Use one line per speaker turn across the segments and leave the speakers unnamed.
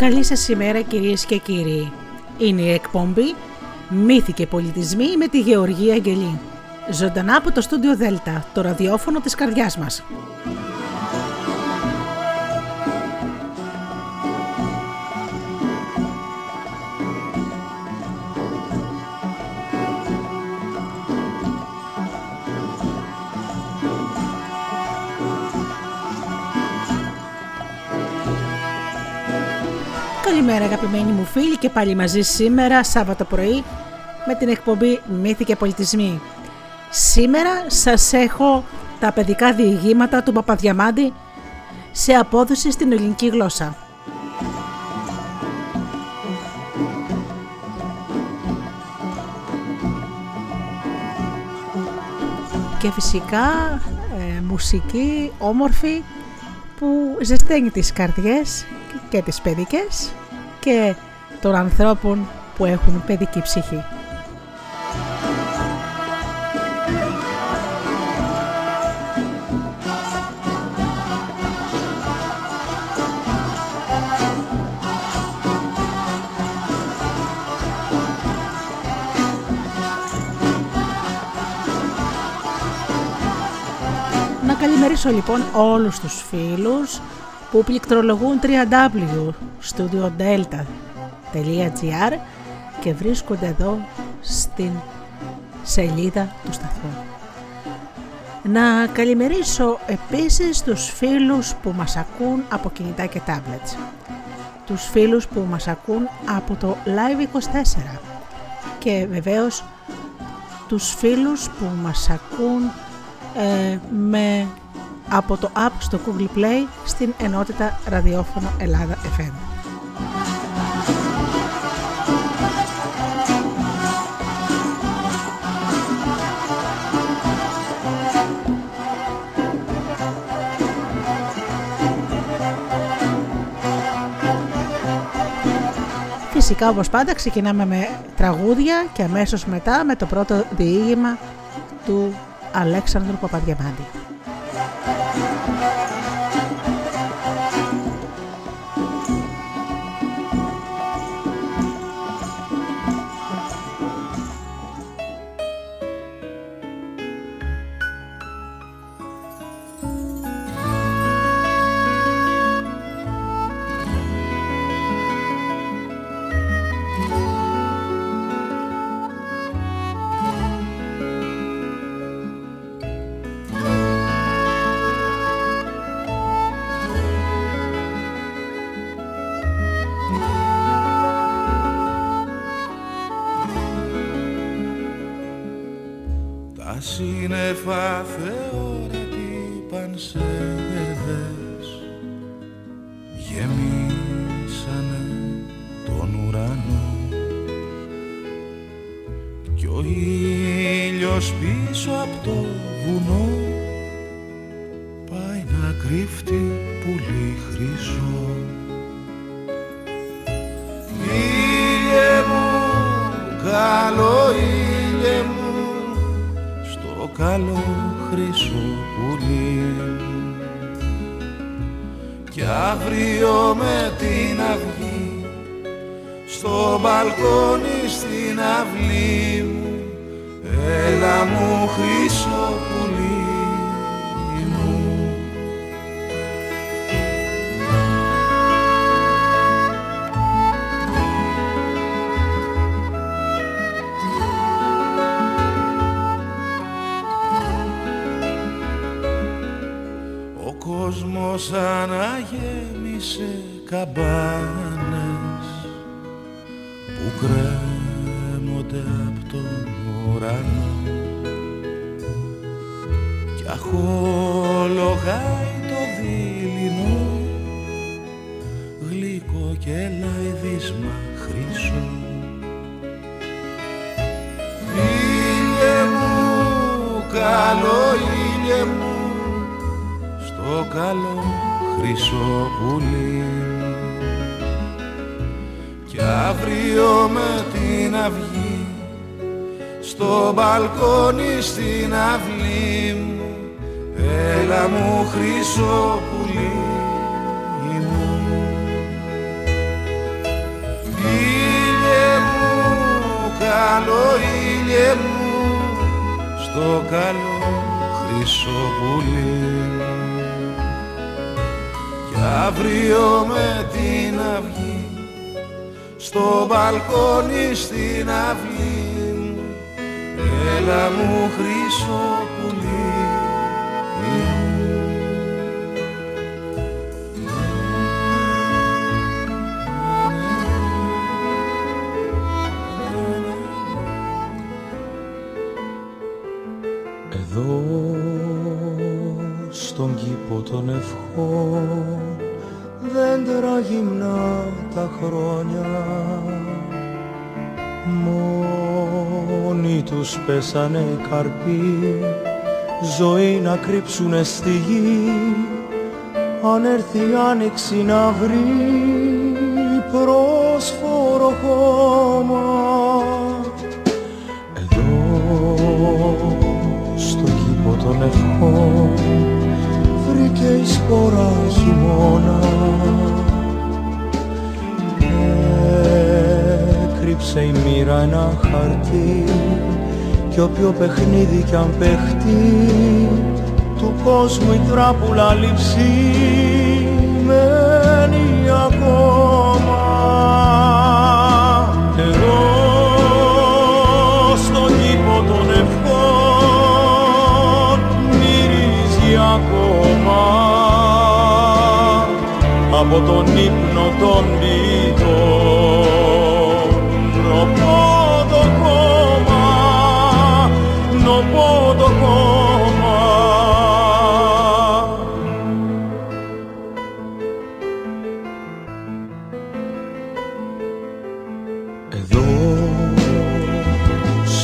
Καλή σας ημέρα κυρίες και κύριοι. Είναι η εκπομπή «Μύθοι και πολιτισμοί» με τη Γεωργία Αγγελή. Ζωντανά από το στούντιο Δέλτα, το ραδιόφωνο της καρδιάς μας. Καλημέρα αγαπημένοι μου φίλοι και πάλι μαζί σήμερα Σάββατο πρωί με την εκπομπή Μύθοι και Πολιτισμοί. Σήμερα σας έχω τα παιδικά διηγήματα του Παπαδιαμάντη σε απόδοση στην ελληνική γλώσσα. Και φυσικά ε, μουσική όμορφη που ζεσταίνει τις καρδιές και τις παιδικές και των ανθρώπων που έχουν παιδική ψυχή. Να καλημερίσω λοιπόν όλους τους φίλους που πληκτρολογούν www.studiodelta.gr και βρίσκονται εδώ στην σελίδα του σταθμού. Να καλημερίσω επίσης τους φίλους που μας ακούν από κινητά και tablets. Τους φίλους που μας ακούν από το Live24 και βεβαίως τους φίλους που μας ακούν ε, με από το app στο Google Play στην ενότητα ραδιόφωνο Ελλάδα FM. Φυσικά όπως πάντα ξεκινάμε με τραγούδια και αμέσως μετά με το πρώτο διήγημα του Αλέξανδρου Παπαδιαμάντη.
ήλιος πίσω από το βουνό. Πάει να κρύφτει πουλί χρυσό. Ήλιε μου, καλό ήλιε μου στο καλό χρυσό πουλί. Κι αύριο με την αυγή στο μπαλκόνι στην αυλή μου. Έλα μου χρυσό πουλί μου. Ο κόσμος αναγέμισε καμπάνες που κρέμονται από τον και κι αχολογάει το δίληνο γλυκό και λαϊδίσμα χρήσο Ήλιε μου, καλό ήλιε μου στο καλό χρυσό πουλί. Κι αύριο με την αυγή στο μπαλκόνι στην αυλή μου. Έλα μου χρυσό πουλί
μου. Ήλιε μου, καλό ήλιε μου στο καλό χρυσό πουλί κι
αύριο με την αυγή στο μπαλκόνι στην αυλή έλα μου χρυσό
πέσανε καρποί ζωή να κρύψουνε στη γη. Αν έρθει η άνοιξη να βρει πρόσφορο χώμα. Εδώ στο κήπο των ευχών βρήκε η σπορά χειμώνα. Έκρυψε η μοίρα ένα χαρτί κι όποιο παιχνίδι κι αν παιχτεί του κόσμου η τράπουλα λείψη μένει ακόμα. Εδώ στον κήπο των ευχών μυρίζει ακόμα. Από τον ύπνο των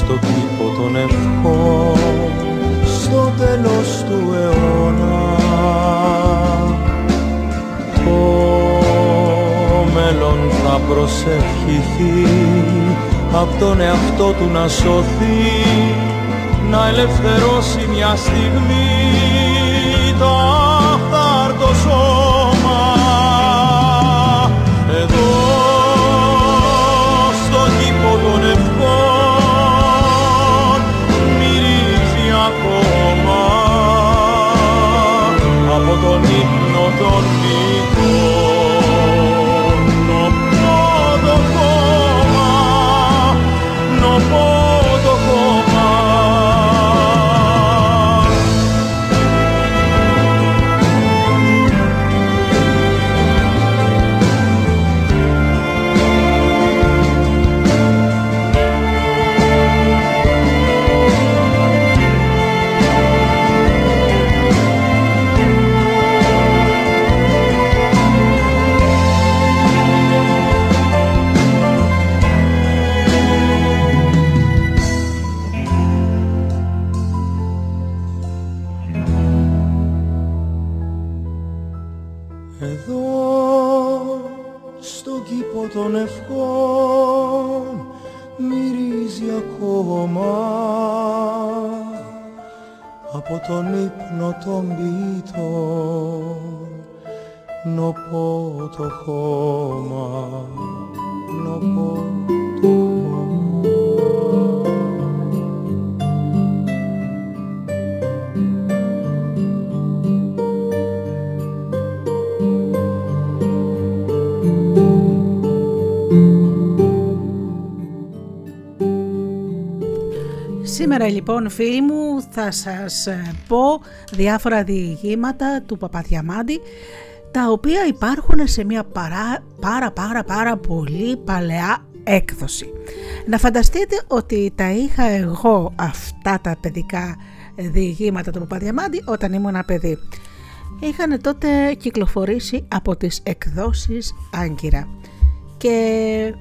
στο κήπο των ευχών στο τέλος του αιώνα. Το μέλλον θα προσευχηθεί απ' τον εαυτό του να σωθεί να ελευθερώσει μια στιγμή το ύπνο
λοιπόν φίλοι μου θα σας ε, πω διάφορα διηγήματα του Παπαδιαμάντη τα οποία υπάρχουν σε μια παρά, πάρα πάρα πάρα πολύ παλαιά έκδοση. Να φανταστείτε ότι τα είχα εγώ αυτά τα παιδικά διηγήματα του Παπαδιαμάντη όταν ήμουν ένα παιδί. Είχαν τότε κυκλοφορήσει από τις εκδόσεις Άγκυρα. Και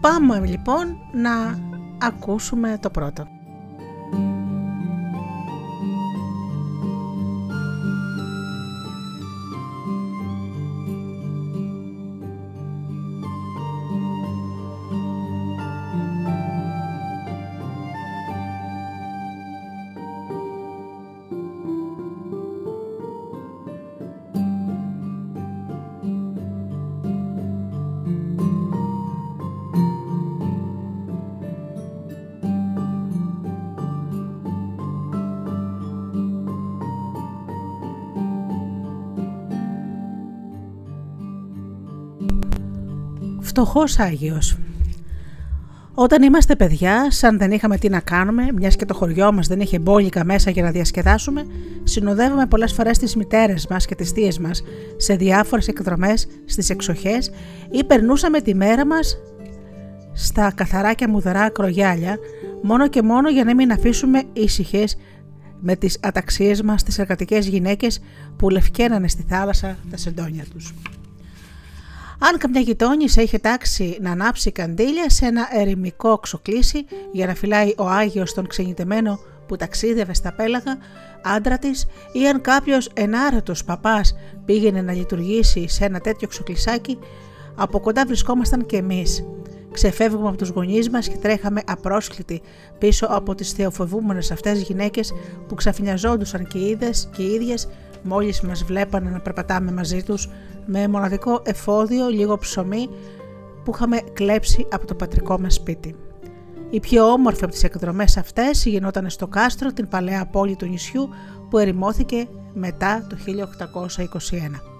πάμε λοιπόν να ακούσουμε το πρώτο. you. Φτωχός Άγιος. Όταν είμαστε παιδιά, σαν δεν είχαμε τι να κάνουμε, μιας και το χωριό μας δεν είχε μπόλικα μέσα για να διασκεδάσουμε, συνοδεύαμε πολλές φορές τις μητέρες μας και τις θείες μας σε διάφορες εκδρομές στις εξοχές ή περνούσαμε τη μέρα μας στα καθαρά και μουδερά ακρογιάλια, μόνο και μόνο για να μην αφήσουμε ήσυχες με τις αταξίες μας τις εργατικές γυναίκες που λευκαίνανε στη θάλασσα τα σεντόνια τους. Αν καμιά γειτόνισσα είχε τάξει να ανάψει καντήλια σε ένα ερημικό ξοκλήσι για να φυλάει ο Άγιος τον ξενιτεμένο που ταξίδευε στα πέλαγα, άντρα της, ή αν κάποιος ενάρετος παπάς πήγαινε να λειτουργήσει σε ένα τέτοιο ξοκλισάκι, από κοντά βρισκόμασταν και εμείς. Ξεφεύγουμε από τους γονείς μας και τρέχαμε απρόσκλητοι πίσω από τις θεοφοβούμενες αυτές γυναίκες που ξαφνιαζόντουσαν και είδες και οι ίδιες μόλις μας βλέπανε να περπατάμε μαζί τους με μοναδικό εφόδιο λίγο ψωμί που είχαμε κλέψει από το πατρικό μας σπίτι. Η πιο όμορφη από τις εκδρομές αυτές γινόταν στο κάστρο την παλαιά πόλη του νησιού που ερημώθηκε μετά το 1821.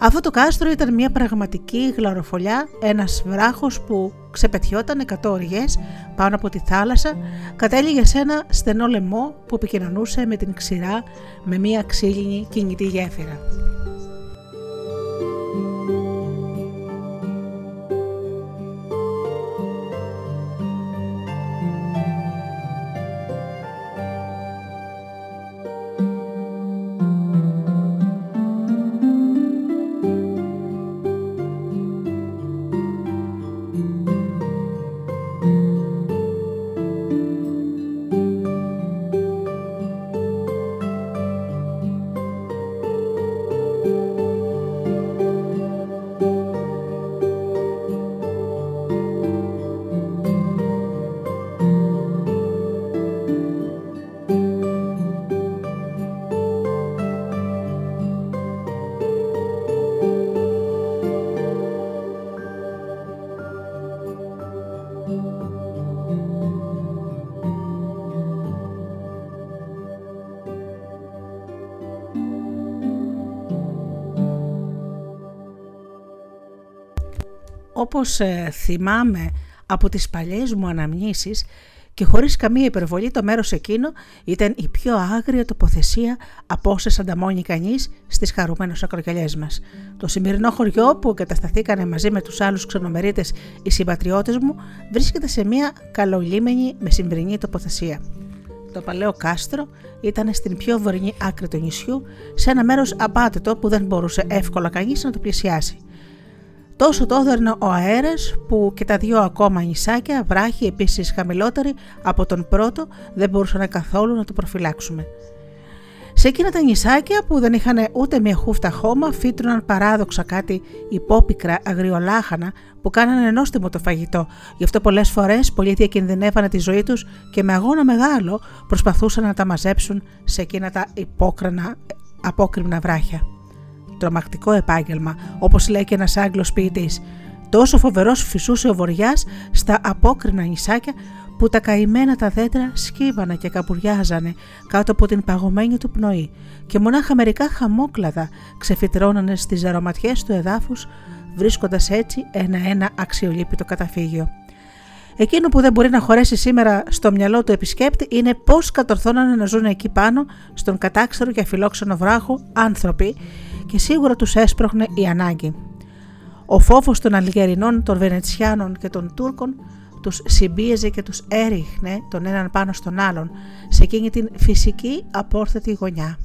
Αυτό το κάστρο ήταν μια πραγματική γλαροφολιά, ένας βράχος που ξεπετιόταν 100 οργές πάνω από τη θάλασσα, κατέληγε σε ένα στενό λαιμό που επικοινωνούσε με την ξηρά με μια ξύλινη κινητή γέφυρα. Όπως ε, θυμάμαι από τις παλιές μου αναμνήσεις και χωρίς καμία υπερβολή το μέρος εκείνο ήταν η πιο άγρια τοποθεσία από όσες ανταμώνει κανείς στις χαρούμενες ακρογιαλιές μας. Το σημερινό χωριό που εγκατασταθήκανε μαζί με τους άλλους ξενομερίτες οι συμπατριώτες μου βρίσκεται σε μια καλολίμενη μεσημβρινή τοποθεσία. Το παλαιό κάστρο ήταν στην πιο βορεινή άκρη του νησιού, σε ένα μέρος απάτητο που δεν μπορούσε εύκολα κανείς να το πλησιάσει. Τόσο το έδερνε ο αέρας που και τα δύο ακόμα νησάκια, βράχοι επίσης χαμηλότεροι από τον πρώτο, δεν μπορούσαν καθόλου να το προφυλάξουμε. Σε εκείνα τα νησάκια που δεν είχαν ούτε μια χούφτα χώμα, φύτρωναν παράδοξα κάτι υπόπικρα αγριολάχανα που κάνανε νόστιμο το φαγητό. Γι' αυτό πολλές φορές πολλοί διακινδυνεύανε τη ζωή τους και με αγώνα μεγάλο προσπαθούσαν να τα μαζέψουν σε εκείνα τα υπόκρανα απόκριμνα βράχια τρομακτικό επάγγελμα, όπως λέει και ένας Άγγλος ποιητής. Τόσο φοβερός φυσούσε ο βοριάς στα απόκρινα νησάκια που τα καημένα τα δέντρα σκύβανε και καπουριάζανε κάτω από την παγωμένη του πνοή και μονάχα μερικά χαμόκλαδα ξεφυτρώνανε στις αρωματιές του εδάφους βρίσκοντας έτσι ένα-ένα αξιολύπητο καταφύγιο. Εκείνο που δεν μπορεί να χωρέσει σήμερα στο μυαλό του επισκέπτη είναι πώς κατορθώνανε να ζουν εκεί πάνω, στον κατάξερο και αφιλόξενο βράχο, άνθρωποι και σίγουρα τους έσπροχνε η ανάγκη. Ο φόβος των Αλγερινών, των Βενετσιάνων και των Τούρκων τους συμπίεζε και τους έριχνε τον έναν πάνω στον άλλον σε εκείνη την φυσική απόρθετη γωνιά.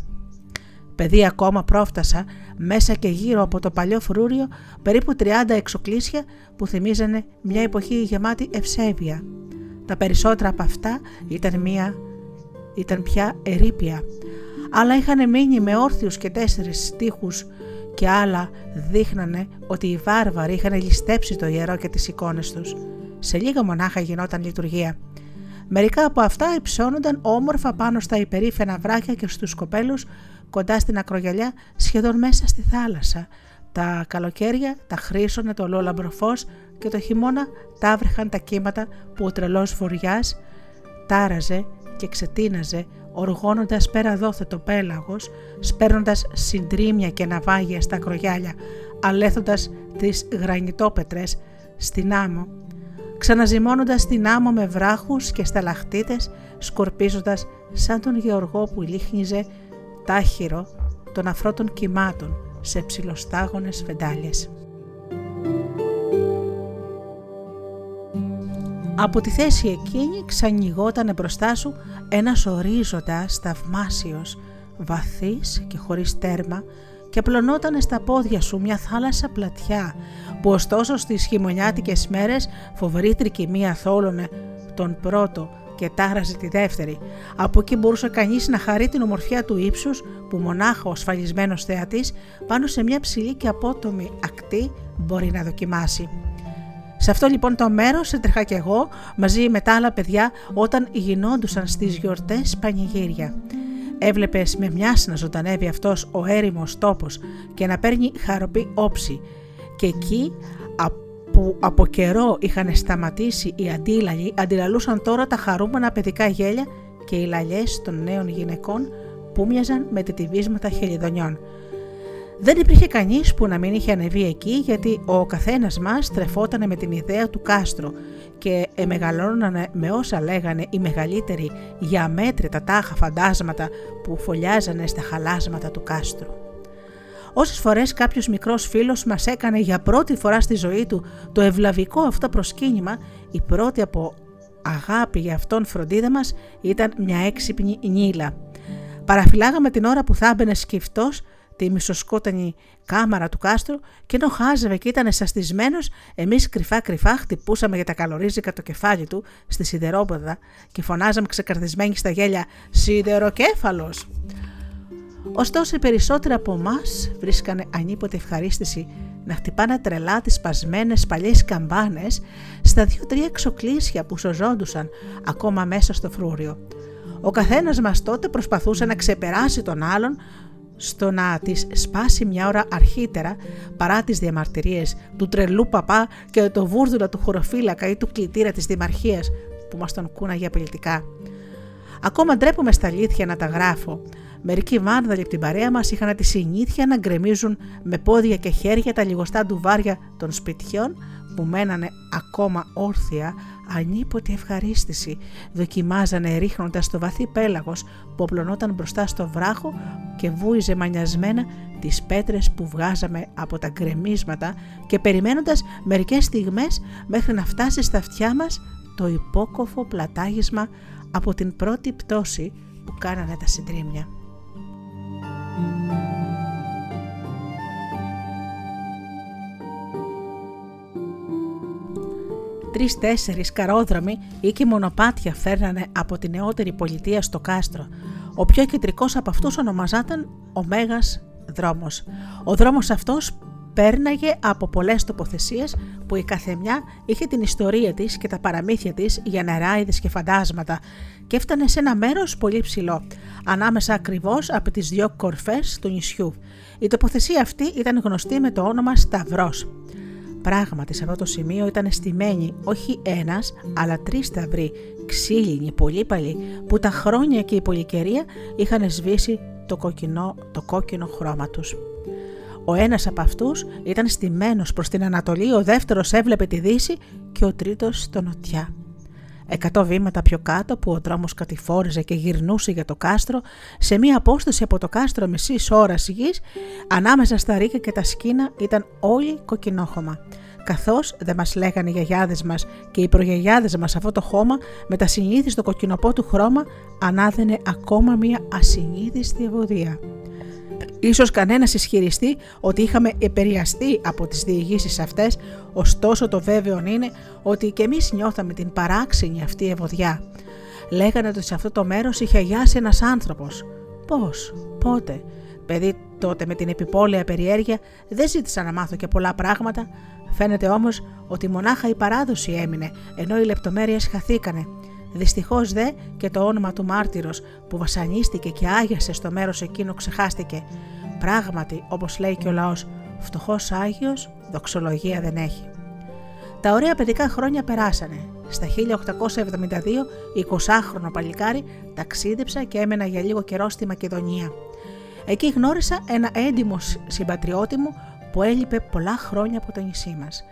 Παιδί ακόμα πρόφτασα μέσα και γύρω από το παλιό φρούριο περίπου 30 εξοκλήσια που θυμίζανε μια εποχή γεμάτη ευσέβεια. Τα περισσότερα από αυτά ήταν, μια, ήταν πια ερήπια αλλά είχαν μείνει με όρθιους και τέσσερις στίχους και άλλα δείχνανε ότι οι βάρβαροι είχαν ληστέψει το ιερό και τις εικόνες τους. Σε λίγα μονάχα γινόταν λειτουργία. Μερικά από αυτά υψώνονταν όμορφα πάνω στα υπερήφανα βράχια και στους κοπέλους κοντά στην ακρογιαλιά σχεδόν μέσα στη θάλασσα. Τα καλοκαίρια τα χρήσωνε το λόλαμπρο φως και το χειμώνα τα τα κύματα που ο τρελός βοριάς τάραζε και ξετίναζε οργώνοντας πέρα δόθετο πέλαγος, σπέρνοντας συντρίμια και ναυάγια στα κρογιάλια, αλέθοντας τις γρανιτόπετρες στην άμμο, ξαναζυμώνοντας την άμμο με βράχους και σταλαχτίτες, σκορπίζοντας σαν τον Γεωργό που λίχνιζε τάχυρο των αφρώτων κυμάτων σε ψηλοστάγονες φεντάλιες. Από τη θέση εκείνη ξανοιγότανε μπροστά σου ένας ορίζοντας θαυμάσιος, βαθύς και χωρίς τέρμα και πλωνόταν στα πόδια σου μια θάλασσα πλατιά που ωστόσο στις χειμωνιάτικες μέρες φοβερή τρικυμία θόλωνε τον πρώτο και τάραζε τη δεύτερη. Από εκεί μπορούσε κανείς να χαρεί την ομορφιά του ύψους που μονάχα ο ασφαλισμένος θεατής πάνω σε μια ψηλή και απότομη ακτή μπορεί να δοκιμάσει. Σε αυτό λοιπόν το μέρος έτρεχα κι εγώ μαζί με τα άλλα παιδιά όταν γινόντουσαν στις γιορτές πανηγύρια. Έβλεπες με μιας να ζωντανεύει αυτός ο έρημος τόπος και να παίρνει χαροπή όψη. Και εκεί που από καιρό είχαν σταματήσει οι αντίλαλοι, αντιλαλούσαν τώρα τα χαρούμενα παιδικά γέλια και οι λαλιές των νέων γυναικών που μοιάζαν με τετιβίσματα χελιδονιών. Δεν υπήρχε κανείς που να μην είχε ανεβεί εκεί γιατί ο καθένας μας τρεφόταν με την ιδέα του κάστρου και εμεγαλώνανε με όσα λέγανε οι μεγαλύτεροι για μέτρητα τάχα φαντάσματα που φωλιάζανε στα χαλάσματα του κάστρου. Όσες φορές κάποιος μικρός φίλος μας έκανε για πρώτη φορά στη ζωή του το ευλαβικό αυτό προσκύνημα, η πρώτη από αγάπη για αυτόν φροντίδα μας ήταν μια έξυπνη νύλα. Παραφυλάγαμε την ώρα που θα έμπαινε σκυφτός τη μισοσκότανη κάμαρα του κάστρου και ενώ χάζευε και ήταν εσαστισμένο, εμείς κρυφά-κρυφά χτυπούσαμε για τα καλορίζικα το κεφάλι του στη σιδερόποδα και φωνάζαμε ξεκαρδισμένοι στα γέλια «Σιδεροκέφαλος! Ωστόσο, οι περισσότεροι από εμάς βρίσκανε ανίποτε ευχαρίστηση να χτυπάνε τρελά τις σπασμένες παλιές καμπάνες στα δύο-τρία εξοκλήσια που σωζόντουσαν ακόμα μέσα στο φρούριο. Ο καθένας μας τότε προσπαθούσε να ξεπεράσει τον άλλον στο να τη σπάσει μια ώρα αρχίτερα παρά τις διαμαρτυρίες του τρελού παπά και το βούρδουλα του χωροφύλακα ή του κλητήρα της δημαρχίας που μας τον κούναγε απειλητικά. Ακόμα ντρέπομαι στα αλήθεια να τα γράφω. Μερικοί βάνδαλοι από την παρέα μας είχαν τη συνήθεια να γκρεμίζουν με πόδια και χέρια τα λιγοστά ντουβάρια των σπιτιών που μένανε ακόμα όρθια ανίποτη ευχαρίστηση δοκιμάζανε ρίχνοντας το βαθύ πέλαγος που οπλωνόταν μπροστά στο βράχο και βούιζε μανιασμένα τις πέτρες που βγάζαμε από τα γκρεμίσματα και περιμένοντας μερικές στιγμές μέχρι να φτάσει στα αυτιά μας το υπόκοφο πλατάγισμα από την πρώτη πτώση που κάνανε τα συντρίμια. Τρει-τέσσερι καρόδρομοι ή και μονοπάτια φέρνανε από τη νεότερη πολιτεία στο κάστρο. Ο πιο κεντρικός από αυτούς ονομαζόταν ο Μέγας Δρόμος. Ο δρόμος αυτός πέρναγε από πολλές τοποθεσίες που η καθεμιά είχε την ιστορία της και τα παραμύθια της για νεράιδες και φαντάσματα και έφτανε σε ένα μέρος πολύ ψηλό, ανάμεσα ακριβώς από τις δύο κορφές του νησιού. Η τοποθεσία αυτή ήταν γνωστή με το όνομα Σταυρός. Πράγματι σε αυτό το σημείο ήταν στημένοι όχι ένας αλλά τρεις σταυροί, ξύλινοι, πολύ παλιοί, που τα χρόνια και η πολυκαιρία είχαν σβήσει το κόκκινο, το κόκκινο χρώμα τους. Ο ένας από αυτούς ήταν στημένος προς την Ανατολή, ο δεύτερος έβλεπε τη Δύση και ο τρίτος στο Νοτιά. Εκατό βήματα πιο κάτω που ο δρόμος κατηφόριζε και γυρνούσε για το κάστρο, σε μία απόσταση από το κάστρο μισής ώρας γης, ανάμεσα στα ρίκα και τα σκίνα ήταν όλοι κοκκινόχωμα. Καθώς δεν μας λέγανε οι γιαγιάδες μας και οι προγιαγιάδες μας αυτό το χώμα με τα συνήθιστο κοκκινοπό του χρώμα ανάδαινε ακόμα μία ασυνείδηστη ευωδία. Ίσως κανένας ισχυριστεί ότι είχαμε επηρεαστεί από τις διηγήσεις αυτές, ωστόσο το βέβαιο είναι ότι και εμείς νιώθαμε την παράξενη αυτή ευωδιά. Λέγανε ότι σε αυτό το μέρος είχε αγιάσει ένας άνθρωπος. Πώς, πότε, παιδί τότε με την επιπόλαια περιέργεια δεν ζήτησα να μάθω και πολλά πράγματα, φαίνεται όμως ότι μονάχα η παράδοση έμεινε, ενώ οι λεπτομέρειες χαθήκανε Δυστυχώς δε και το όνομα του μάρτυρος που βασανίστηκε και άγιασε στο μέρος εκείνο ξεχάστηκε. Πράγματι, όπως λέει και ο λαός, φτωχός Άγιος δοξολογία δεν έχει. Τα ωραία παιδικά χρόνια περάσανε. Στα 1872, 20χρονο παλικάρι ταξίδεψα και έμενα για λίγο καιρό στη Μακεδονία. Εκεί γνώρισα ένα έντιμο συμπατριώτη μου που έλειπε πολλά χρόνια από το νησί μας.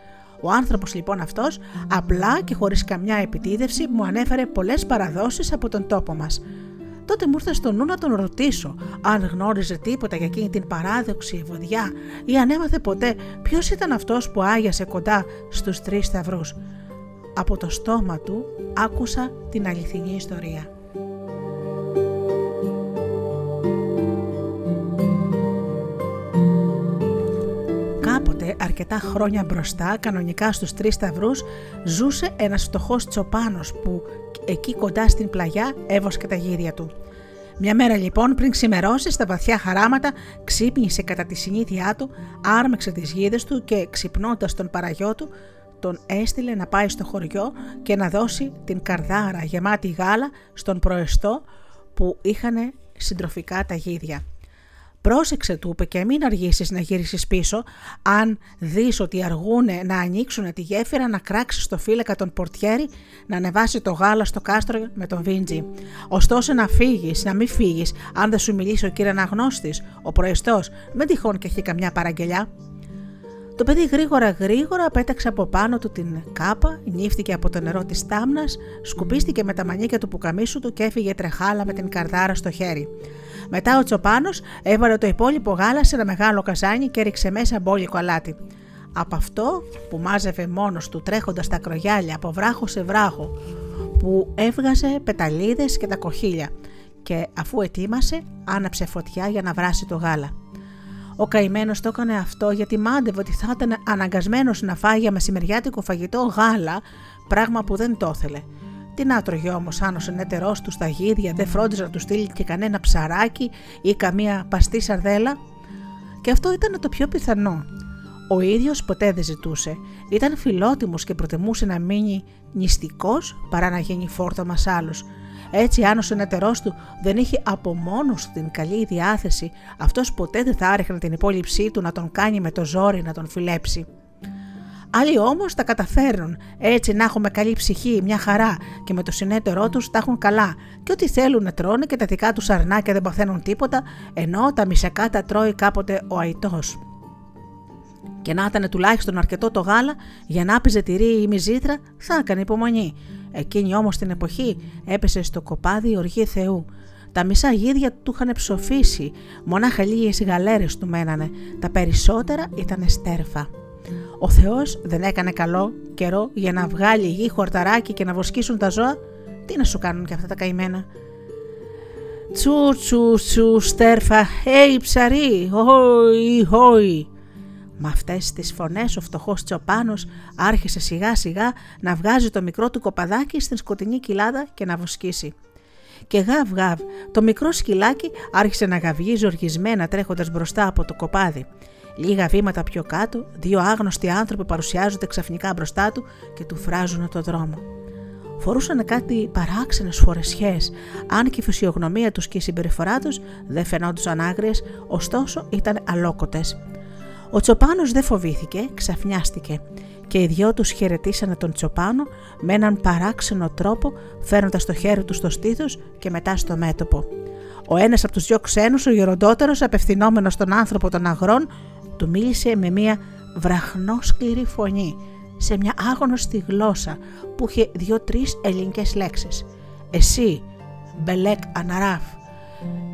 Ο άνθρωπος λοιπόν αυτός απλά και χωρίς καμιά επιτίδευση μου ανέφερε πολλές παραδόσεις από τον τόπο μας. Τότε μου ήρθε στο νου να τον ρωτήσω αν γνώριζε τίποτα για εκείνη την παράδοξη ευωδιά ή αν έμαθε ποτέ ποιος ήταν αυτός που άγιασε κοντά στους τρεις σταυρούς. Από το στόμα του άκουσα την αληθινή ιστορία. Κάποτε, αρκετά χρόνια μπροστά, κανονικά στους τρεις σταυρούς, ζούσε ένας φτωχός τσοπάνος που εκεί κοντά στην πλαγιά έβοσκε τα γύρια του. Μια μέρα λοιπόν πριν ξημερώσει στα βαθιά χαράματα ξύπνησε κατά τη συνήθειά του, άρμεξε τις γίδες του και ξυπνώντας τον παραγιό του τον έστειλε να πάει στο χωριό και να δώσει την καρδάρα γεμάτη γάλα στον προεστό που είχαν συντροφικά τα γίδια. Πρόσεξε του είπε και μην αργήσεις να γυρίσεις πίσω, αν δεις ότι αργούνε να ανοίξουν τη γέφυρα να κράξεις το φύλακα τον πορτιέρι να ανεβάσει το γάλα στο κάστρο με τον Βίντζι. Ωστόσο να φύγεις, να μην φύγεις, αν δεν σου μιλήσει ο κύριε Αναγνώστης, ο προεστός, με τυχόν και έχει καμιά παραγγελιά. Το παιδί γρήγορα γρήγορα πέταξε από πάνω του την κάπα, νύφτηκε από το νερό της τάμνας, σκουπίστηκε με τα μανίκια του πουκαμίσου του και έφυγε τρεχάλα με την καρδάρα στο χέρι. Μετά ο Τσοπάνος έβαλε το υπόλοιπο γάλα σε ένα μεγάλο καζάνι και έριξε μέσα μπόλικο αλάτι. Από αυτό που μάζευε μόνος του τρέχοντας τα κρογιάλια από βράχο σε βράχο, που έβγαζε πεταλίδες και τα κοχύλια και αφού ετοίμασε άναψε φωτιά για να βράσει το γάλα. Ο καημένος το έκανε αυτό γιατί μάντευε ότι θα ήταν αναγκασμένος να φάει για μεσημεριάτικο φαγητό γάλα, πράγμα που δεν το ήθελε. Τι να τρώγε όμως αν ο συνεταιρό τους στα γίδια δεν φρόντιζε να τους στείλει και κανένα ψαράκι ή καμία παστή σαρδέλα. Και αυτό ήταν το πιο πιθανό. Ο ίδιος ποτέ δεν ζητούσε. Ήταν φιλότιμος και προτιμούσε να μείνει νηστικός παρά να γίνει φόρτωμα άλλους. Έτσι, αν ο συνεταιρό του δεν είχε από μόνος την καλή διάθεση, αυτός ποτέ δεν θα άρεχνε την υπόλοιψή του να τον κάνει με το ζόρι να τον φιλέψει. Άλλοι όμως τα καταφέρνουν έτσι να έχουμε καλή ψυχή, μια χαρά και με το συνέτερό τους τα έχουν καλά και ό,τι θέλουν να τρώνε και τα δικά τους αρνάκια δεν παθαίνουν τίποτα ενώ τα μισακά τα τρώει κάποτε ο αϊτός. Και να ήταν τουλάχιστον αρκετό το γάλα για να άπιζε τυρί ή μυζήτρα, θα έκανε υπομονή. Εκείνη όμως την εποχή έπεσε στο κοπάδι η οργή Θεού. Τα μισά γίδια του είχαν ψοφήσει, μονάχα λίγες γαλέρες του μένανε, τα περισσότερα ήταν στέρφα. Ο Θεός δεν έκανε καλό καιρό για να βγάλει γη χορταράκι και να βοσκήσουν τα ζώα. Τι να σου κάνουν και αυτά τα καημένα. Τσου τσου τσου στέρφα, έι ψαρί, χόι χόι. Με αυτές τις φωνές ο φτωχός Τσοπάνο άρχισε σιγά σιγά να βγάζει το μικρό του κοπαδάκι στην σκοτεινή κοιλάδα και να βοσκήσει. Και γαβ γαβ, το μικρό σκυλάκι άρχισε να γαυγίζει οργισμένα τρέχοντας μπροστά από το κοπάδι. Λίγα βήματα πιο κάτω, δύο άγνωστοι άνθρωποι παρουσιάζονται ξαφνικά μπροστά του και του φράζουν το δρόμο. Φορούσαν κάτι παράξενες φορεσιές, αν και η φυσιογνωμία τους και η συμπεριφορά τους δεν φαινόντουσαν άγριες, ωστόσο ήταν αλόκοτες. Ο Τσοπάνος δεν φοβήθηκε, ξαφνιάστηκε και οι δυο τους χαιρετήσανε τον Τσοπάνο με έναν παράξενο τρόπο, φέρνοντας το χέρι του στο στήθος και μετά στο μέτωπο. Ο ένας από τους δυο ξένους, ο γεροντότερος, απευθυνόμενος στον άνθρωπο των αγρών, του μίλησε με μια βραχνόσκληρη φωνή, σε μια άγνωστη γλώσσα που είχε δύο-τρεις ελληνικές λέξεις. Εσύ, Μπελέκ Αναράφ,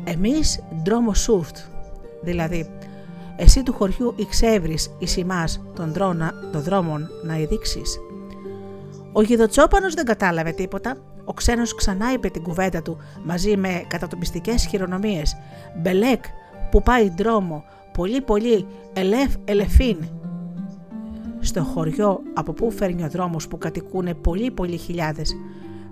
εμείς Ντρόμο Σούφτ, δηλαδή εσύ του χωριού εξεύρεις εις ημάς των, δρόνα, των δρόμων να ειδείξεις. Ο γιδοτσόπανος δεν κατάλαβε τίποτα. Ο ξένος ξανά είπε την κουβέντα του μαζί με κατατοπιστικές χειρονομίες. Μπελέκ που πάει δρόμο, πολύ πολύ ελεφ ελεφίν. Στο χωριό από πού φέρνει ο δρόμος που κατοικούν πολύ πολύ χιλιάδες.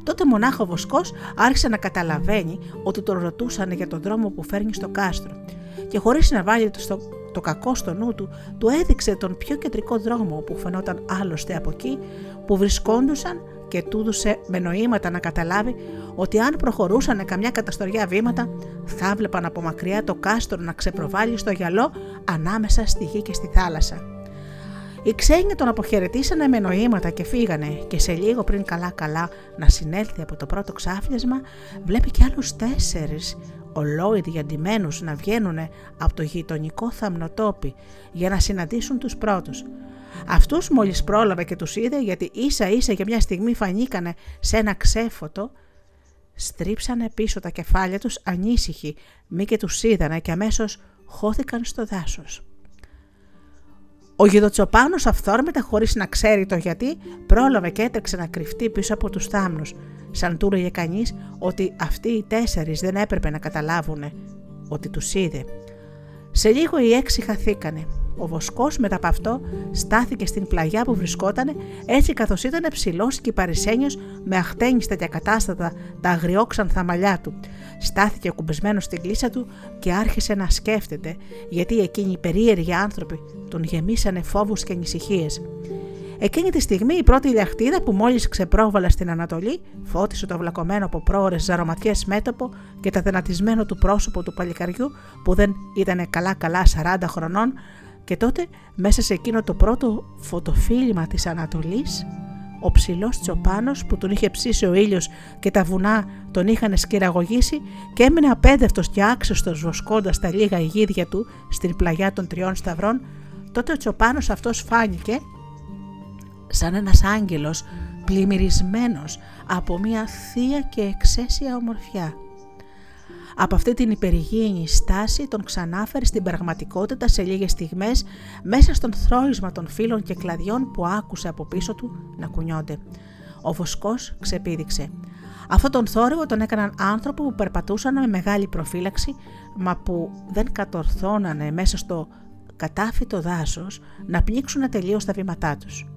Τότε μονάχο ο Βοσκός άρχισε να καταλαβαίνει ότι τον ρωτούσαν για τον δρόμο που φέρνει στο κάστρο και χωρίς να βάλει το, το κακό στο νου του, του έδειξε τον πιο κεντρικό δρόμο που φαινόταν άλλωστε από εκεί που βρισκόντουσαν και του έδωσε με νοήματα να καταλάβει ότι αν προχωρούσαν καμιά καταστοριά βήματα, θα βλέπαν από μακριά το κάστρο να ξεπροβάλλει στο γυαλό ανάμεσα στη γη και στη θάλασσα. Οι ξένοι τον αποχαιρετήσανε με νοήματα και φύγανε και σε λίγο πριν καλά καλά να συνέλθει από το πρώτο ξάφνιασμα βλέπει κι άλλους τέσσερις ολόιδοι αντιμένους να βγαίνουν από το γειτονικό θαμνοτόπι για να συναντήσουν τους πρώτους. Αυτούς μόλις πρόλαβε και τους είδε γιατί ίσα ίσα για μια στιγμή φανήκανε σε ένα ξέφωτο στρίψανε πίσω τα κεφάλια τους ανήσυχοι μη και τους είδανε και αμέσως χώθηκαν στο δάσος. Ο γιδοτσοπάνος αυθόρμητα χωρίς να ξέρει το γιατί πρόλαβε και έτρεξε να κρυφτεί πίσω από τους θάμνους σαν του έλεγε κανείς ότι αυτοί οι τέσσερις δεν έπρεπε να καταλάβουν ότι τους είδε. Σε λίγο οι έξι χαθήκανε. Ο βοσκός μετά από αυτό στάθηκε στην πλαγιά που βρισκόταν έτσι καθώς ήταν ψηλός και παρισένιος με αχτένιστα και ακατάστατα τα αγριόξανθα μαλλιά του. Στάθηκε κουμπισμένος στην κλίσα του και άρχισε να σκέφτεται γιατί εκείνοι οι περίεργοι άνθρωποι τον γεμίσανε φόβους και ανησυχίες. Εκείνη τη στιγμή η πρώτη λιαχτίδα που μόλις ξεπρόβαλε στην Ανατολή φώτισε το βλακωμένο από πρόορε ζαρωματιές μέτωπο και τα δυνατισμένο του πρόσωπο του παλικαριού που δεν ήταν καλά-καλά 40 χρονών και τότε μέσα σε εκείνο το πρώτο φωτοφίλημα της Ανατολής ο ψηλός τσοπάνος που τον είχε ψήσει ο ήλιος και τα βουνά τον είχαν σκυραγωγήσει και έμεινε απέδευτος και άξιστος βοσκώντας τα λίγα ηγίδια του στην πλαγιά των τριών σταυρών τότε ο τσοπάνος αυτός φάνηκε σαν ένας άγγελος πλημμυρισμένος από μια θεία και εξαίσια ομορφιά. Από αυτή την υπερηγήινη στάση τον ξανάφερε στην πραγματικότητα σε λίγες στιγμές μέσα στον θρόισμα των φύλων και κλαδιών που άκουσε από πίσω του να κουνιόνται. Ο βοσκός ξεπήδηξε. Αυτό τον θόρυβο τον έκαναν άνθρωποι που περπατούσαν με μεγάλη προφύλαξη μα που δεν κατορθώνανε μέσα στο κατάφυτο δάσος να πνίξουν τελείως τα βήματά τους.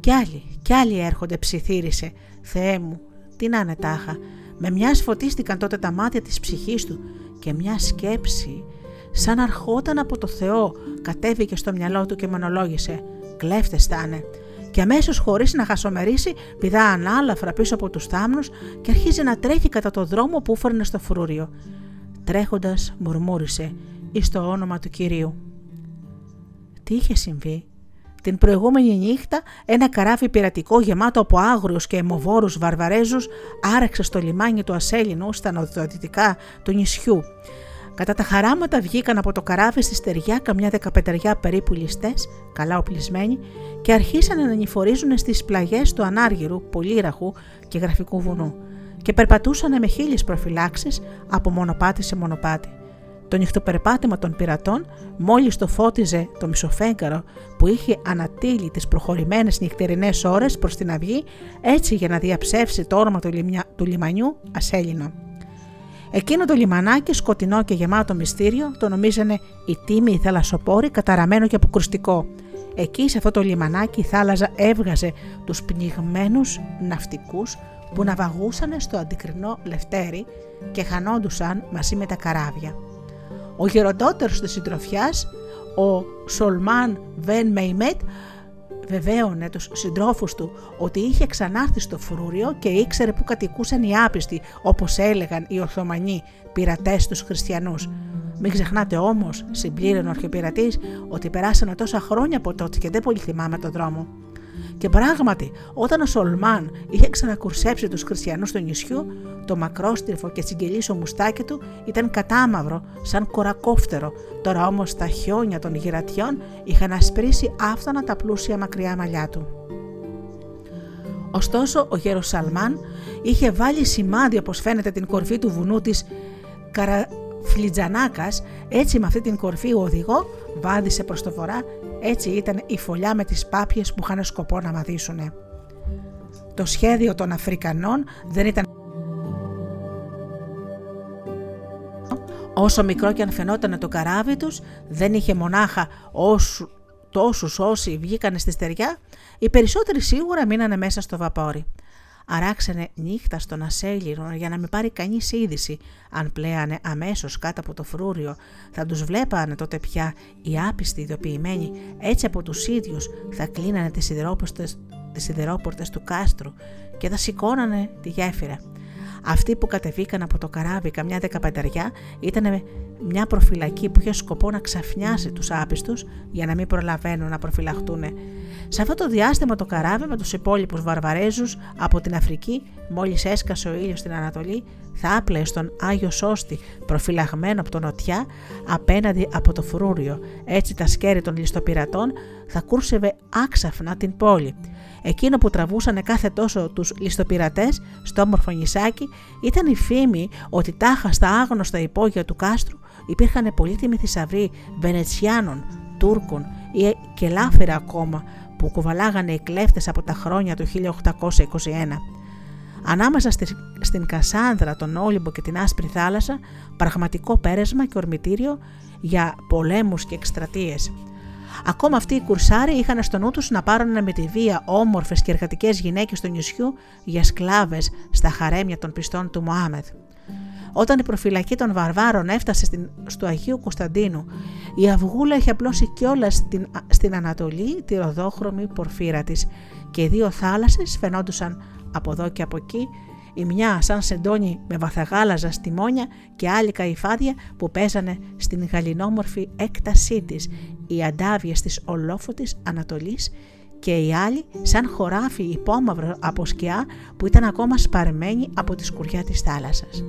Κι άλλοι, κι άλλοι έρχονται, ψιθύρισε. Θεέ μου, τι να είναι τάχα. Με μια φωτίστηκαν τότε τα μάτια της ψυχής του και μια σκέψη, σαν αρχόταν από το Θεό, κατέβηκε στο μυαλό του και μονολόγησε. Κλέφτες θα είναι. Και αμέσως χωρίς να χασομερίσει, πηδά ανάλαφρα πίσω από τους θάμνους και αρχίζει να τρέχει κατά το δρόμο που φέρνε στο φρούριο. Τρέχοντας, μουρμούρισε, εις το όνομα του κυρίου. Τι είχε συμβεί, την προηγούμενη νύχτα ένα καράβι πειρατικό γεμάτο από άγριους και αιμοβόρους βαρβαρέζους άραξε στο λιμάνι του Ασέλινου στα νοτιοδυτικά του νησιού. Κατά τα χαράματα βγήκαν από το καράβι στη στεριά καμιά δεκαπετεριά περίπου ληστές, καλά οπλισμένοι, και αρχίσαν να νηφορίζουν στις πλαγιές του Ανάργυρου, Πολύραχου και Γραφικού βουνού, και περπατούσαν με χίλιες προφυλάξεις από μονοπάτι σε μονοπάτι. Το νυχτοπερπάτημα των πειρατών μόλις το φώτιζε το μισοφέγγαρο που είχε ανατείλει τις προχωρημένες νυχτερινές ώρες προς την αυγή έτσι για να διαψεύσει το όνομα του, του λιμανιού Ασέλινο. Εκείνο το λιμανάκι σκοτεινό και γεμάτο μυστήριο το νομίζανε η τίμη η θαλασσοπόρη καταραμένο και αποκρουστικό. Εκεί σε αυτό το λιμανάκι η θάλασσα έβγαζε τους πνιγμένους ναυτικούς που ναυαγούσαν στο αντικρινό λευτέρι και χανόντουσαν μαζί με τα καράβια. Ο γεροντότερος της συντροφιάς, ο Σολμάν Βεν Μεϊμέτ, βεβαίωνε τους συντρόφους του ότι είχε ξανάρθει στο φρούριο και ήξερε που κατοικούσαν οι άπιστοι, όπως έλεγαν οι Ορθωμανοί πειρατές τους χριστιανούς. Μην ξεχνάτε όμως, συμπλήρωνε ο αρχιπειρατής, ότι περάσανε τόσα χρόνια από τότε και δεν πολύ θυμάμαι τον δρόμο. Και πράγματι, όταν ο Σολμάν είχε ξανακουρσέψει τους χριστιανούς του νησιού, το μακρόστριφο και τσιγκελίσο μουστάκι του ήταν κατάμαυρο, σαν κορακόφτερο. Τώρα όμως τα χιόνια των γυρατιών είχαν ασπρίσει άφθονα τα πλούσια μακριά μαλλιά του. Ωστόσο, ο γέρος Σαλμάν είχε βάλει σημάδι όπως φαίνεται την κορφή του βουνού της Καραφλιτζανάκας, έτσι με αυτή την κορφή ο οδηγό βάδισε προς το βορρά έτσι ήταν η φωλιά με τις πάπιες που είχαν σκοπό να μαδίσουνε. Το σχέδιο των Αφρικανών δεν ήταν Όσο μικρό και αν φαινόταν το καράβι τους, δεν είχε μονάχα όσου, τόσους όσοι βγήκανε στη στεριά, οι περισσότεροι σίγουρα μείνανε μέσα στο βαπόρι αράξανε νύχτα στον ασέλινο για να μην πάρει κανείς είδηση. Αν πλέανε αμέσως κάτω από το φρούριο, θα τους βλέπανε τότε πια οι άπιστοι ειδοποιημένοι, έτσι από τους ίδιους θα κλείνανε τις σιδερόπορτες, τις σιδερόπορτες του κάστρου και θα σηκώνανε τη γέφυρα. Αυτοί που κατεβήκαν από το καράβι καμιά δεκαπενταριά ήταν μια προφυλακή που είχε σκοπό να ξαφνιάσει τους άπιστους για να μην προλαβαίνουν να προφυλαχτούν. Σε αυτό το διάστημα το καράβι με τους υπόλοιπους Βαρβαρέζους από την Αφρική, μόλις έσκασε ο ήλιος στην Ανατολή, θα άπλεε στον Άγιο Σώστη προφυλαγμένο από το νοτιά απέναντι από το φρούριο. Έτσι τα σκέρη των ληστοπειρατών θα κούρσευε άξαφνα την πόλη. Εκείνο που τραβούσαν κάθε τόσο τους ληστοπειρατές στο όμορφο νησάκι ήταν η φήμη ότι τάχα στα άγνωστα υπόγεια του κάστρου υπήρχαν πολύτιμοι θησαυροί Βενετσιάνων, Τούρκων ή και λάφερα ακόμα που κουβαλάγανε οι κλέφτες από τα χρόνια του 1821. Ανάμεσα στην Κασάνδρα, τον Όλυμπο και την Άσπρη Θάλασσα, πραγματικό πέρασμα και ορμητήριο για πολέμους και εκστρατείες. Ακόμα αυτοί οι κουρσάροι είχαν στο νου τους να πάρουν με τη βία όμορφες και εργατικές γυναίκες του νησιού για σκλάβες στα χαρέμια των πιστών του Μωάμεθ. Όταν η προφυλακή των βαρβάρων έφτασε στην, στο Αγίου Κωνσταντίνου, η αυγούλα είχε απλώσει κιόλας στην, στην Ανατολή τη ροδόχρωμη πορφύρα της και οι δύο θάλασσες φαινόντουσαν από εδώ και από εκεί, η μια σαν σεντόνι με βαθαγάλαζα στιμόνια και άλλη καϊφάδια που παίζανε στην γαλινόμορφη έκτασή της, οι αντάβιες της ολόφωτης Ανατολής και η άλλη σαν χωράφι υπόμαυρο από σκιά που ήταν ακόμα σπαρμένη από τη σκουριά της θάλασσας.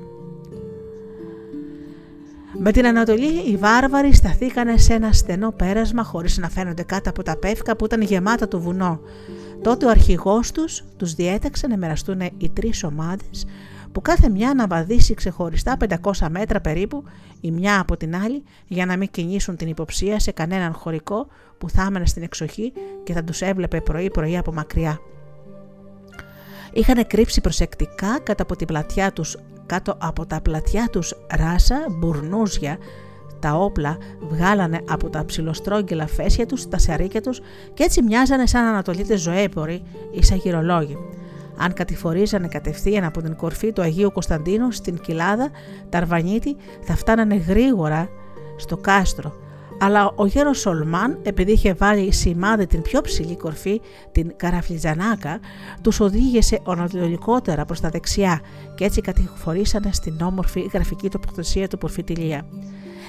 Με την Ανατολή οι βάρβαροι σταθήκανε σε ένα στενό πέρασμα χωρίς να φαίνονται κάτω από τα πεύκα που ήταν γεμάτα το βουνό. Τότε ο αρχηγός τους τους διέταξε να μοιραστούν οι τρεις ομάδες που κάθε μια να βαδίσει ξεχωριστά 500 μέτρα περίπου η μια από την άλλη για να μην κινήσουν την υποψία σε κανέναν χωρικό που θα έμενε στην εξοχή και θα τους έβλεπε πρωί-πρωί από μακριά. Είχαν κρύψει προσεκτικά κάτω από την πλατιά τους κάτω από τα πλατιά τους ράσα, μπουρνούζια, τα όπλα βγάλανε από τα ψιλοστρόγγυλα φέσια τους, τα σαρίκια τους και έτσι μοιάζανε σαν ανατολίτες ζωέποροι ή σαν γυρολόγοι. Αν κατηφορίζανε κατευθείαν από την κορφή του Αγίου Κωνσταντίνου στην κοιλάδα, τα αρβανίτη θα φτάνανε γρήγορα στο κάστρο αλλά ο γέρος Σολμάν, επειδή είχε βάλει σημάδι την πιο ψηλή κορφή, την Καραφλιτζανάκα, τους οδήγησε ονατολικότερα προς τα δεξιά και έτσι κατηφορήσανε στην όμορφη γραφική τοποθεσία του Πορφιτιλία.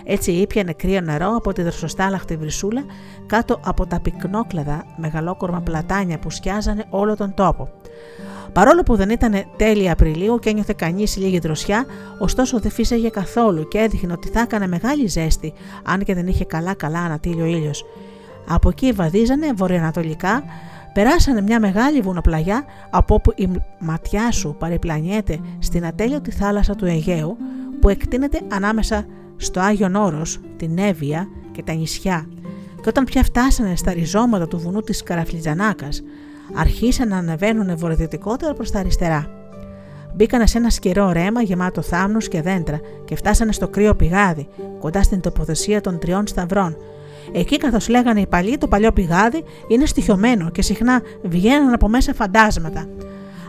Έτσι ήπιανε κρύο νερό από τη δροσοστάλαχτη βρυσούλα κάτω από τα πυκνόκλαδα μεγαλόκορμα πλατάνια που σκιάζανε όλο τον τόπο. Παρόλο που δεν ήταν τέλη Απριλίου και ένιωθε κανείς λίγη δροσιά, ωστόσο δεν φύσαγε καθόλου και έδειχνε ότι θα έκανε μεγάλη ζέστη, αν και δεν είχε καλά-καλά ανατήλιο ήλιος. Από εκεί βαδίζανε βορειοανατολικά, περάσανε μια μεγάλη βουνοπλαγιά από όπου η ματιά σου παρεπλανιέται στην ατέλειωτη θάλασσα του Αιγαίου που εκτείνεται ανάμεσα στο Άγιον Όρος, την Εύβοια και τα νησιά. Και όταν πια φτάσανε στα ριζώματα του βουνού της Καραφλιτζανάκας, αρχίσαν να ανεβαίνουν βορειοδυτικότερα προς τα αριστερά. Μπήκανε σε ένα σκερό ρέμα γεμάτο θάμνους και δέντρα και φτάσανε στο κρύο πηγάδι, κοντά στην τοποθεσία των τριών σταυρών. Εκεί, καθώς λέγανε οι παλιοί, το παλιό πηγάδι είναι στοιχειωμένο και συχνά βγαίνουν από μέσα φαντάσματα.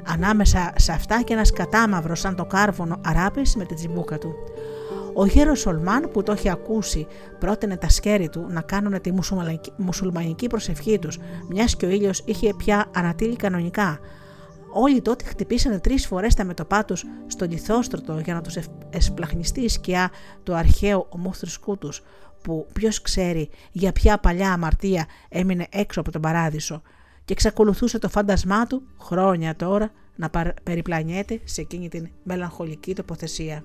Ανάμεσα σε αυτά και ένας κατάμαυρος σαν το κάρβονο αράπης με την τσιμπούκα του. Ο γέρος Σολμάν που το έχει ακούσει πρότεινε τα σκέρη του να κάνουν τη μουσουλμανική προσευχή τους, μιας και ο ήλιος είχε πια ανατείλει κανονικά. Όλοι τότε χτυπήσανε τρεις φορές τα μετωπά τους στο λιθόστρωτο για να τους εσπλαχνιστεί η σκιά του αρχαίου ομόθρησκού τους, που ποιος ξέρει για ποια παλιά αμαρτία έμεινε έξω από τον παράδεισο, και εξακολουθούσε το φάντασμά του χρόνια τώρα να περιπλανιέται σε εκείνη την μελαγχολική τοποθεσία.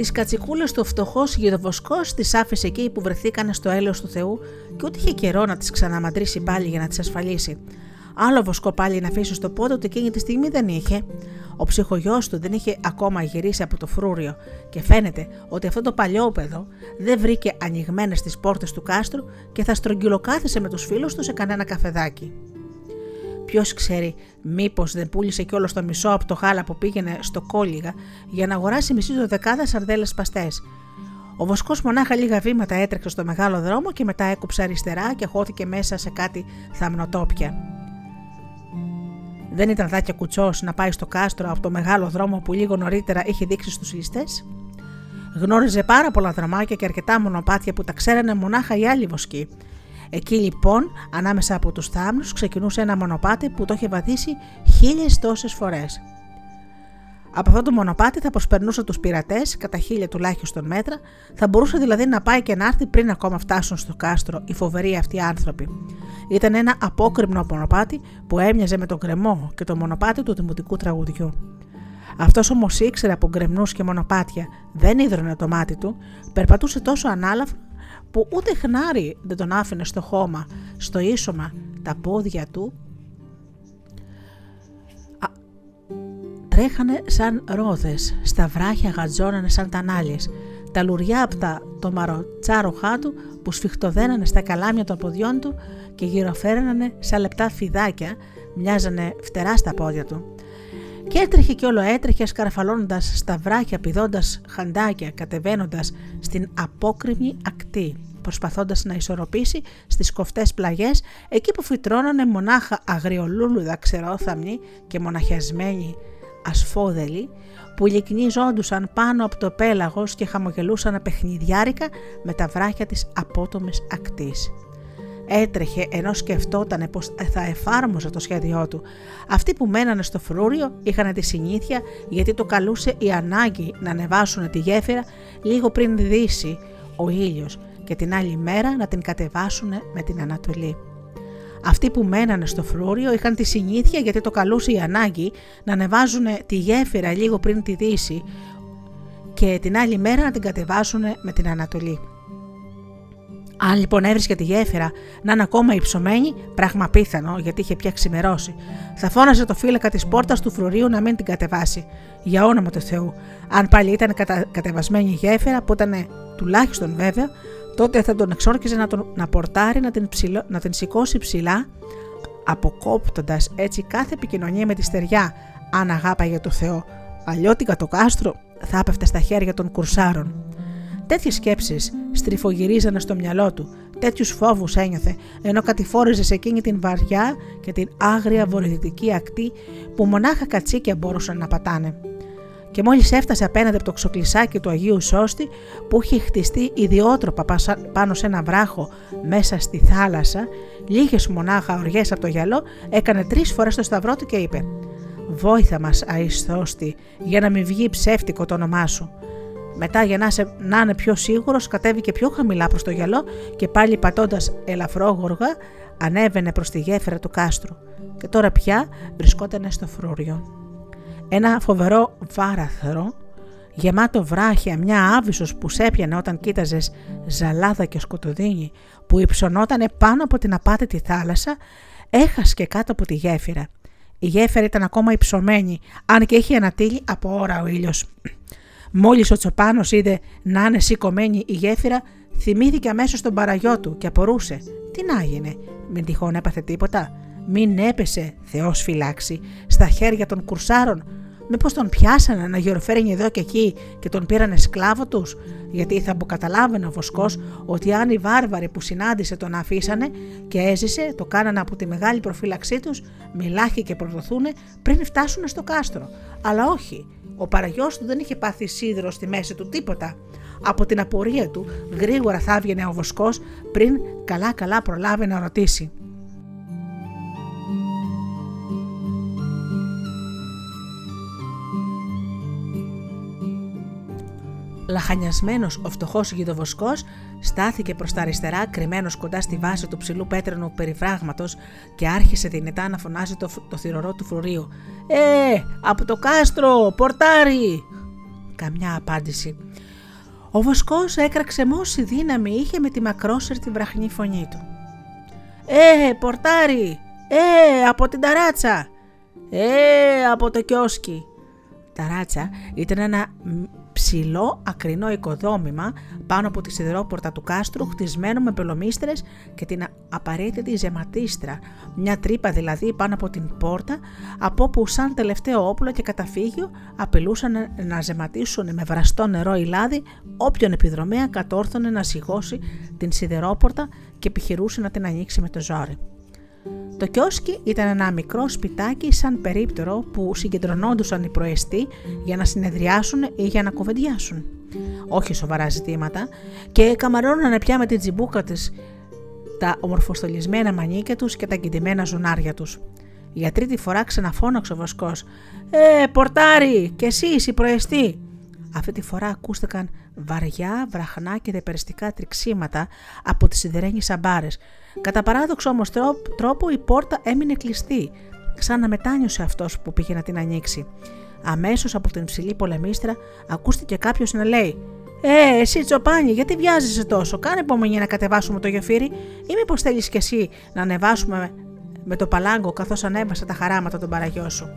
Τις κατσικούλες του φτωχός γεδοβοσκό τις άφησε εκεί που βρεθήκαν στο έλεος του Θεού και ούτε είχε καιρό να τις ξαναμαντρήσει πάλι για να τις ασφαλίσει. Άλλο βοσκό πάλι να αφήσει στο πόδι ότι εκείνη τη στιγμή δεν είχε. Ο ψυχογειό του δεν είχε ακόμα γυρίσει από το φρούριο και φαίνεται ότι αυτό το παλιόπεδο δεν βρήκε ανοιγμένες τις πόρτες του κάστρου και θα στρογγυλοκάθισε με τους φίλους του σε κανένα καφεδάκι. Ποιος ξέρει, μήπως δεν πούλησε κιόλα το μισό από το γάλα που πήγαινε στο κόλιγα για να αγοράσει μισή δεκάδα σαρδέλες παστές. Ο βοσκός μονάχα λίγα βήματα έτρεξε στο μεγάλο δρόμο και μετά έκοψε αριστερά και χώθηκε μέσα σε κάτι θαμνοτόπια. Δεν ήταν δάκια κουτσός να πάει στο κάστρο από το μεγάλο δρόμο που λίγο νωρίτερα είχε δείξει στους ληστές. Γνώριζε πάρα πολλά δρομάκια και αρκετά μονοπάτια που τα ξέρανε μονάχα οι άλλοι βοσκοί Εκεί λοιπόν, ανάμεσα από τους θάμνους, ξεκινούσε ένα μονοπάτι που το είχε βαδίσει χίλιες τόσες φορές. Από αυτό το μονοπάτι θα προσπερνούσε τους πειρατές κατά χίλια τουλάχιστον μέτρα, θα μπορούσε δηλαδή να πάει και να έρθει πριν ακόμα φτάσουν στο κάστρο οι φοβεροί αυτοί άνθρωποι. Ήταν ένα απόκρημνο μονοπάτι που έμοιαζε με τον κρεμό και το μονοπάτι του δημοτικού τραγουδιού. Αυτός όμως ήξερε από γκρεμνούς και μονοπάτια, δεν ίδρωνε το μάτι του, περπατούσε τόσο ανάλαφρα που ούτε χνάρι δεν τον άφηνε στο χώμα, στο ίσωμα, τα πόδια του τρέχανε σαν ρόδες, στα βράχια γατζώνανε σαν τανάλιες, τα λουριά από τα το μαροτσάροχά του που σφιχτοδένανε στα καλάμια των ποδιών του και γυροφέρνανε σαν λεπτά φιδάκια, μοιάζανε φτερά στα πόδια του. Και έτρεχε και όλο έτρεχε σκαρφαλώνοντας στα βράχια πηδώντας χαντάκια κατεβαίνοντας στην απόκρημη ακτή προσπαθώντας να ισορροπήσει στις κοφτές πλαγιές εκεί που φυτρώνανε μονάχα αγριολούλουδα ξερόθαμνοι και μοναχιασμένοι ασφόδελοι που λυκνίζόντουσαν πάνω από το πέλαγος και χαμογελούσαν παιχνιδιάρικα με τα βράχια της απότομης ακτής. Έτρεχε ενώ σκεφτόταν πως θα εφάρμοζε το σχέδιό του. Αυτοί που μένανε στο φρούριο είχαν τη συνήθεια γιατί το καλούσε η ανάγκη να ανεβάσουν τη γέφυρα λίγο πριν δύσει ο ήλιος και την άλλη μέρα να την κατεβάσουν με την Ανατολή. Αυτοί που μένανε στο φρούριο είχαν τη συνήθεια γιατί το καλούσε η ανάγκη να ανεβάζουν τη γέφυρα λίγο πριν τη δύση και την άλλη μέρα να την κατεβάσουν με την Ανατολή. Αν λοιπόν έβρισκε τη γέφυρα να είναι ακόμα υψωμένη, πράγμα πίθανο γιατί είχε πια ξημερώσει, θα φώναζε το φύλακα της πόρτας του φρουρίου να μην την κατεβάσει. Για όνομα του Θεού, αν πάλι ήταν κατα... κατεβασμένη η γέφυρα, που ήταν τουλάχιστον βέβαια, τότε θα τον εξόρκιζε να, τον, να πορτάρει να την, ψηλό, να την σηκώσει ψηλά, αποκόπτοντας έτσι κάθε επικοινωνία με τη στεριά, αν αγάπαγε το Θεό. Αλλιώτικα το κάστρο θα έπεφτε στα χέρια των κουρσάρων. Τέτοιες σκέψεις στριφογυρίζανε στο μυαλό του, τέτοιους φόβους ένιωθε, ενώ κατηφόριζε σε εκείνη την βαριά και την άγρια βορειοδυτική ακτή που μονάχα κατσίκια μπορούσαν να πατάνε και μόλις έφτασε απέναντι από το ξοκλισάκι του Αγίου Σώστη που είχε χτιστεί ιδιότροπα πάνω σε ένα βράχο μέσα στη θάλασσα, λίγες μονάχα οργές από το γυαλό, έκανε τρεις φορές το σταυρό του και είπε «Βόηθα μας, αισθώστη, για να μην βγει ψεύτικο το όνομά σου». Μετά για να, σε, να είναι πιο σίγουρος κατέβηκε πιο χαμηλά προς το γυαλό και πάλι πατώντας ελαφρόγοργα ανέβαινε προς τη γέφυρα του κάστρου και τώρα πια βρισκόταν στο φρούριο. Ένα φοβερό βάραθρο, γεμάτο βράχια, μια άβυσος που σέπιανε όταν κοίταζες ζαλάδα και σκοτωδίνη που υψωνότανε πάνω από την απάτητη θάλασσα, έχασκε κάτω από τη γέφυρα. Η γέφυρα ήταν ακόμα υψωμένη, αν και είχε ανατύλει από ώρα ο ήλιος. Μόλις ο Τσοπάνος είδε να είναι σηκωμένη η γέφυρα, θυμήθηκε αμέσως τον παραγιό του και απορούσε. Τι να έγινε, μην τυχόν έπαθε τίποτα. Μην έπεσε, Θεός φυλάξει, στα χέρια των κουρσάρων Μήπω τον πιάσανε να γεροφέρνει εδώ και εκεί και τον πήρανε σκλάβο τους, γιατί θα αποκαταλάβαινε ο Βοσκός ότι αν οι βάρβαροι που συνάντησε τον αφήσανε και έζησε, το κάνανε από τη μεγάλη προφύλαξή τους, μιλάχει και προδοθούν πριν φτάσουν στο κάστρο. Αλλά όχι, ο παραγιός του δεν είχε πάθει σίδερο στη μέση του τίποτα. Από την απορία του γρήγορα θα έβγαινε ο Βοσκός πριν καλά-καλά προλάβει να ρωτήσει. Λαχανιασμένος ο φτωχό γιδοβοσκό στάθηκε προς τα αριστερά, κρυμμένος κοντά στη βάση του ψηλού πέτρινου περιφράγματος και άρχισε δυνατά να φωνάζει το, το θηρορό του φρουρίου. Ε, από το κάστρο, πορτάρι! Καμιά απάντηση. Ο βοσκός έκραξε μόση δύναμη είχε με τη μακρόσερτη βραχνή φωνή του. Ε, πορτάρι! Ε, από την ταράτσα! Ε, από το κιόσκι! Ταράτσα ήταν ένα ψηλό ακρινό οικοδόμημα πάνω από τη σιδερόπορτα του κάστρου χτισμένο με πελομίστρες και την απαραίτητη ζεματίστρα, μια τρύπα δηλαδή πάνω από την πόρτα από όπου σαν τελευταίο όπλο και καταφύγιο απειλούσαν να ζεματίσουν με βραστό νερό ή λάδι όποιον επιδρομέα κατόρθωνε να σιγώσει την σιδερόπορτα και επιχειρούσε να την ανοίξει με το ζόρι. Το κιόσκι ήταν ένα μικρό σπιτάκι σαν περίπτερο που συγκεντρωνόντουσαν οι προεστοί για να συνεδριάσουν ή για να κουβεντιάσουν. Όχι σοβαρά ζητήματα και καμαρώνανε πια με την τσιμπούκα της τα ομορφοστολισμένα μανίκια τους και τα κεντυμένα ζωνάρια τους. Για τρίτη φορά ξαναφώναξε ο Βοσκός «Ε, πορτάρι, και εσύ είσαι προεστή». Αυτή τη φορά ακούστηκαν βαριά, βραχνά και δεπεριστικά τριξίματα από τις σιδερένιες αμπάρες. Κατά παράδοξο όμως τρόπο η πόρτα έμεινε κλειστή, σαν να μετάνιωσε αυτός που πήγε να την ανοίξει. Αμέσως από την ψηλή πολεμίστρα ακούστηκε κάποιος να λέει «Ε, εσύ Τσοπάνι, γιατί βιάζεσαι τόσο, κάνε υπομονή να κατεβάσουμε το γεφύρι ή μήπως θέλεις κι εσύ να ανεβάσουμε με το παλάγκο καθώς ανέβασα τα χαράματα των παραγιών σου».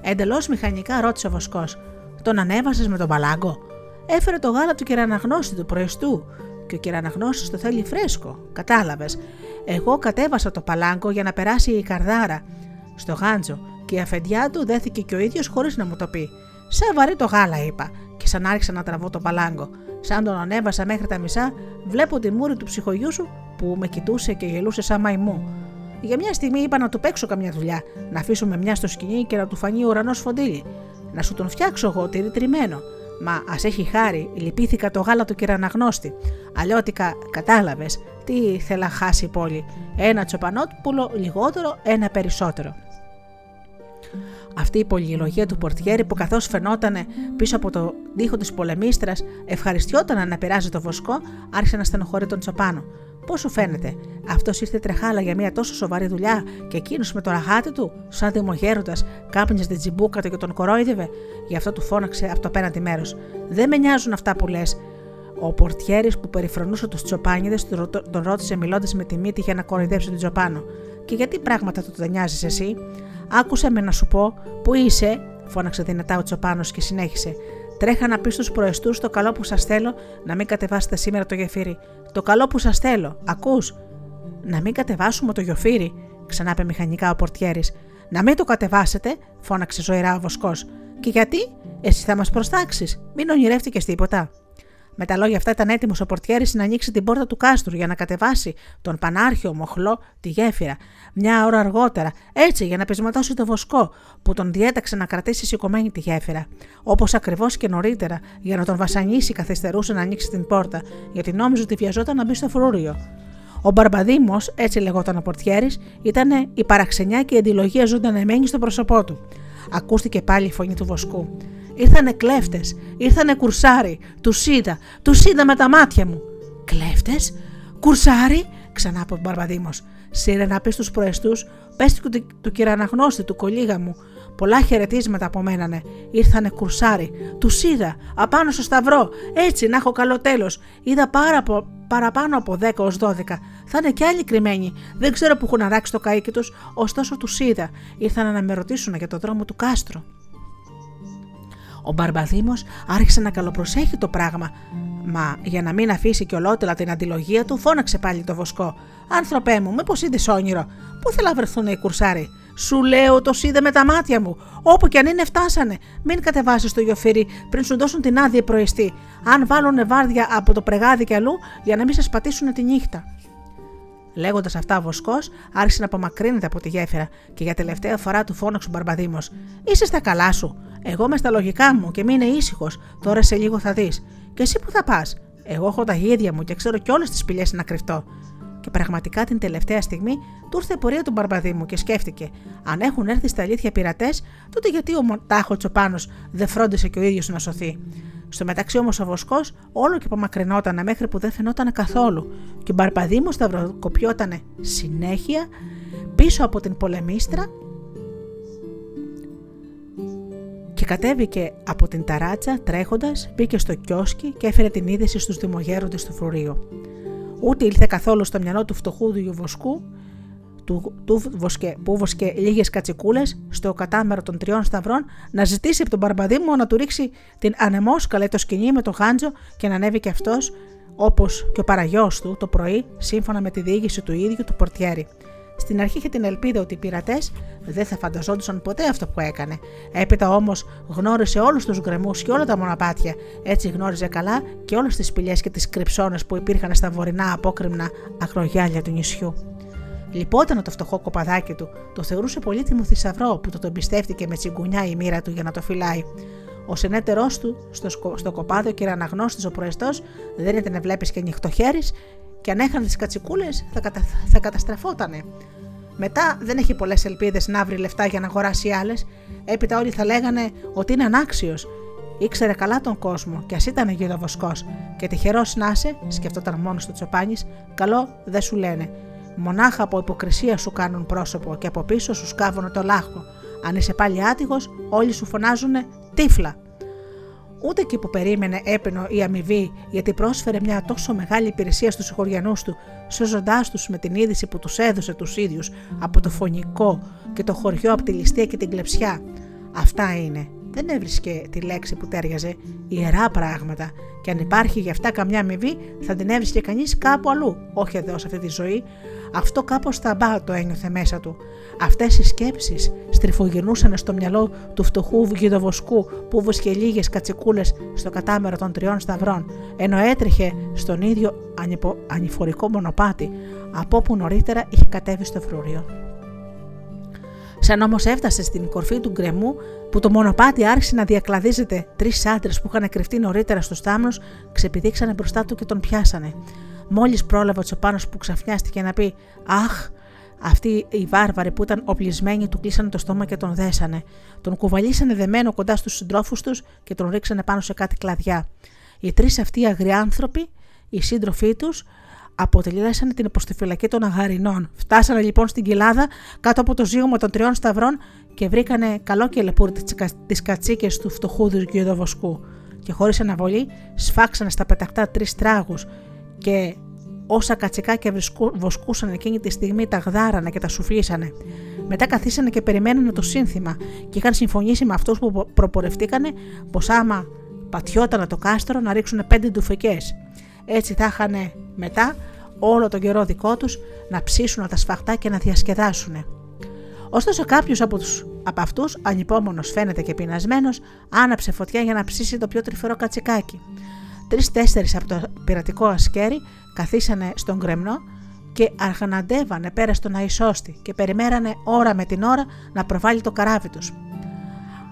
Εντελώς μηχανικά ρώτησε ο Βοσκός «Τον ανέβασες με τον παλάγκο» Έφερε το γάλα του κυραναγνώστη του προεστού και ο κυραναγνώστη το θέλει φρέσκο. Κατάλαβες. Εγώ κατέβασα το παλάγκο για να περάσει η καρδάρα στο γάντζο και η αφεντιά του δέθηκε και ο ίδιος χωρίς να μου το πει. Σαν βαρύ το γάλα, είπα, και σαν άρχισα να τραβώ το παλάγκο. Σαν τον ανέβασα μέχρι τα μισά, βλέπω τη μούρη του ψυχογιού σου που με κοιτούσε και γελούσε σαν μαϊμού. Για μια στιγμή είπα να του παίξω καμιά δουλειά, να αφήσουμε μια στο σκηνή και να του φανεί ο ουρανός φοντίλι. Να σου τον φτιάξω εγώ τυρί τριμμένο. Μα ας έχει χάρη, λυπήθηκα το γάλα του κυραναγνώστη. Αλλιώτικα, κατάλαβες τι θέλα χάσει η πόλη. Ένα τσοπανόπουλο λιγότερο, ένα περισσότερο. Αυτή η πολυλογία του πορτιέρη που καθώς φαινόταν πίσω από το δίχο της πολεμίστρας ευχαριστιόταν να περάσει το βοσκό, άρχισε να στενοχωρεί τον Τσοπάνο. Πώς σου φαίνεται, αυτός ήρθε τρεχάλα για μια τόσο σοβαρή δουλειά και εκείνος με το ραγάτι του, σαν δημογέροντας, κάπνιζε την τσιμπούκα του και τον κορόιδευε. Γι' αυτό του φώναξε από το απέναντι μέρος. Δεν με νοιάζουν αυτά που λες. Ο πορτιέρης που περιφρονούσε τους τσοπάνιδες τον ρώτησε μιλώντας με τη μύτη για να κοροϊδέψει τον Τσοπάνο. Και γιατί πράγματα του δεν νοιάζεις εσύ; Άκουσε με να σου πω που είσαι, φώναξε δυνατά ο Τσοπάνος και συνέχισε. Τρέχα να πεις στους προεστούς το καλό που σας θέλω να μην κατεβάσετε σήμερα το γεφύρι. Το καλό που σας θέλω, ακούς; Να μην κατεβάσουμε το γεφύρι, ξανάπε μηχανικά ο πορτιέρης. Να μην το κατεβάσετε, φώναξε ζωηρά ο βοσκός. Και γιατί, εσύ θα μας προστάξεις, μην ονειρεύτηκες τίποτα. Με τα λόγια αυτά ήταν έτοιμος ο Πορτιέρης να ανοίξει την πόρτα του κάστρου για να κατεβάσει τον πανάρχιο μοχλό τη γέφυρα. Μια ώρα αργότερα, έτσι για να πεισματώσει το βοσκό που τον διέταξε να κρατήσει σηκωμένη τη γέφυρα. Όπως ακριβώς και νωρίτερα, για να τον βασανίσει, καθυστερούσε να ανοίξει την πόρτα, γιατί νόμιζε ότι βιαζόταν να μπει στο φρούριο. Ο Μπαρμπαδήμος, έτσι λεγόταν ο Πορτιέρης, ήταν η παραξενιά και η αντιλογία ζωντανεμένη στο πρόσωπό του. Ακούστηκε πάλι η φωνή του βοσκού. Ήρθανε κλέφτες, ήρθανε κουρσάρι. Του είδα, του είδα με τα μάτια μου. Κλέφτες, κουρσάρι, ξανά από τον Μπαρμπαδήμο. Σύρε να πεις στου προεστού, πες του, του κυραναγνώστη του κολίγα μου. Πολλά χαιρετίσματα απομένανε. Ήρθανε κουρσάρι. Του είδα, απάνω στο σταυρό. Έτσι να έχω καλό τέλος. Είδα πάρα, παραπάνω από 10 ως 12. Θα είναι και άλλοι κρυμμένοι. Δεν ξέρω που έχουν αράξει το καίκι τους, ωστόσο του είδα. Ήρθαν να με ρωτήσουν για το δρόμο του κάστρο. Ο Μπαρμπαδήμος άρχισε να καλοπροσέχει το πράγμα, μα για να μην αφήσει και ολότελα την αντιλογία του, φώναξε πάλι το βοσκό. Άνθρωπέ μου, μήπως είδες όνειρο, πού θέλα βρεθούν οι κουρσάροι; Σου λέω, το είδε με τα μάτια μου. Όπου και αν είναι, φτάσανε. Μην κατεβάσεις το γιοφύρι πριν σου δώσουν την άδεια προεστή. Αν βάλουν βάρδια από το πρεγάδι κι αλλού για να μην σας πατήσουν τη νύχτα. Λέγοντας αυτά, ο Βοσκός άρχισε να απομακρύνεται από τη γέφυρα και για τελευταία φορά του φώναξε ο Μπαρμπαδήμος. Είσαι στα καλά σου. Εγώ είμαι στα λογικά μου και μείνε ήσυχος. Τώρα σε λίγο θα δεις. Και εσύ που θα πας. Εγώ έχω τα γίδια μου και ξέρω κι όλες τις σπηλιές να κρυφτώ. Και πραγματικά την τελευταία στιγμή του ήρθε η πορεία του Μπαρμπαδήμου και σκέφτηκε: Αν έχουν έρθει στα αλήθεια πειρατές, τότε γιατί ο Μοντάχος Τσοπάνο δεν φρόντισε και ο ίδιος να σωθεί. Στο μεταξύ όμως ο Βοσκός όλο και απομακρυνόταν μέχρι που δεν φαινόταν καθόλου και ο Μπαρπαδήμος σταυροκοπιόταν συνέχεια πίσω από την πολεμίστρα και κατέβηκε από την ταράτσα τρέχοντας, μπήκε στο κιόσκι και έφερε την είδηση στους δημογέροντες του φρουρίου. Ούτε ήλθε καθόλου στο μυαλό του φτωχού του Βοσκού του, του βοσκε, που βοσκε λίγες κατσικούλες στο κατάμερο των τριών σταυρών να ζητήσει από τον Μπαρμπαδήμο να του ρίξει την ανεμόσκαλε το σκηνή με το γάντζο και να ανέβει και αυτός, όπως και ο παραγιός του, το πρωί, σύμφωνα με τη διήγηση του ίδιου του πορτιέρη. Στην αρχή είχε την ελπίδα ότι οι πειρατές δεν θα φανταζόντουσαν ποτέ αυτό που έκανε. Έπειτα όμως γνώρισε όλους τους γκρεμούς και όλα τα μοναπάτια. Έτσι γνώριζε καλά και όλες τις σπηλιές και τις κρυψώνες που υπήρχαν στα βορεινά απόκρημνα ακρογιάλια του νησιού. Λυπόταν το φτωχό κοπαδάκι του, το θεωρούσε πολύτιμο θησαυρό που το τον πιστεύτηκε με τσιγκουνιά η μοίρα του για να το φυλάει. Ο συνέτερός του στο, στο κοπάδιο και αναγνώστης ο προεστός δεν ήταν να βλέπεις και νυχτοχέρι και αν έχανε τις κατσικούλες θα, κατα... θα καταστραφότανε. Μετά δεν έχει πολλές ελπίδες να βρει λεφτά για να αγοράσει άλλες. Έπειτα όλοι θα λέγανε ότι είναι ανάξιος. Ήξερε καλά τον κόσμο και ας ήταν γιδοβοσκό. Και τυχερός να είσαι, σκεφτόταν μόνος του Τσοπάνης, καλό δεν σου λένε. Μονάχα από υποκρισία σου κάνουν πρόσωπο και από πίσω σου σκάβουν το λάχο. Αν είσαι πάλι άτυχος, όλοι σου φωνάζουν τύφλα. Ούτε εκεί που περίμενε έπαινο η αμοιβή, γιατί πρόσφερε μια τόσο μεγάλη υπηρεσία στους συγχωριανού του, σώζοντάς τους με την είδηση που τους έδωσε τους ίδιους από το φωνικό και το χωριό από τη ληστεία και την κλεψιά. Αυτά είναι. Δεν έβρισκε τη λέξη που τέριαζε. Ιερά πράγματα. Και αν υπάρχει γι' αυτά καμιά αμοιβή, θα την έβρισκε κανείς κάπου αλλού. Όχι εδώ σε αυτή τη ζωή, αυτό κάπως σταμπά το ένιωθε μέσα του. Αυτές οι σκέψεις στριφογυρνούσαν στο μυαλό του φτωχού βοσκού που βούσκε λίγες κατσικούλες στο κατάμερο των τριών σταυρών, ενώ έτρεχε στον ίδιο ανηφορικό μονοπάτι από όπου νωρίτερα είχε κατέβει στο φρούριο. Σαν όμως έφτασε στην κορφή του γκρεμού, που το μονοπάτι άρχισε να διακλαδίζεται, τρεις άντρες που είχαν κρυφτεί νωρίτερα στους θάμνους ξεπηδήξανε μπροστά του και τον πιάσανε. Μόλις πρόλαβε ο Τσοπάνος που ξαφνιάστηκε να πει Αχ, αυτοί οι βάρβαροι που ήταν οπλισμένοι του κλείσανε το στόμα και τον δέσανε. Τον κουβαλήσανε δεμένο κοντά στους συντρόφους τους και τον ρίξανε πάνω σε κάτι κλαδιά. Οι τρεις αυτοί αγριάνθρωποι, οι σύντροφοί τους, αποτελέσαν την υποστηφυλακή των αγαρινών. Φτάσανε λοιπόν στην κοιλάδα κάτω από το ζύγωμα των τριών σταυρών και βρήκανε καλό και λεπούρ τις κατσίκες του φτωχού βοσκού. Και χωρίς αναβολή σφάξανε στα πετακτά τρεις τράγους και όσα κατσικάκια βοσκούσαν εκείνη τη στιγμή τα γδάρανε και τα σουφλίσανε. Μετά καθίσανε και περιμένανε το σύνθημα και είχαν συμφωνήσει με αυτούς που προπορευτήκανε πως άμα πατιόταν το κάστρο να ρίξουν πέντε ντουφεκές. Έτσι θα είχαν μετά όλο τον καιρό δικό τους να ψήσουν τα σφαχτά και να διασκεδάσουν. Ωστόσο, κάποιος από, από αυτούς, ανυπόμονος φαίνεται και πεινασμένος, άναψε φωτιά για να ψήσει το πιο τρυφερό κατσικάκι. Τρει-τέσσερι από το πειρατικό ασκέρι καθίσανε στον κρεμνό και αρχαναντεύανε πέρα στον Αϊσώστη και περιμένανε ώρα με την ώρα να προβάλλει το καράβι τους.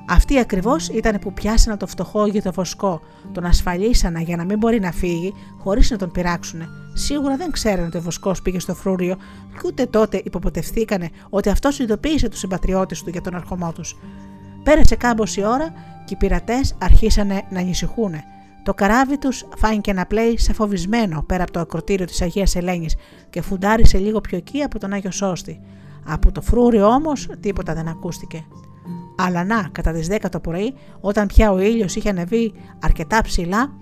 Αυτοί ακριβώς ήταν που πιάσανε το φτωχό βοσκό, τον ασφαλίσανε για να μην μπορεί να φύγει χωρίς να τον πειράξουν. Σίγουρα δεν ξέρανε ότι ο Βοσκός πήγε στο φρούριο, και ούτε τότε υποποτευθήκανε ότι αυτός ειδοποίησε τους συμπατριώτες του για τον αρχομό τους. Πέρασε κάμποση ώρα και οι πειρατές αρχίσανε να ανησυχούν. Το καράβι τους φάνηκε να πλέει σε φοβισμένο πέρα από το ακροτήριο της Αγίας Ελένης και φουντάρισε λίγο πιο εκεί από τον Άγιο Σώστη. Από το φρούριο όμως τίποτα δεν ακούστηκε. Αλλά να, κατά τις 10 το πρωί, όταν πια ο ήλιος είχε ανεβεί αρκετά ψηλά,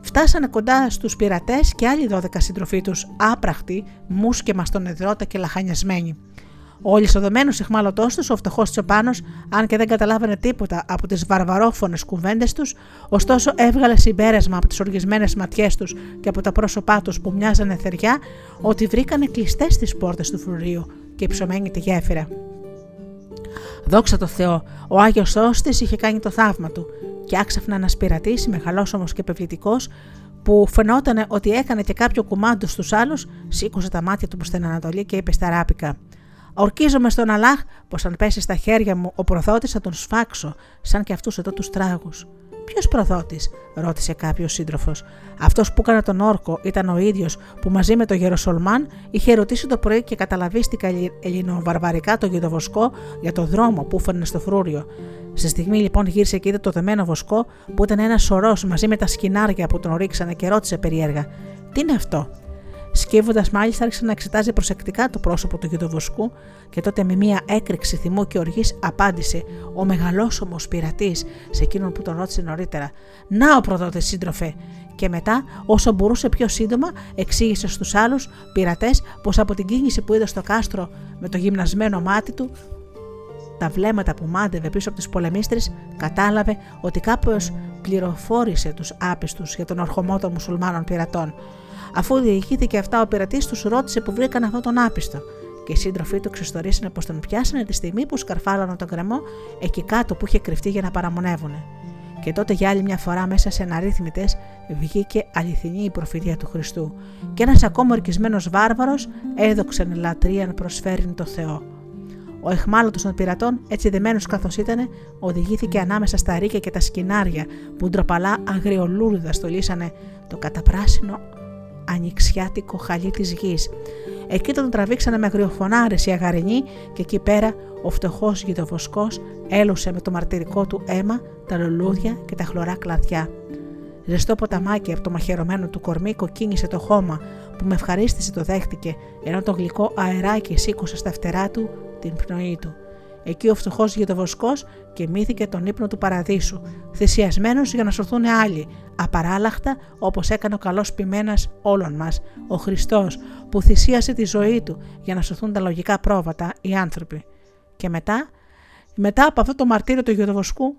φτάσανε κοντά στους πειρατές και άλλοι 12 συντροφοί τους, άπραχτοι, μουσκεμα στον εδρώτα και λαχανιασμένοι. Ο λισοδομένο εχμάλωτός τους, ο φτωχός Τσοπάνος, αν και δεν καταλάβαινε τίποτα από τις βαρβαρόφωνες κουβέντες τους, ωστόσο έβγαλε συμπέρασμα από τις οργισμένες ματιές τους και από τα πρόσωπά τους που μοιάζανε θεριά, ότι βρήκανε κλειστές τις πόρτες του φρουρίου και υψωμένη τη γέφυρα. Δόξα τω Θεώ, ο Άγιος Όστη είχε κάνει το θαύμα του και άξαφνα ένα πειρατή, μεγαλόσωμος και επιβλητικό, που φαινόταν ότι έκανε και κάποιο κουμάντο στους άλλους, σήκωσε τα μάτια του προς την Ανατολή και είπε στα ράπικα: Ορκίζομαι στον Αλάχ πως αν πέσει στα χέρια μου ο προδότη θα τον σφάξω, σαν και αυτούς εδώ τους τράγους. Ποιος προδότη, ρώτησε κάποιος σύντροφος. Αυτός που έκανε τον όρκο ήταν ο ίδιος που μαζί με τον Γεροσολμάν είχε ρωτήσει το πρωί και καταλαβίστηκα ελληνοβαρβαρικά το γεδοβοσκό για το δρόμο που φέρνε στο φρούριο. Σε στιγμή λοιπόν γύρισε και είδε το δεμένο βοσκό που ήταν ένας σωρός μαζί με τα σκινάρια που τον ρίξανε και ρώτησε περίεργα: Τι είναι αυτό, Σκύβοντας, μάλιστα, άρχισε να εξετάζει προσεκτικά το πρόσωπο του γιδοβοσκού και τότε με μία έκρηξη θυμού και οργής απάντησε ο μεγαλόσωμο πειρατής σε εκείνον που τον ρώτησε νωρίτερα: Να ο προδότε σύντροφε! Και μετά, όσο μπορούσε πιο σύντομα, εξήγησε στους άλλους πειρατές πως από την κίνηση που είδε στο κάστρο με το γυμνασμένο μάτι του, τα βλέμματα που μάντευε πίσω από τις πολεμίστρες, κατάλαβε ότι κάποιο πληροφόρησε τους άπιστους για τον ορχομό των μουσουλμάνων πειρατών Αφού διηγήθηκε αυτά, ο πειρατής τους ρώτησε που βρήκαν αυτόν τον άπιστο. Και οι σύντροφοί του ξεστορίσανε πως τον πιάσανε τη στιγμή που σκαρφάλωναν τον κρεμό εκεί κάτω που είχε κρυφτεί για να παραμονεύουν. Και τότε για άλλη μια φορά μέσα σε αναρρύθμιτες βγήκε αληθινή η προφητεία του Χριστού. Και ένας ακόμα ορκισμένος βάρβαρος έδοξεν λατρείαν προσφέρει το Θεό. Ο εχμάλωτος των πειρατών, έτσι δεμένος καθώς ήταν, οδηγήθηκε ανάμεσα στα ρίκια και τα σκηνάρια που ντροπαλά αγριολούρδα στολίσανε το καταπράσινο ανοιξιάτικο χαλί της γης. Εκεί τον τραβήξανε με αγριοφωνάρες οι αγαρινοί και εκεί πέρα ο φτωχός γητοβοσκός έλουσε με το μαρτυρικό του αίμα τα λουλούδια και τα χλωρά κλαδιά. Ζεστό ποταμάκι από το μαχαιρωμένο του κορμί κοκκίνησε το χώμα που με ευχαρίστηση το δέχτηκε, ενώ το γλυκό αεράκι σήκωσε στα φτερά του την πνοή του. Εκεί ο φτωχός γετοβοσκό κοιμήθηκε τον ύπνο του παραδείσου, θυσιασμένος για να σωθούν άλλοι, απαράλλαχτα όπως έκανε ο καλός πειμένα όλων μας, ο Χριστός, που θυσίασε τη ζωή του για να σωθούν τα λογικά πρόβατα, οι άνθρωποι. Και μετά, μετά από αυτό το μαρτύριο του γετοβοσκού,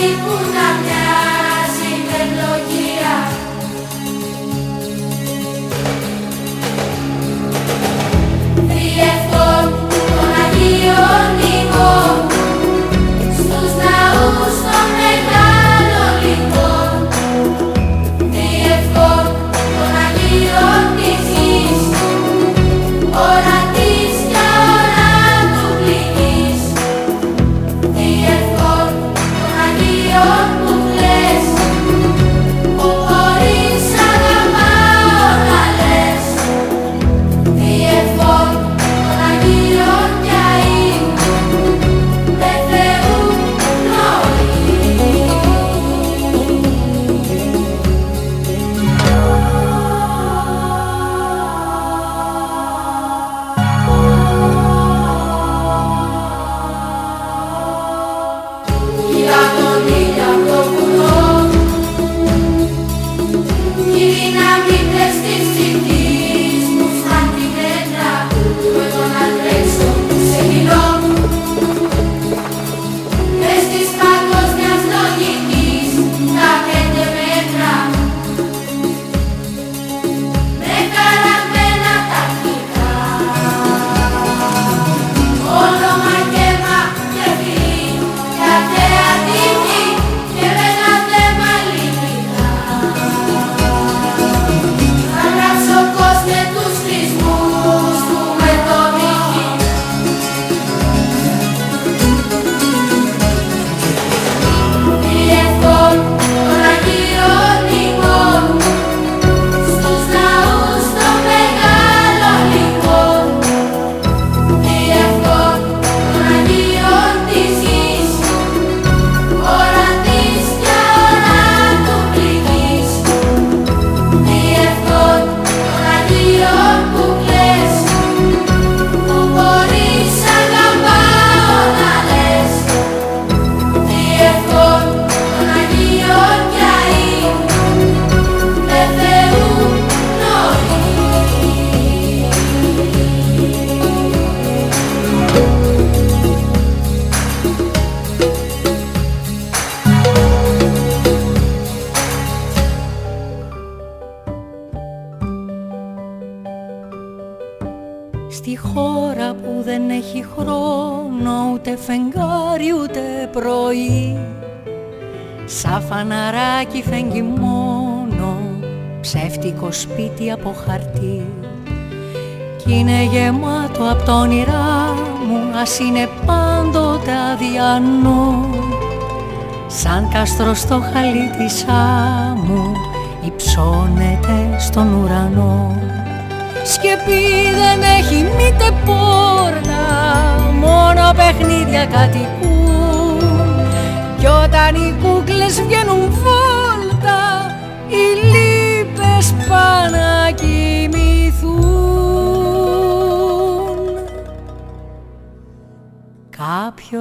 tribunal.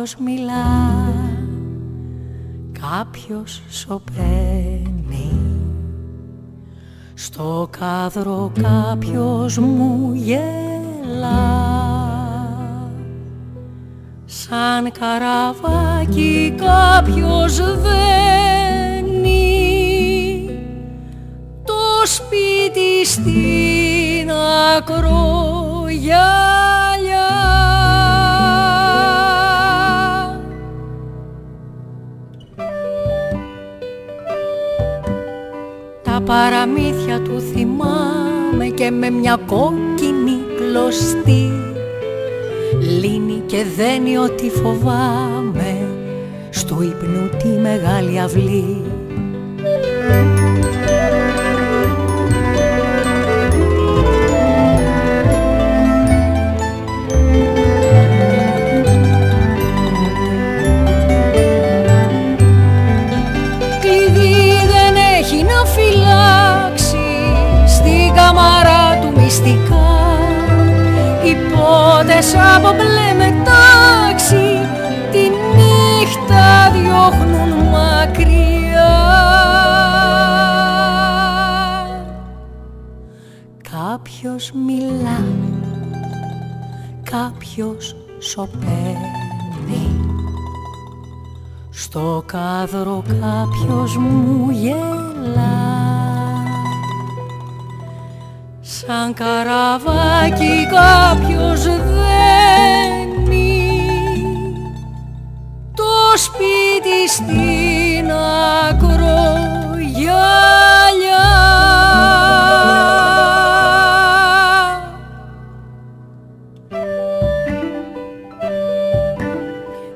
Κάποιος μιλά κάποιος σωπαίνει. Στο κάδρο κάποιος μου γελά. Σαν καραβάκι κάποιος δένει. Το σπίτι στην ακρογιαλιά παραμύθια του θυμάμαι και με μια κόκκινη κλωστή. Λύνει και δένει ό,τι φοβάμαι στο ύπνου τη μεγάλη αυλή
Νύχτες από μπλε μετάξι τη νύχτα διώχνουν μακριά.
Κάποιος μιλά, κάποιος σωπαίνει. Στο κάδρο κάποιος μου γελά σαν καραβάκι κάποιος δένει το σπίτι στην ακρογιαλιά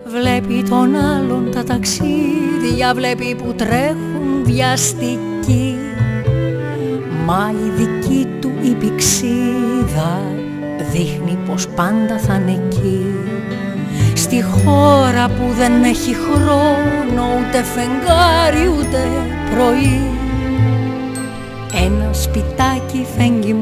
Βλέπει τον άλλον τα ταξίδια, βλέπει που τρέχουν βιαστικοί. Μα η δική του η πηξίδα δείχνει πως πάντα θα είναι εκεί. Στη χώρα που δεν έχει χρόνο ούτε φεγγάρι ούτε πρωί. Ένα σπιτάκι φέγγει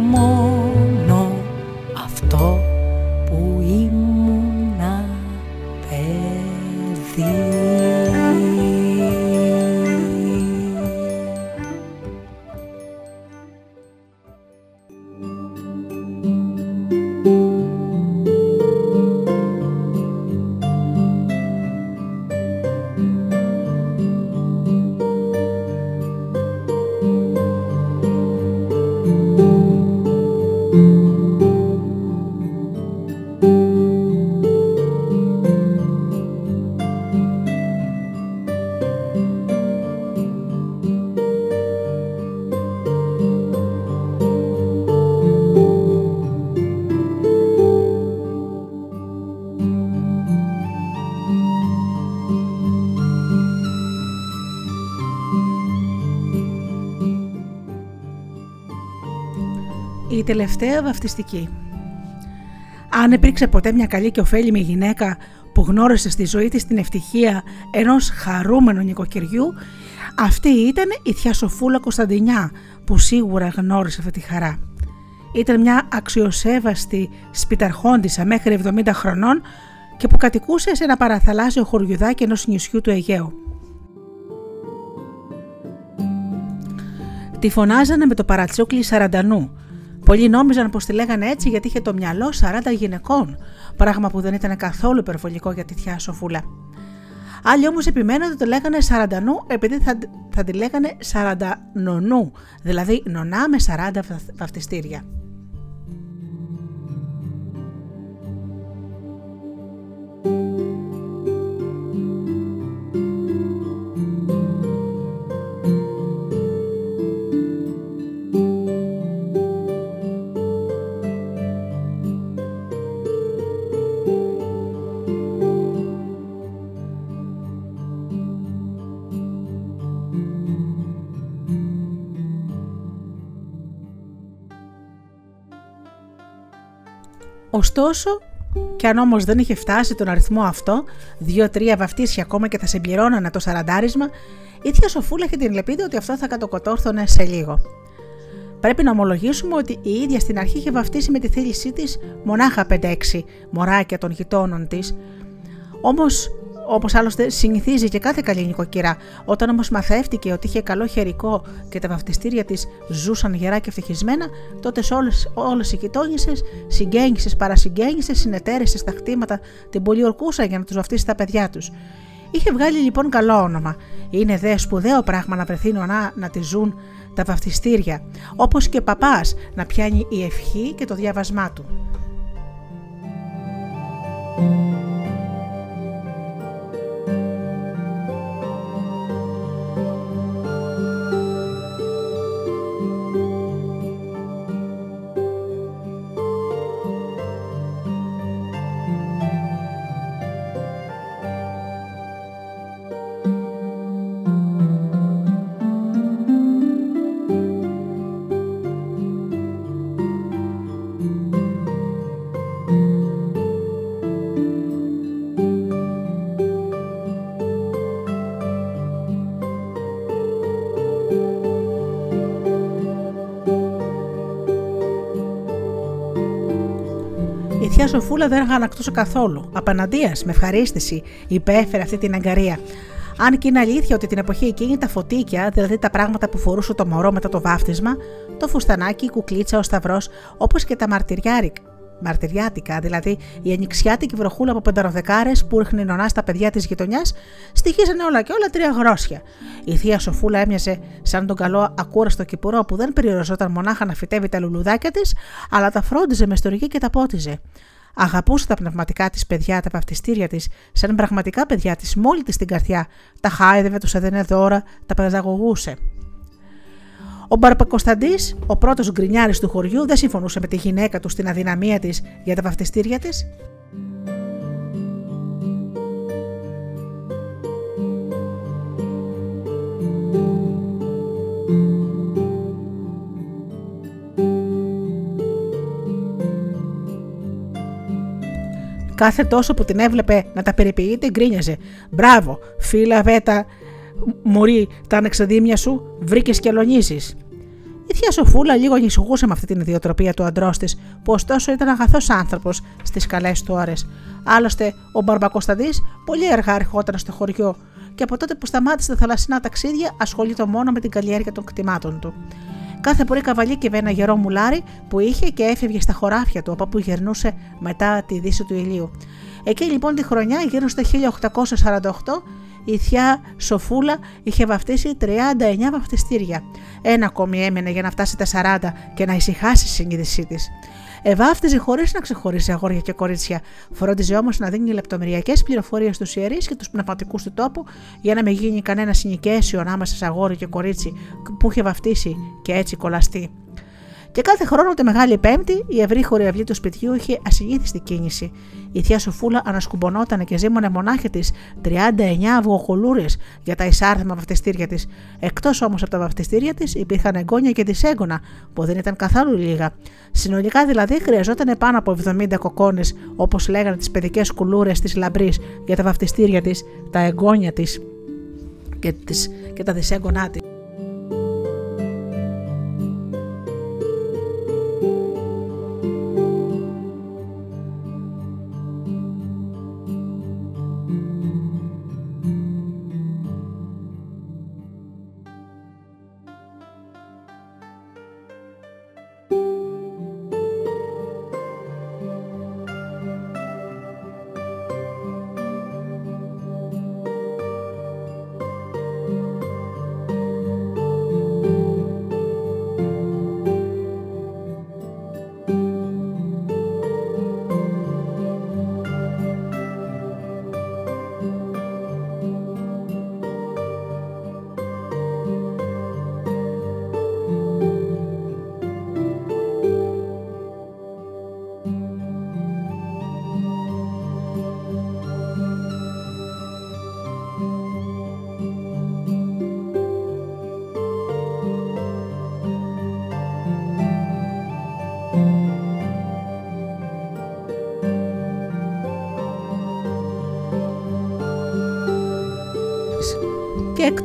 τελευταία βαφτιστική. Αν υπήρξε ποτέ μια καλή και ωφέλιμη γυναίκα που γνώρισε στη ζωή της την ευτυχία ενός χαρούμενου νοικοκυριού, αυτή ήταν η θεία Σοφούλα Κωνσταντινιά που σίγουρα γνώρισε αυτή τη χαρά. Ήταν μια αξιοσέβαστη σπιταρχόντισσα μέχρι 70 χρονών και που κατοικούσε σε ένα παραθαλάσσιο χωριουδάκι ενός νησιού του Αιγαίου. Τη φωνάζανε με το παρατσούκλι Σαραντανού Πολλοί νόμιζαν πως τη λέγανε έτσι γιατί είχε το μυαλό 40 γυναικών, πράγμα που δεν ήταν καθόλου υπερβολικό για τη θιά Σοφούλα. Άλλοι όμως επιμέναν ότι το λέγανε Σαραντανού επειδή θα, θα τη λέγανε Σαραντανονού, δηλαδή νονά με 40 βαφτιστήρια. Ωστόσο, και αν όμως δεν είχε φτάσει τον αριθμό αυτό, δύο-τρία βαφτίσια ακόμα και θα συμπληρώνανε το σαραντάρισμα, η θεία Σοφούλα είχε την ελπίδα ότι αυτό θα κατοκοτόρθωνε σε λίγο. Πρέπει να ομολογήσουμε ότι η ίδια στην αρχή είχε βαφτίσει με τη θέλησή της μονάχα 5-6 μωράκια των γειτόνων της. Όμως, όπως άλλωστε συνηθίζει και κάθε καλή νοικοκυρά, όταν όμως μαθεύτηκε ότι είχε καλό χερικό και τα βαφτιστήρια της ζούσαν γερά και ευτυχισμένα, τότε όλες οι γειτόνισε, συγγέννησε, παρασυγγέννησε, συνεταίρεσε στα χτήματα, την πολιορκούσαν για να τους βαφτίσει τα παιδιά τους. Είχε βγάλει λοιπόν καλό όνομα. Είναι δε σπουδαίο πράγμα να βρεθεί νονά να τη ζουν τα βαφτιστήρια, όπως και παπάς να πιάνει η ευχή και το διάβασμά του. Σοφούλα δεν αγανακτούσε καθόλου. Απέναντία, με ευχαρίστηση, υπέφερε αυτή την αγκαρία. Αν και είναι αλήθεια ότι την εποχή εκείνη τα φωτίκια, δηλαδή τα πράγματα που φορούσε το μωρό μετά το βάφτισμα, το φουστανάκι, η κουκλίτσα, ο σταυρός, όπως και τα μαρτυριάρικα, μαρτυριάτικα, δηλαδή η ανοιξιάτικη βροχούλα από πενταροδεκάρες που ρίχνει νονά στα παιδιά της γειτονιάς, στοιχίζανε όλα και όλα τρία γρόσια. Η θεία Σοφούλα έμοιαζε σαν τον καλό ακούραστο κυπουρό που δεν περιοριζόταν μονάχα να φυτεύει τα λουλουδάκια της, αλλά τα φρόντιζε μες στοργή και τα πότιζε. Αγαπούσε τα πνευματικά της παιδιά, τα βαφτιστήρια της, σαν πραγματικά παιδιά της, μόλι της την καρδιά. Τα χάιδευε, τους έδαινε δώρα, τα παιδαγωγούσε. Ο Μπαρπακοσταντής, ο πρώτος γκρινιάρης του χωριού, δεν συμφωνούσε με τη γυναίκα του στην αδυναμία της για τα βαφτιστήρια της Κάθε τόσο που την έβλεπε να τα περιποιείται, γκρίνιαζε. Μπράβο, φίλα βέτα, μωρή, τα ανεξαδίμια σου, βρήκες και αλωνίζει. Η θεία Σοφούλα λίγο ανησυχούσε με αυτή την ιδιοτροπία του αντρός της, που ωστόσο ήταν αγαθός άνθρωπος στις καλές του ώρες. Άλλωστε, ο Μπαρμπακοσταδί πολύ αργά ερχόταν στο χωριό και από τότε που σταμάτησε τα θαλασσινά ταξίδια ασχολείται μόνο με την καλλιέργεια των κτημάτων του. Κάθε πρωί καβαλίκευε ένα γερό μουλάρι που είχε και έφευγε στα χωράφια του από όπου γερνούσε μετά τη δύση του ηλίου. Εκεί λοιπόν τη χρονιά, γύρω στο 1848, η θιά Σοφούλα είχε βαφτίσει 39 βαφτιστήρια. Ένα ακόμη έμενε για να φτάσει τα 40 και να ησυχάσει η συνείδησή της. Ευάφτιζε χωρίς να ξεχωρίσει αγόρια και κορίτσια. Φρόντιζε όμως να δίνει λεπτομεριακές πληροφορίες στους ιερείς και τους πνευματικούς του τόπου για να μην γίνει κανένα συνοικέσιο ανάμεσα σε αγόρι και κορίτσι που είχε βαφτίσει και έτσι κολλαστεί. Και κάθε χρόνο τη Μεγάλη Πέμπτη η ευρύχωρη αυλή του σπιτιού είχε ασυνήθιστη κίνηση. Η θεία Σοφούλα ανασκουμπονόταν και ζήμωνε μονάχη τη 39 αυγοκολούρε για τα εισάρθμα βαφτιστήρια της. Εκτός όμως από τα βαφτιστήρια της υπήρχαν εγγόνια και δισέγγωνα, που δεν ήταν καθόλου λίγα. Συνολικά δηλαδή χρειαζόταν πάνω από 70 κοκόνε, όπως λέγανε τις παιδικές κουλούρες της λαμπρής για τα βαφτιστήρια της, τα εγγόνια της και, και τα δισέγγονά της.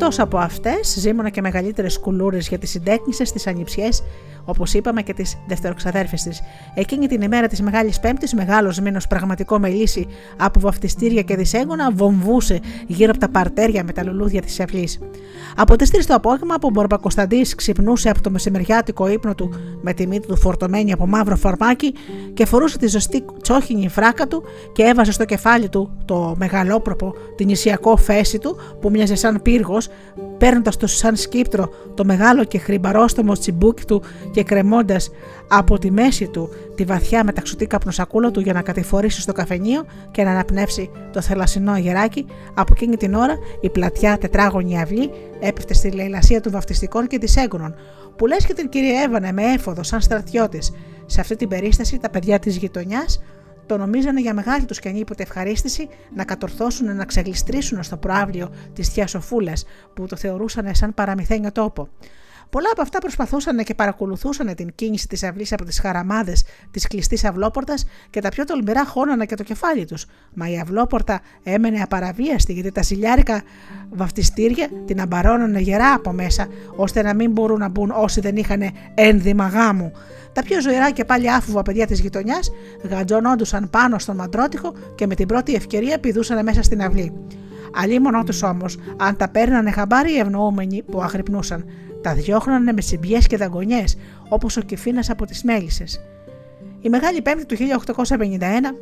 Και εκτός από αυτές, ζήμωνα και μεγαλύτερες κουλούρες για τις συντέκνησε, τις ανιψιές, όπως είπαμε και τις δευτεροξαδέρφες της. Εκείνη την ημέρα της Μεγάλης Πέμπτης, μεγάλος μήνος πραγματικό με λύση από βαφτιστήρια και δυσέγγωνα, βομβούσε γύρω από τα παρτέρια με τα λουλούδια της αυλής. Από τις 3 το απόγευμα που ο Μπορμπακοσταντής ξυπνούσε από το μεσημεριάτικο ύπνο του με τη μύτη του φορτωμένη από μαύρο φαρμάκι και φορούσε τη ζωστή τσόχινη φράκα του και έβαζε στο κεφάλι του το μεγαλόπροπο, την ισιακό φέση του που μοιάζε σαν πύργος, παίρνοντας το σαν σκύπτρο το μεγάλο και χρυμπαρόστομο τσιμπούκι του και κρεμώντας από τη μέση του τη βαθιά μεταξωτή καπνοσακούλα του για να κατηφορήσει στο καφενείο και να αναπνεύσει το θελασσινό αγεράκι, από εκείνη την ώρα η πλατιά τετράγωνη αυλή έπεφτε στη λαϊλασία των βαφτιστικών και της έγκονων, που λες και την κυριεύανε με έφοδο σαν στρατιώτης. Σε αυτή την περίσταση τα παιδιά της γειτονιάς το νομίζανε για μεγάλη τους και ανίποτε ευχαρίστηση να κατορθώσουν να ξεγλιστρήσουν στο προάβλιο της θεία Σοφούλας, που το θεωρούσαν σαν παραμυθένιο τόπο. Πολλά από αυτά προσπαθούσαν και παρακολουθούσαν την κίνηση της αυλής από τις χαραμάδες της κλειστής αυλόπορτας και τα πιο τολμηρά χώνανα και το κεφάλι τους. Μα η αυλόπορτα έμενε απαραβίαστη γιατί τα ζηλιάρικα βαφτιστήρια την αμπαρώνανε γερά από μέσα, ώστε να μην μπορούν να μπουν όσοι δεν είχαν ένδυμα γάμου. Τα πιο ζωηρά και πάλι άφουβα παιδιά της γειτονιάς γατζωνόντουσαν πάνω στον μαντρότυχο και με την πρώτη ευκαιρία πηδούσαν μέσα στην αυλή. Αλλήμονό τους όμως, αν τα παίρνανε χαμπάρι οι ευνοούμενοι που αγρυπνούσαν, τα διώχνανε με συμπιές και δαγκονιές, όπως ο κυφίνα από τις μέλισσες. Η Μεγάλη Πέμπτη του 1851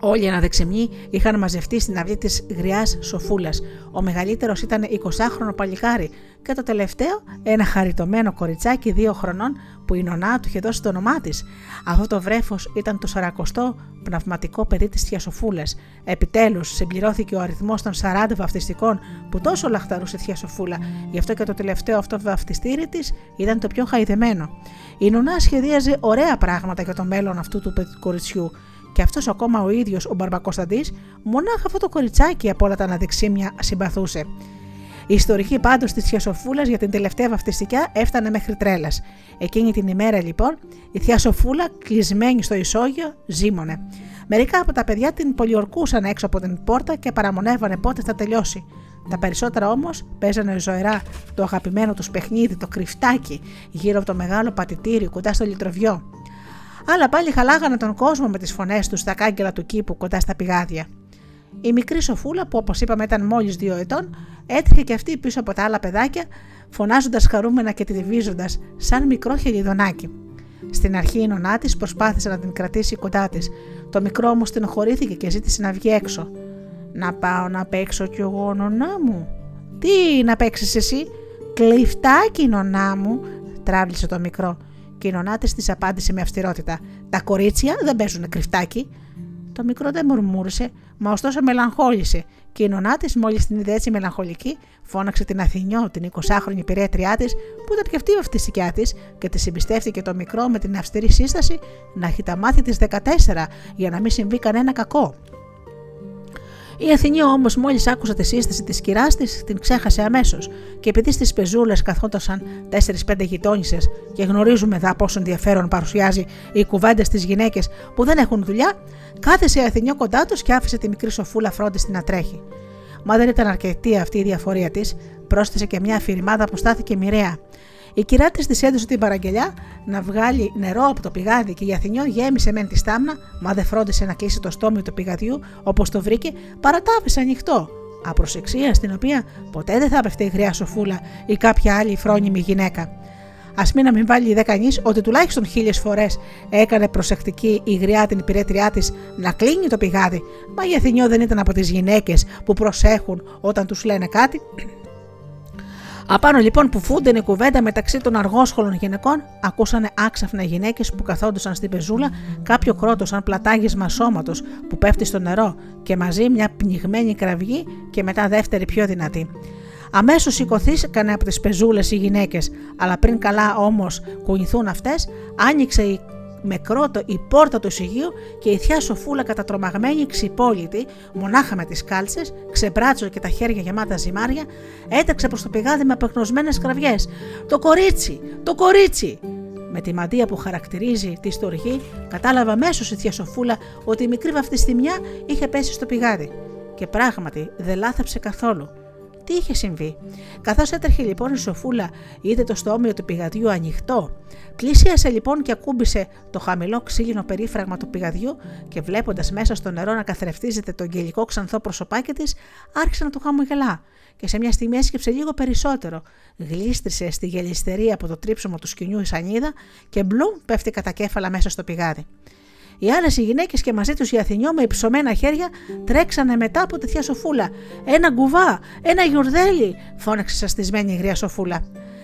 Όλοι οι αναδεξιμοί είχαν μαζευτεί στην αυλή της γριάς Σοφούλας. Ο μεγαλύτερος ήταν 20χρονο παλικάρι και το τελευταίο ένα χαριτωμένο κοριτσάκι δύο χρονών που η νονά του είχε δώσει το όνομά της. Αυτό το βρέφος ήταν το σαρακοστό πνευματικό παιδί της Θεία Σοφούλας. Επιτέλους συμπληρώθηκε ο αριθμός των 40 βαφτιστικών που τόσο λαχταρούσε η Θεία Σοφούλα, γι' αυτό και το τελευταίο αυτό βαφτιστήρι της ήταν το πιο χαϊδεμένο. Η νονά σχεδίαζε ωραία πράγματα για το μέλλον αυτού του κοριτσιού και αυτός ακόμα ο ίδιος ο Μπαρμπακοσταντής, μονάχα αυτό το κοριτσάκι από όλα τα αναδεξίμια συμπαθούσε. Η ιστορική πάντως της Θεία για την τελευταία βαφτιστικιά έφτανε μέχρι τρέλας. Εκείνη την ημέρα λοιπόν η Θεία Σοφούλα, κλεισμένη στο ισόγειο, ζήμωνε. Μερικά από τα παιδιά την πολιορκούσαν έξω από την πόρτα και παραμονεύανε πότε θα τελειώσει. Τα περισσότερα όμως παίζανε ζωηρά το αγαπημένο τους παιχνίδι, το κρυφτάκι, γύρω από το μεγάλο πατητήρι κοντά στο λιτροβιό άλλα πάλι χαλάγανε τον κόσμο με τις φωνές τους στα κάγκελα του κήπου κοντά στα πηγάδια. Η μικρή σοφούλα, που όπως είπαμε ήταν μόλις δύο ετών, έτρεχε και αυτή πίσω από τα άλλα παιδάκια, φωνάζοντας χαρούμενα και τριβίζοντας σαν μικρό χελιδονάκι. Στην αρχή η νονά της προσπάθησε να την κρατήσει κοντά της. Το μικρό όμως την χωρήθηκε και ζήτησε να βγει έξω. Να πάω να παίξω κι εγώ, νονά μου. Τι να παίξεις εσύ, κλειφτάκι, νονά μου, τράβλησε το μικρό και η νονάτη της απάντησε με αυστηρότητα: Τα κορίτσια δεν παίζουν κρυφτάκι. Το μικρό δεν μουρμούρισε, μα ωστόσο μελαγχόλησε και η νονάτη, μόλις την είδε έτσι μελαγχολική, φώναξε την Αθηνιό, την 20χρονη πυρέτριά της, που ήταν και αυτή η βαφτιστικιά τη, και της εμπιστεύτηκε το μικρό με την αυστηρή σύσταση να έχει τα μάτια της 14 για να μην συμβεί κανένα κακό. Η Αθηνία όμως, μόλις άκουσε τη σύσταση της κυρά της, την ξέχασε αμέσως και επειδή στις πεζούλες καθόντουσαν 4-5 γειτόνισε και γνωρίζουμε εδώ πόσο ενδιαφέρον παρουσιάζει οι κουβέντε στις γυναίκες που δεν έχουν δουλειά, κάθεσε η Αθηνιό κοντά τους και άφησε τη μικρή σοφούλα φρόντιστη να τρέχει. Μα δεν ήταν αρκετή αυτή η διαφορία της, πρόσθεσε και μια αφηρημάδα που στάθηκε μοιραία. Η κυρά της τη έδωσε την παραγγελιά να βγάλει νερό από το πηγάδι και η Αθηνιό γέμισε μεν τη στάμνα, μα δεν φρόντισε να κλείσει το στόμιο του πηγαδιού όπως το βρήκε, παρατάβησε ανοιχτό. Απροσεξία στην οποία ποτέ δεν θα έπεφτε η γριά σοφούλα ή κάποια άλλη φρόνιμη γυναίκα. Α μην να μην βάλει ιδέα κανεί ότι τουλάχιστον χίλιες φορές έκανε προσεκτική η γριά την υπηρέτριά της να κλείνει το πηγάδι, μα η Αθηνιό δεν ήταν από τις γυναίκες που προσέχουν όταν τους λένε κάτι Απάνω λοιπόν που φούνταινε η κουβέντα μεταξύ των αργόσχολων γυναικών, ακούσανε άξαφνα γυναίκες που καθόντουσαν στην πεζούλα, κάποιο κρότο σαν πλατάγισμα σώματος που πέφτει στο νερό και μαζί μια πνιγμένη κραυγή και μετά δεύτερη πιο δυνατή. Αμέσως σηκωθήκανε από τις πεζούλες οι γυναίκες, αλλά πριν καλά όμως κουνηθούν αυτές, άνοιξε η με κρότο η πόρτα του εισηγείου και η θεία Σοφούλα κατατρομαγμένη ξυπόλυτη, μονάχα με τις κάλτσες, ξεμπράτσο και τα χέρια γεμάτα ζυμάρια, έταξε προς το πηγάδι με απεγνωσμένες κραυγές. Το κορίτσι! Το κορίτσι! Με τη μαντία που χαρακτηρίζει τη στοργή, κατάλαβα αμέσως η θεία Σοφούλα ότι η μικρή βαφτιστημιά είχε πέσει στο πηγάδι. Και πράγματι δεν λάθαψε καθόλου. Τι είχε συμβεί. Καθώς έτρεχε λοιπόν η σοφούλα, είδε το στόμιο του πηγαδιού ανοιχτό. Πλησίασε λοιπόν και ακούμπησε το χαμηλό ξύλινο περίφραγμα του πηγαδιού και βλέποντας μέσα στο νερό να καθρεφτίζεται το γελικό ξανθό προσωπάκι της, άρχισε να του χαμογελά και σε μια στιγμή έσκυψε λίγο περισσότερο. Γλίστρισε στη γελιστερία από το τρίψιμο του σκηνιού η σανίδα και μπλουμ πέφτει κατά κέφαλα μέσα στο πηγάδι. Οι άλλες οι γυναίκες και μαζί τους η Αθηνιό με υψωμένα χέρια τρέξανε μετά από τέτοια σοφούλα. Ένα γκουβά, ένα γιουρδέλι, φώναξε σαστισμένη η γριά σοφούλα.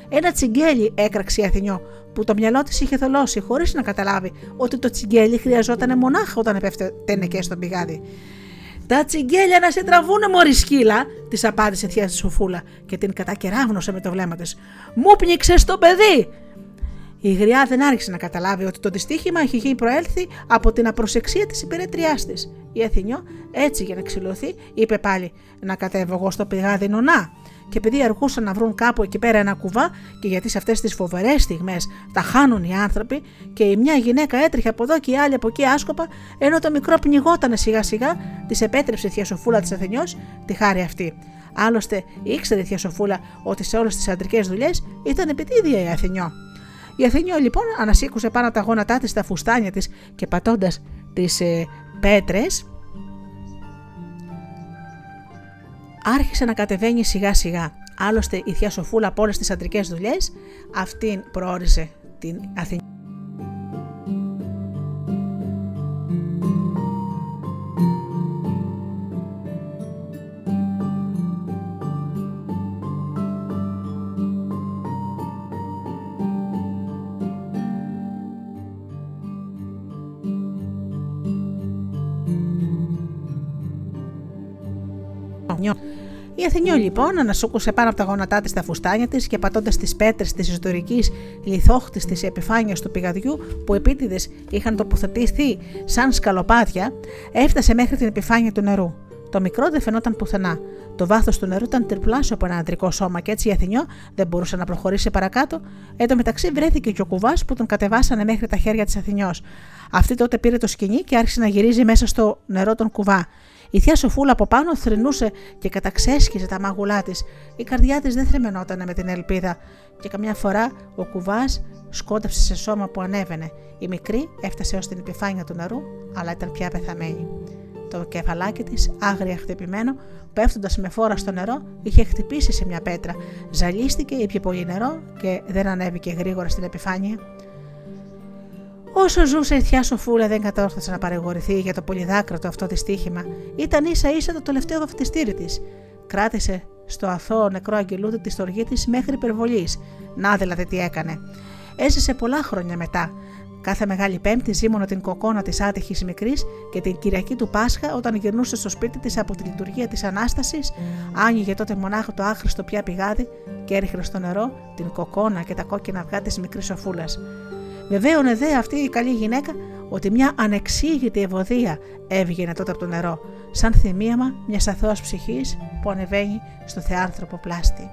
Ένα τσιγκέλι, έκραξε η Αθηνιό, που το μυαλό της είχε θολώσει, χωρίς να καταλάβει ότι το τσιγκέλι χρειαζόταν μονάχα όταν επέφτενε και στον πηγάδι. Τα τσιγκέλια να σε τραβούνε μωρή σκύλα, της απάντησε θεία τη σοφούλα και την κατακεράβνωσε με το βλέμμα της. Μου πνίξες το παιδί! Η γριά δεν άρχισε να καταλάβει ότι το δυστύχημα είχε προέλθει από την απροσεξία της υπηρετριά της. Η Αθηνιό, έτσι για να ξυλωθεί, είπε πάλι: Να κατέβω εγώ στο πηγάδι νονά. Και επειδή αργούσαν να βρουν κάπου εκεί πέρα ένα κουβά, και γιατί σε αυτές τις φοβερές στιγμές τα χάνουν οι άνθρωποι, και η μια γυναίκα έτρεχε από εδώ και η άλλη από εκεί άσκοπα, ενώ το μικρό πνιγότανε σιγά σιγά, της επέτρεψε η θεία της Αθηνιός τη χάρη αυτή. Άλλωστε, ήξερε η θεία Σοφούλα ότι σε όλες τις αντρικές δουλειές ήταν επιτίδια η Αθηνιό. Η Αθηνιό λοιπόν ανασήκουσε πάνω τα γόνατά της στα φουστάνια της και πατώντας τις ε, πέτρες, άρχισε να κατεβαίνει σιγά σιγά. Άλλωστε η θεία Σοφούλα από όλες τις αντρικές δουλειές, αυτήν προόρισε την Αθηνιό. Η Αθηνιό λοιπόν ανασούκουσε πάνω από τα γόνατά της τα φουστάνια της και πατώντας τις πέτρες της ιστορικής λιθόχτης της επιφάνειας του πηγαδιού που επίτηδες είχαν τοποθετηθεί σαν σκαλοπάτια, έφτασε μέχρι την επιφάνεια του νερού. Το μικρό δεν φαινόταν πουθενά. Το βάθος του νερού ήταν τριπλάσιο από ένα αντρικό σώμα και έτσι η Αθηνιό δεν μπορούσε να προχωρήσει παρακάτω. Εν τω μεταξύ βρέθηκε και ο κουβάς που τον κατεβάσανε μέχρι τα χέρια της Αθηνιός. Αυτή τότε πήρε το σκηνή και άρχισε να γυρίζει μέσα στο νερό τον κουβά. Η θεία Σοφούλα από πάνω θρυνούσε και καταξέσχιζε τα μάγουλά της. Η καρδιά της δεν θρεμενόταν με την ελπίδα, και καμιά φορά ο κουβάς σκόνταψε σε σώμα που ανέβαινε. Η μικρή έφτασε ως την επιφάνεια του νερού, αλλά ήταν πια πεθαμένη. Το κεφαλάκι της, άγρια χτυπημένο, πέφτοντας με φόρα στο νερό, είχε χτυπήσει σε μια πέτρα. Ζαλίστηκε, ήπια πολύ νερό και δεν ανέβηκε γρήγορα στην επιφάνεια. Όσο ζούσε η θιά Σοφούλα δεν κατόρθωσε να παρηγορηθεί για το πολυδάκρατο αυτό δυστύχημα. Ήταν ίσα ίσα το τελευταίο βαφτιστήρι της. Κράτησε στο αθώο νεκρό αγγελούδι τη στοργή της μέχρι υπερβολής. Να δηλαδή τι έκανε. Έζησε πολλά χρόνια μετά. Κάθε Μεγάλη Πέμπτη ζήμωνε την κοκόνα της άτυχης μικρής και την Κυριακή του Πάσχα, όταν γυρνούσε στο σπίτι της από τη λειτουργία της Ανάστασης, άνοιγε τότε μονάχα το άχρηστο πια πηγάδι και έριχνε στο νερό την κοκόνα και τα κόκκινα αυγά της μικρής σοφούλας. Βεβαίωνε δε αυτή η καλή γυναίκα ότι μια ανεξήγητη ευωδία έβγαινε τότε από το νερό, σαν θυμίαμα μιας αθώας ψυχής που ανεβαίνει στο θεάνθρωπο πλάστη.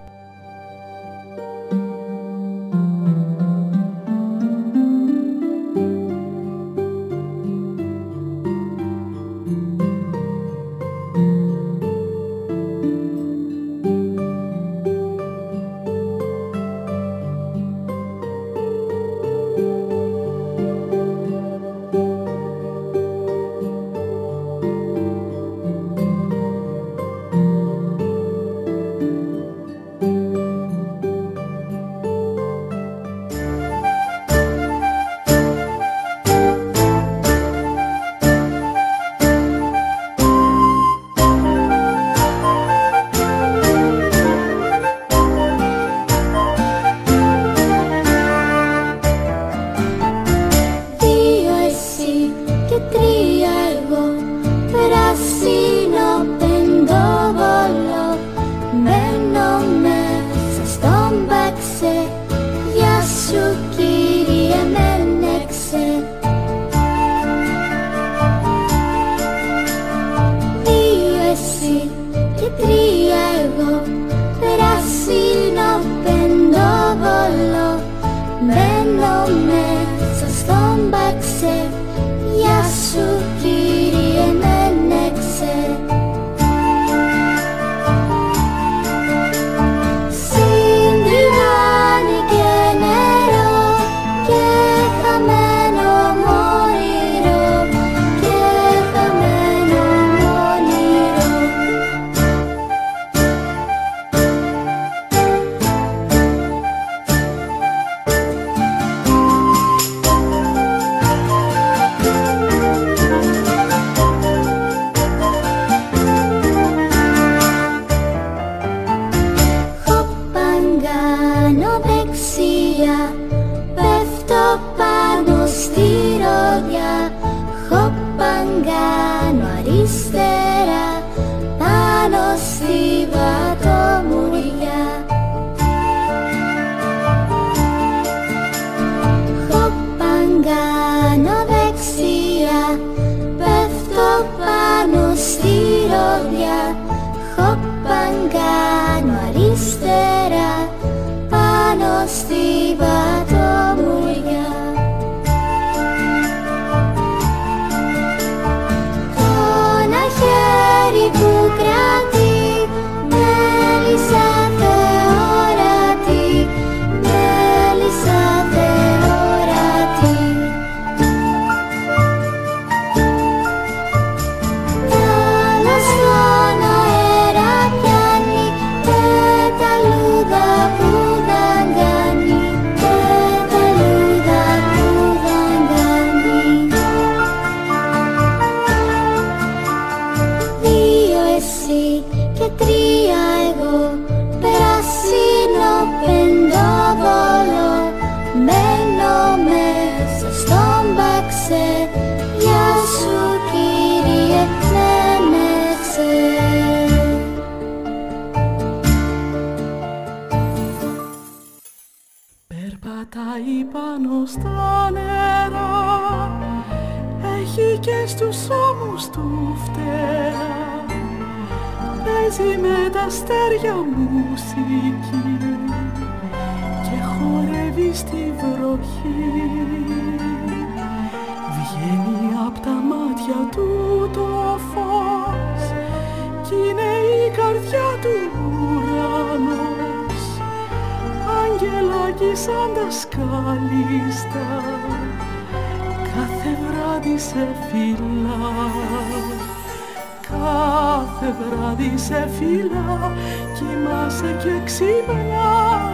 βράδυ σε φύλλα κοιμάσαι και ξύπνα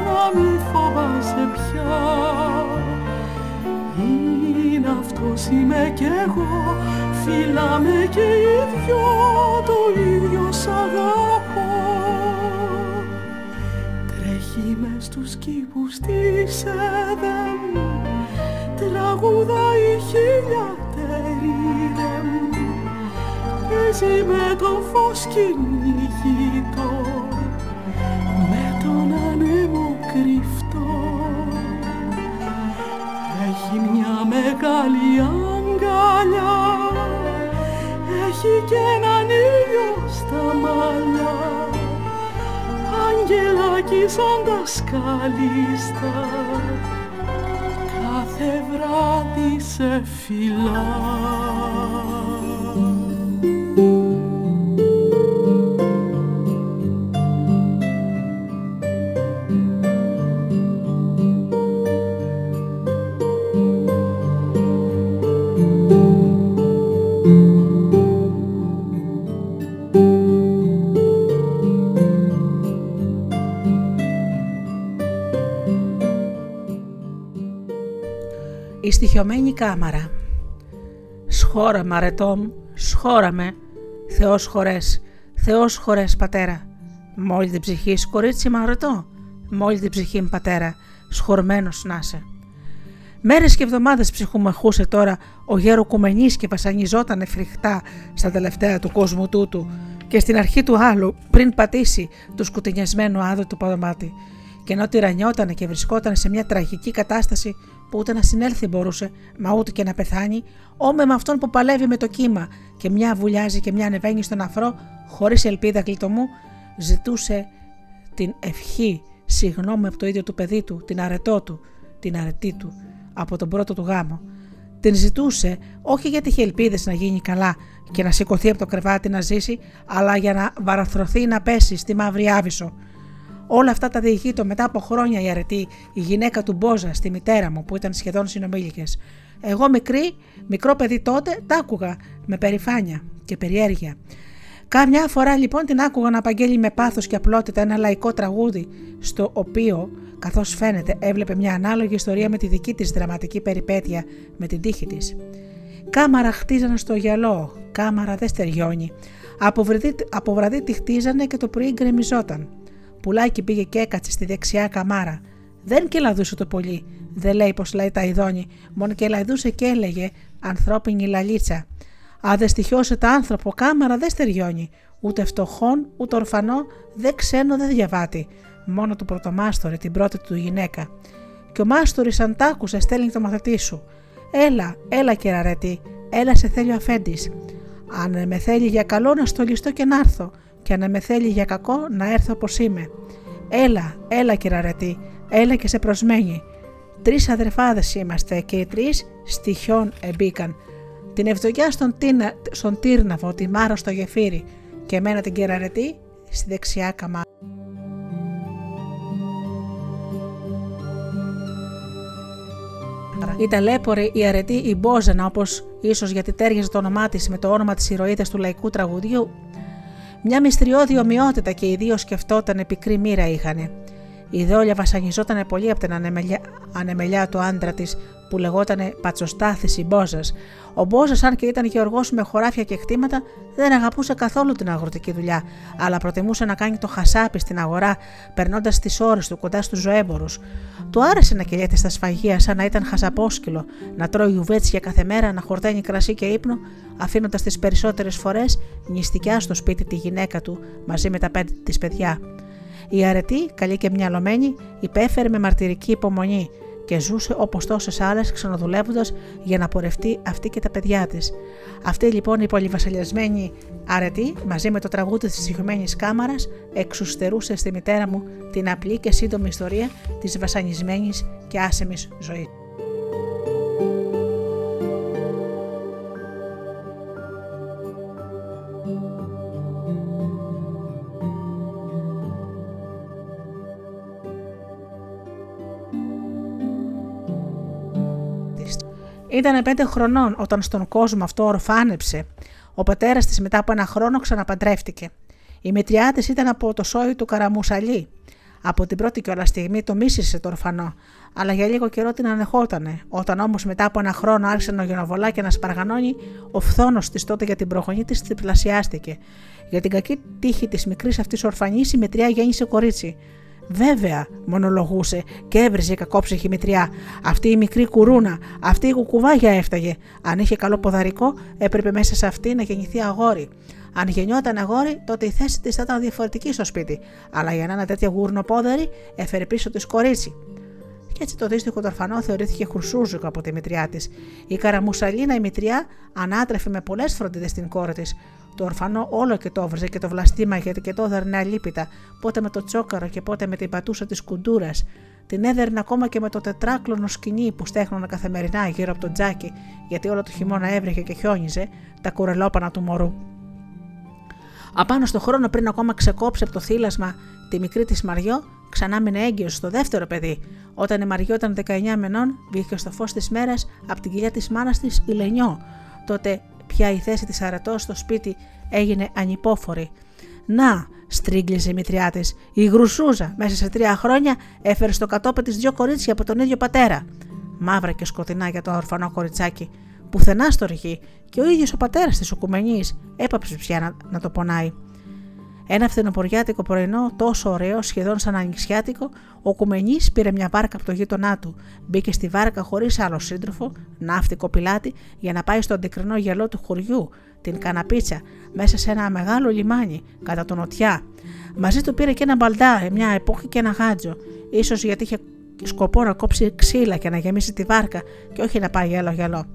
να μη φοβάσαι πια. Είναι αυτός είμαι κι εγώ φιλάμε και οι δυο το ίδιο σ' αγαπώ. Τρέχει μες στους κήπους της Εδέν τραγουδάει η χίλια παίζει με το φως κυνηγητό με τον ανέμο κρυφτό. Έχει μια μεγάλη αγκαλιά έχει και έναν ήλιο στα μαλλιά. Αγγελάκι σαν κάθε βράδυ σε φυλά.
Στοιχειωμένη κάμαρα. Σχόρα αρετόμ, σχόρα με, Θεός χωρές, Θεός χωρές πατέρα. Μόλι την ψυχή κορίτσι μαρετό, μόλι την ψυχή πατέρα, σχορμένος να σε. Μέρες και εβδομάδες ψυχομαχούσε τώρα ο γέρο κουμενής και βασανιζόταν φρικτά στα τελευταία του κόσμου τούτου και στην αρχή του άλλου πριν πατήσει το σκουτινιασμένο άδο του ποδομάτι. Και ενώ τυρανιότανε και βρισκόταν σε μια τραγική κατάσταση που ούτε να συνέλθει μπορούσε, μα ούτε και να πεθάνει, όμε με αυτόν που παλεύει με το κύμα και μια βουλιάζει και μια ανεβαίνει στον αφρό, χωρίς ελπίδα κλειτομού, ζητούσε την ευχή, συγγνώμη από το ίδιο του παιδί του, την αρετό του, την αρετή του, από τον πρώτο του γάμο. Την ζητούσε όχι γιατί είχε ελπίδες να γίνει καλά και να σηκωθεί από το κρεβάτι να ζήσει, αλλά για να βαραθρωθεί να πέσει στη μαύρη άβυσο Όλα αυτά τα διηγείτο μετά από χρόνια η αρετή, η γυναίκα του Μπόζα, στη μητέρα μου που ήταν σχεδόν συνομήλικες. Εγώ μικρή, μικρό παιδί τότε, τα άκουγα με περηφάνεια και περιέργεια. Κάμια φορά λοιπόν την άκουγα να απαγγέλει με πάθος και απλότητα ένα λαϊκό τραγούδι, στο οποίο, καθώς φαίνεται, έβλεπε μια ανάλογη ιστορία με τη δική της δραματική περιπέτεια με την τύχη της. Κάμαρα χτίζανε στο γυαλό, κάμαρα δεν στεριώνει. Από βραδύ, από βραδύ τη χτίζανε και το πρωί γκρεμιζόταν. Πουλάκι πήγε και έκατσε στη δεξιά καμάρα. Δεν κελαδούσε το πολύ, δεν λέει πως λέει τα ειδώνει, μόνο και λαϊδούσε και έλεγε ανθρώπινη λαλίτσα. Αν δεν στοιχιώσε τα άνθρωπο, κάμαρα δεν στεριώνει. Ούτε φτωχόν, ούτε ορφανό, δεν ξένο, δεν διαβάτη. Μόνο του πρωτομάστορη, την πρώτη του γυναίκα. Και ο μάστορης, αν τ' άκουσε, στέλνει το μαθητή σου. Έλα, έλα κεραρέτη, έλα σε θέλει ο αφέντης. Αν με θέλει για καλό, να στολιστώ και να έρθω και αν με θέλει για κακό να έρθω όπως είμαι. Έλα, έλα κυραρετή, έλα και σε προσμένει. Τρεις αδερφάδες είμαστε και οι τρεις στοιχιών εμπήκαν. Την ευδογιά στον, τίνα, στον Τύρναβο, τη Μάρα στο γεφύρι και εμένα την κυραρετή στη δεξιά καμά. Η ταλέπορη, η αρετή, η Μπόζενα, όπως ίσως γιατί τέριαζε το όνομά της με το όνομα της ηρωίδας του λαϊκού τραγουδιού, μια μυστριώδη ομοιότητα και οι δύο σκεφτόταν πικρή μοίρα είχανε. Η δόλια βασανιζόταν πολύ από την ανεμελιά, ανεμελιά του άντρα της που λεγόταν Πατσοστάθη η Μπόζα. Ο Μπόζα, αν και ήταν γεωργός με χωράφια και κτήματα, δεν αγαπούσε καθόλου την αγροτική δουλειά, αλλά προτιμούσε να κάνει το χασάπι στην αγορά, περνώντας τις ώρες του κοντά στους ζωέμπορου. Του άρεσε να κυλιέται στα σφαγεία σαν να ήταν χασαπόσκυλο, να τρώει γιουβέτσια κάθε μέρα, να χορταίνει κρασί και ύπνο, αφήνοντας τις περισσότερες φορές νηστικιά στο σπίτι τη γυναίκα του μαζί με τα πέντε της παιδιά. Η αρετή, καλή και μυαλωμένη, υπέφερε με μαρτυρική υπομονή και ζούσε όπως τόσες άλλες ξαναδουλεύοντας για να πορευτεί αυτή και τα παιδιά της. Αυτή λοιπόν η πολυβασιλιασμένη αρετή, μαζί με το τραγούδι της συγχυμένη κάμαρας, εξουστερούσε στη μητέρα μου την απλή και σύντομη ιστορία της βασανισμένης και άσεμη ζωής. Ήταν πέντε χρονών όταν στον κόσμο αυτό ορφάνεψε. Ο πατέρας της μετά από ένα χρόνο ξαναπαντρεύτηκε. Η μητριά τη ήταν από το σόι του Καραμουσαλή. Από την πρώτη κιόλας στιγμή το μίσησε το ορφανό, αλλά για λίγο καιρό την ανεχότανε. Όταν όμως μετά από ένα χρόνο άρχισε να γενοβολά και να σπαργανώνει, ο φθόνος της τότε για την προγονή της τριπλασιάστηκε. Για την κακή τύχη της μικρής αυτής ορφανής, η μητριά γέννησε κορίτσι. Βέβαια, μονολογούσε και έβριζε η κακόψυχη μητριά. Αυτή η μικρή κουρούνα, αυτή η κουκουβάγια έφταγε. Αν είχε καλό ποδαρικό, έπρεπε μέσα σε αυτή να γεννηθεί αγόρι. Αν γεννιόταν αγόρι, τότε η θέση της θα ήταν διαφορετική στο σπίτι. Αλλά για να είναι τέτοια γουρνοπόδαρη, έφερε πίσω της κορίτσι. Και έτσι το δύστιχο το ορφανό θεωρήθηκε χρυσούζικο από τη μητριά της. Η καραμουσαλίνα η μητριά ανάτρεφε με πολλές φροντίδες την κόρη της, το ορφανό όλο και το έβριζε και το γιατί και το έδερνε αλίπητα, πότε με το τσόκαρο και πότε με την πατούσα της κουντούρας. Την έδερνε ακόμα και με το τετράκλωνο σκηνή που στέχνωνε καθημερινά γύρω από το τζάκι, γιατί όλο το χειμώνα έβρεχε και χιόνιζε, τα κουρελόπανα του μωρού. Απάνω στο χρόνο πριν ακόμα ξεκόψει από το θύλασμα τη μικρή της Μαριό, ξανά μείνε έγκυος στο δεύτερο παιδί. Όταν η Μαριό ήταν 19 μενών, βγήκε στο φως της μέρας από την κοιλιά της μάνας της η Λενιό. Τότε πια η θέση της αρατός στο σπίτι έγινε ανυπόφορη. Να, στρίγγλιζε η μητριά τη. Η γρουσούζα μέσα σε τρία χρόνια έφερε στο κατόπι της δυο κορίτσια από τον ίδιο πατέρα. Μαύρα και σκοτεινά για το ορφανό κοριτσάκι. Πουθενά στο ρηχή, και ο ίδιος ο πατέρας της, ο κουμενή, έπαψε πια να, να το πονάει. Ένα φθινοποριάτικο πρωινό, τόσο ωραίο, σχεδόν σαν ανοιξιάτικο, ο Κουμενής πήρε μια βάρκα από το γείτονά του. Μπήκε στη βάρκα χωρίς άλλο σύντροφο, ναύτικο πιλάτη, για να πάει στο αντικρινό γυαλό του χωριού, την Καναπίτσα, μέσα σε ένα μεγάλο λιμάνι, κατά τον Νοτιά. Μαζί του πήρε και ένα μπαλντά, μια επόχη και ένα γάτζο, ίσως γιατί είχε σκοπό να κόψει ξύλα και να γεμίσει τη βάρκα και όχι να πάει γυαλό-γυαλό.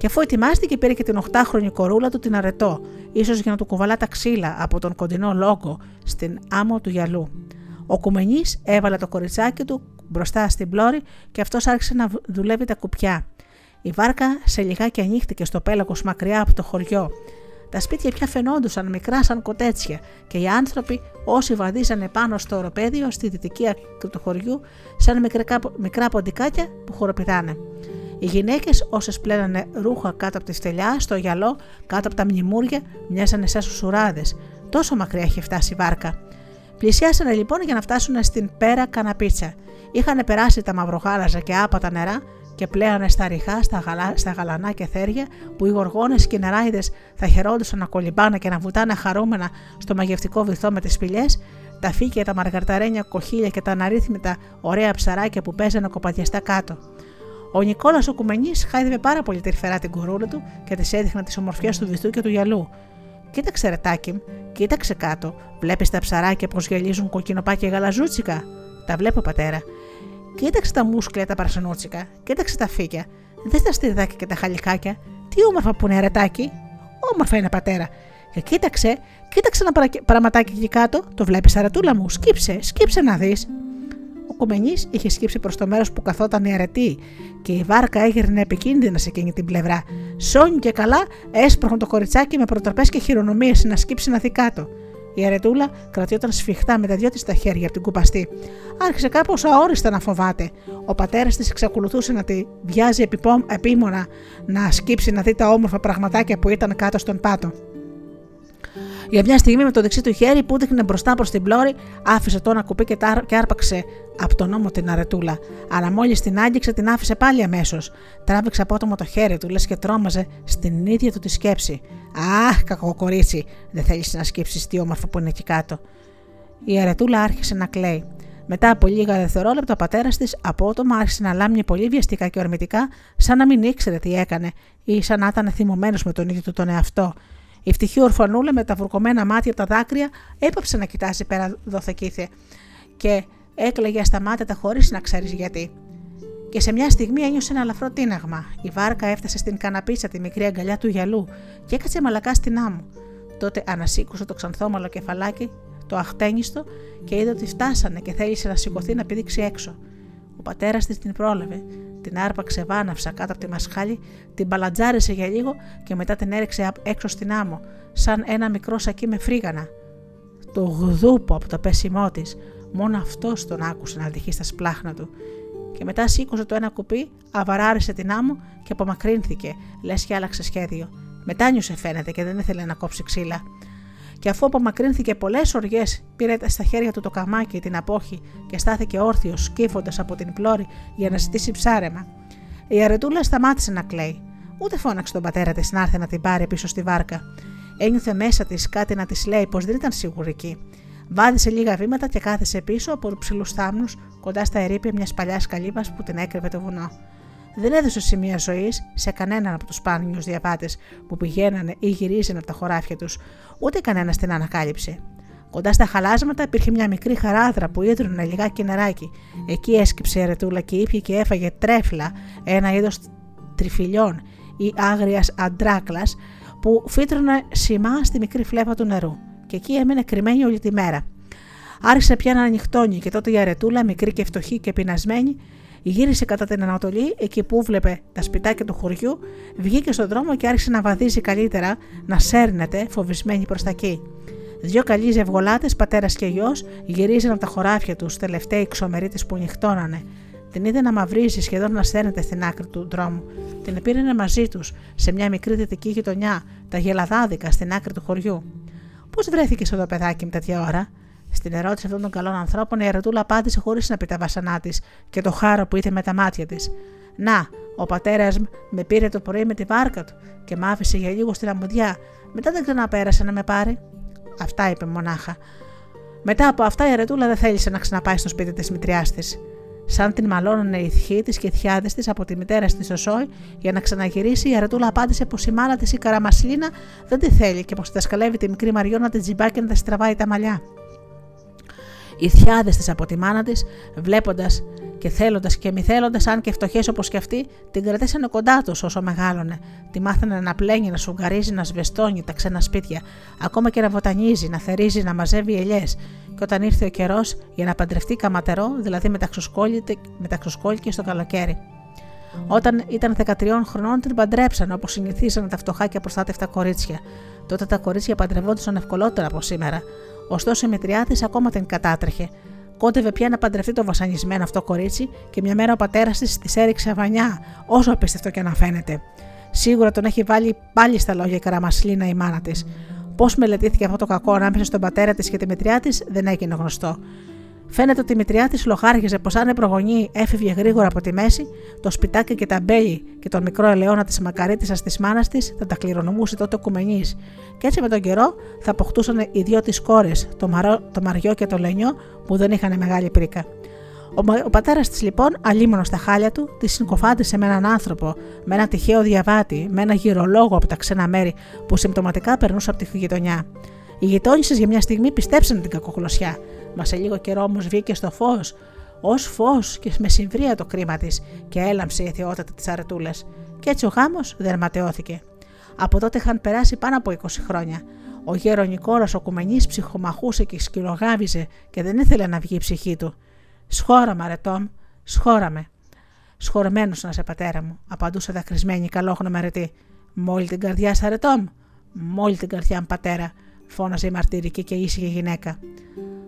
Και αφού ετοιμάστηκε, πήρε και την 8χρονη κορούλα του την αρετό, ίσως για να του κουβαλά τα ξύλα από τον κοντινό λόγο στην άμμο του γυαλού. Ο κουμενής έβαλε το κοριτσάκι του μπροστά στην πλώρη και αυτός άρχισε να δουλεύει τα κουπιά. Η βάρκα σε λιγάκι ανοίχτηκε στο πέλαγος μακριά από το χωριό. Τα σπίτια πια φαινόντουσαν μικρά σαν κοτέτσια και οι άνθρωποι όσοι βαδίζανε πάνω στο οροπέδιο στη δυτική άκρη του χωριού σαν μικρά, μικρά ποντικάκια που χοροπηδάνε. Οι γυναίκες, όσες πλένανε ρούχα κάτω από τη στελιά, στο γυαλό, κάτω από τα μνημούρια, μοιάζανε σαν σουσουράδες. Τόσο μακριά είχε φτάσει η βάρκα. Πλησιάσανε λοιπόν για να φτάσουν στην πέρα καναπίτσα. Είχαν περάσει τα μαυρογάλαζα και άπατα νερά και πλέανε στα ριχά, στα, γαλα... στα γαλανά και θέρια που οι γοργόνες και οι νεράιδες θα χαιρόντουσαν να κολυμπάνε και να βουτάνε χαρούμενα στο μαγευτικό βυθό με τις σπηλιές, τα φύκια, τα μαργαρταρένια κοχύλια και τα αναρρύθμιτα ωραία ψαράκια που παίζανε κοπαδιαστά κάτω. Ο Νικόλας ο Κουμενής χάιδευε πάρα πολύ τρυφερά την κορούλα του και της έδειχνε τις ομορφιές του βυθού και του γυαλού. Κοίταξε, ρετάκι, κοίταξε κάτω. Βλέπεις τα ψαράκια πως γυαλίζουν κοκκινοπάκια γαλαζούτσικα; Τα βλέπω, πατέρα. Κοίταξε τα μουσκλια τα παρασανούτσικα. Κοίταξε τα φύκια. Δεν τα στυρδάκια και τα χαλικάκια. Τι όμορφα που είναι, ρετάκι. Όμορφα είναι, πατέρα. Και κοίταξε, κοίταξε ένα πραγματάκι εκεί κάτω. Το βλέπεις, αρατούλα μου. Σκύψε, σκύψε να δεις. Κομμενή είχε σκύψει προς το μέρος που καθόταν η αρετή και η βάρκα έγερνε επικίνδυνα σε εκείνη την πλευρά. Σόνι και καλά έσπρωχνε το κοριτσάκι με προτροπές και χειρονομίες να σκύψει να δει κάτω. Η αρετούλα κρατιόταν σφιχτά με τα δυο της τα χέρια από την κουπαστή. Άρχισε κάπως αόριστα να φοβάται. Ο πατέρας της εξακολουθούσε να τη βιάζει επίμονα να σκύψει να δει τα όμορφα πραγματάκια που ήταν κάτω στον πάτο. Για μια στιγμή με το δεξί του χέρι που δείχνε μπροστά προς την πλώρη, άφησε το ένα κουπί και, και άρπαξε από τον ώμο την αρετούλα. Αλλά μόλις την άγγιξε, την άφησε πάλι αμέσως. Τράβηξε απότομα το χέρι του, λες και τρόμαζε στην ίδια του τη σκέψη. Αχ, κακοκορίτσι, δεν θέλεις να σκέψει τι όμορφο που είναι εκεί κάτω. Η αρετούλα άρχισε να κλαίει. Μετά από λίγα δευτερόλεπτα, ο πατέρας της απότομα άρχισε να λάμνει πολύ βιαστικά και ορμητικά, σαν να μην ήξερε τι έκανε ή σαν να ήταν θυμωμένος με τον ίδιο του τον εαυτό. Η φτυχή ορφανούλα με τα βουρκωμένα μάτια από τα δάκρυα έπαψε να κοιτάζει πέρα δοθεκήθε και έκλαιγε ασταμάτητα χωρίς να ξέρεις γιατί. Και σε μια στιγμή ένιωσε ένα ελαφρό τίναγμα. Η βάρκα έφτασε στην καναπίτσα τη μικρή αγκαλιά του γυαλού και έκατσε μαλακά στην άμμο. Τότε ανασήκωσε το ξανθόμαλο κεφαλάκι, το αχτένιστο, και είδε ότι φτάσανε και θέλησε να σηκωθεί να πηδήξει έξω. Ο πατέρας της την πρόλαβε, την άρπαξε βάναυσα κάτω από τη μασχάλη, την παλατζάρισε για λίγο και μετά την έριξε έξω στην άμμο, σαν ένα μικρό σακί με φρίγανα. Το γδούπο από το πέσιμό της, μόνο αυτός τον άκουσε να αντυχεί στα σπλάχνα του. Και μετά σήκωσε το ένα κουπί, αβαράρισε την άμμο και απομακρύνθηκε, λες και άλλαξε σχέδιο. Μετάνιωσε φαίνεται και δεν ήθελε να κόψει ξύλα και αφού απομακρύνθηκε πολλές οργές, πήρε στα χέρια του το καμάκι την απόχη και στάθηκε όρθιος, σκύφοντας από την πλώρη για να ζητήσει ψάρεμα. Η αρετούλα σταμάτησε να κλαίει. Ούτε φώναξε τον πατέρα της να έρθει να την πάρει πίσω στη βάρκα. Ένιωθε μέσα της κάτι να της λέει πως δεν ήταν σίγουρη Βάδισε λίγα βήματα και κάθεσε πίσω από του ψηλούς θάμνους κοντά στα ερήπια μιας παλιάς καλύβας που την έκρυβε το βουνό δεν έδωσε σημεία ζωής σε κανέναν από τους σπάνιους διαβάτες που πηγαίνανε ή γυρίζανε από τα χωράφια τους, ούτε κανένας την ανακάλυψε. Κοντά στα χαλάσματα υπήρχε μια μικρή χαράδρα που ίδρυνε λιγάκι νεράκι. Εκεί έσκυψε η αρετούλα και ήπια και έφαγε τρέφλα, ένα είδος τριφυλιών ή άγριας αντράκλας που φύτρωνε σημά στη μικρή φλέβα του νερού. Και εκεί έμεινε κρυμμένη όλη τη μέρα. Άρχισε πια να ανοιχτώνει και τότε η αρετούλα, μικρή και φτωχή και πεινασμένη, Γύρισε κατά την Ανατολή, εκεί που βλέπε τα σπιτάκια του χωριού, βγήκε στον δρόμο και άρχισε να βαδίζει καλύτερα, να σέρνεται, φοβισμένη προς τα εκεί. Δύο καλοί ζευγολάτες, πατέρας και γιος, γυρίζαν από τα χωράφια τους, τελευταίοι ξομερίτες που νυχτώνανε. Την είδε να μαυρίζει, σχεδόν να σέρνεται στην άκρη του δρόμου. Την πήρανε μαζί τους, σε μια μικρή δυτική γειτονιά, τα γελαδάδικα στην άκρη του χωριού. Πώς βρέθηκες εδώ, παιδάκι με τέτοια ώρα, στην ερώτηση αυτών των καλών ανθρώπων, η Αρετούλα απάντησε χωρίς να πει τα βασανά της και το χάρο που είδε με τα μάτια της. Να, ο πατέρας με πήρε το πρωί με τη βάρκα του και μ' άφησε για λίγο στην αμμουδιά. Μετά δεν ξαναπέρασε να με πάρει. Αυτά είπε μονάχα. Μετά από αυτά η Αρετούλα δεν θέλησε να ξαναπάει στο σπίτι της μητριάς της. Σαν την μαλώνανε οι θειοί της και οι θιάδες της από τη μητέρα της στο Σόι, για να ξαναγυρίσει, η Αρετούλα απάντησε πως η μάνα της η Καραμασλίνα δεν τη θέλει και πως δασκαλεύει τη μικρή Μαριώνα την τζιμπάκι να τα στραβάει τα μαλλιά. Οι θιάδες της από τη μάνα της, βλέποντας και θέλοντας και μη θέλοντας, αν και φτωχές όπως και αυτή, την κρατήσανε κοντά τους όσο μεγάλωνε. Τη μάθανε να πλένει, να σουγκαρίζει, να σβεστώνει τα ξένα σπίτια, ακόμα και να βοτανίζει, να θερίζει, να μαζεύει ελιές. Και όταν ήρθε ο καιρός για να παντρευτεί καματερό, δηλαδή μεταξοσκόληκε στο καλοκαίρι. Όταν ήταν 13 χρονών, την παντρέψαν όπως συνηθίζανε τα φτωχά και προστάτευτα κορίτσια. Τότε τα κορίτσια παντρευόντουσαν ευκολότερα από σήμερα. Ωστόσο η μητριά τη ακόμα την κατάτρεχε. Κόντευε πια να παντρευτεί το βασανισμένο αυτό κορίτσι και μια μέρα ο πατέρας της της έριξε βανιά, όσο απίστευτο και να φαίνεται. Σίγουρα τον έχει βάλει πάλι στα λόγια η καραμασλίνα η μάνα της. Πώς μελετήθηκε αυτό το κακό ανάμεσα στον πατέρα της και τη μητριά τη δεν έγινε γνωστό. Φαίνεται ότι η μητριά τη λοχάριζε πως αν η προγονή έφευγε γρήγορα από τη μέση, το σπιτάκι και τα μπέλη και τον μικρό ελαιόνα της μακαρίτησα της μάνας της θα τα κληρονομούσε τότε ο κουμενής. Και έτσι με τον καιρό θα αποκτούσαν οι δυο τη κόρες, το, το Μαριό και το Λενιό, που δεν είχαν μεγάλη πρίκα. Ο, ο πατέρας της λοιπόν, αλίμονος στα χάλια του, της συγκοφάντησε με έναν άνθρωπο, με ένα τυχαίο διαβάτη, με ένα γυρολόγο από τα ξένα μέρη που συμπτωματικά περνούσε από τη γειτονιά. Οι γειτόνισε για μια στιγμή πιστέψαν την κακοκλωσιά, Μα σε λίγο καιρό όμως βγήκε στο φως, ως φως και με συμβρία το κρίμα της και έλαμψε η αιτιότητα της αρετούλας. Και έτσι ο γάμος δεν ματαιώθηκε. Από τότε είχαν περάσει πάνω από 20 χρόνια. Ο γέρο Νικόλας ο Κουμενής ψυχομαχούσε και σκυλογάβιζε και δεν ήθελε να βγει η ψυχή του. Σχόραμε, αρετόμ, σχόραμε. Σχορεμένος να σε πατέρα μου, απαντούσε δακρυσμένη καλόχνομα αρετή. Μόλι την καρδιά σας, αρετόμ. Μόλι την καρδιά μου, πατέρα, φώναζε η μαρτυρική και ήσυχη γυναίκα.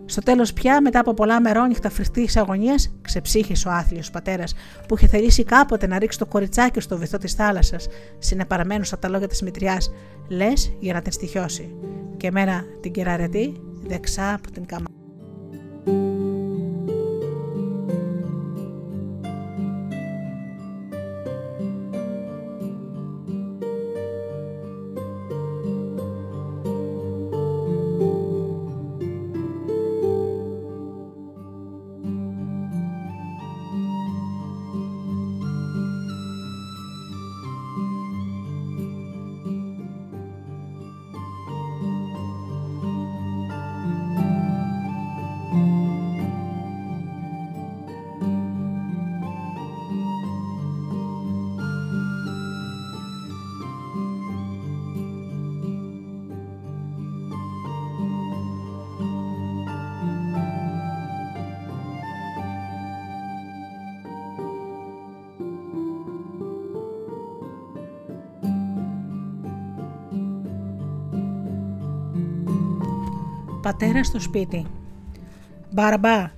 Στο τέλος, πια μετά από πολλά μερόνυχτα φρικτής αγωνίας, ξεψύχησε ο άθλιος πατέρας που είχε θελήσει κάποτε να ρίξει το κοριτσάκι στο βυθό της θάλασσας, συνεπαραμένος από τα λόγια της μητριάς, λες για να την στοιχιώσει. και εμένα την κεραρετή δεξά από την καμά. Πατέρα στο σπίτι. Μπαρμπά,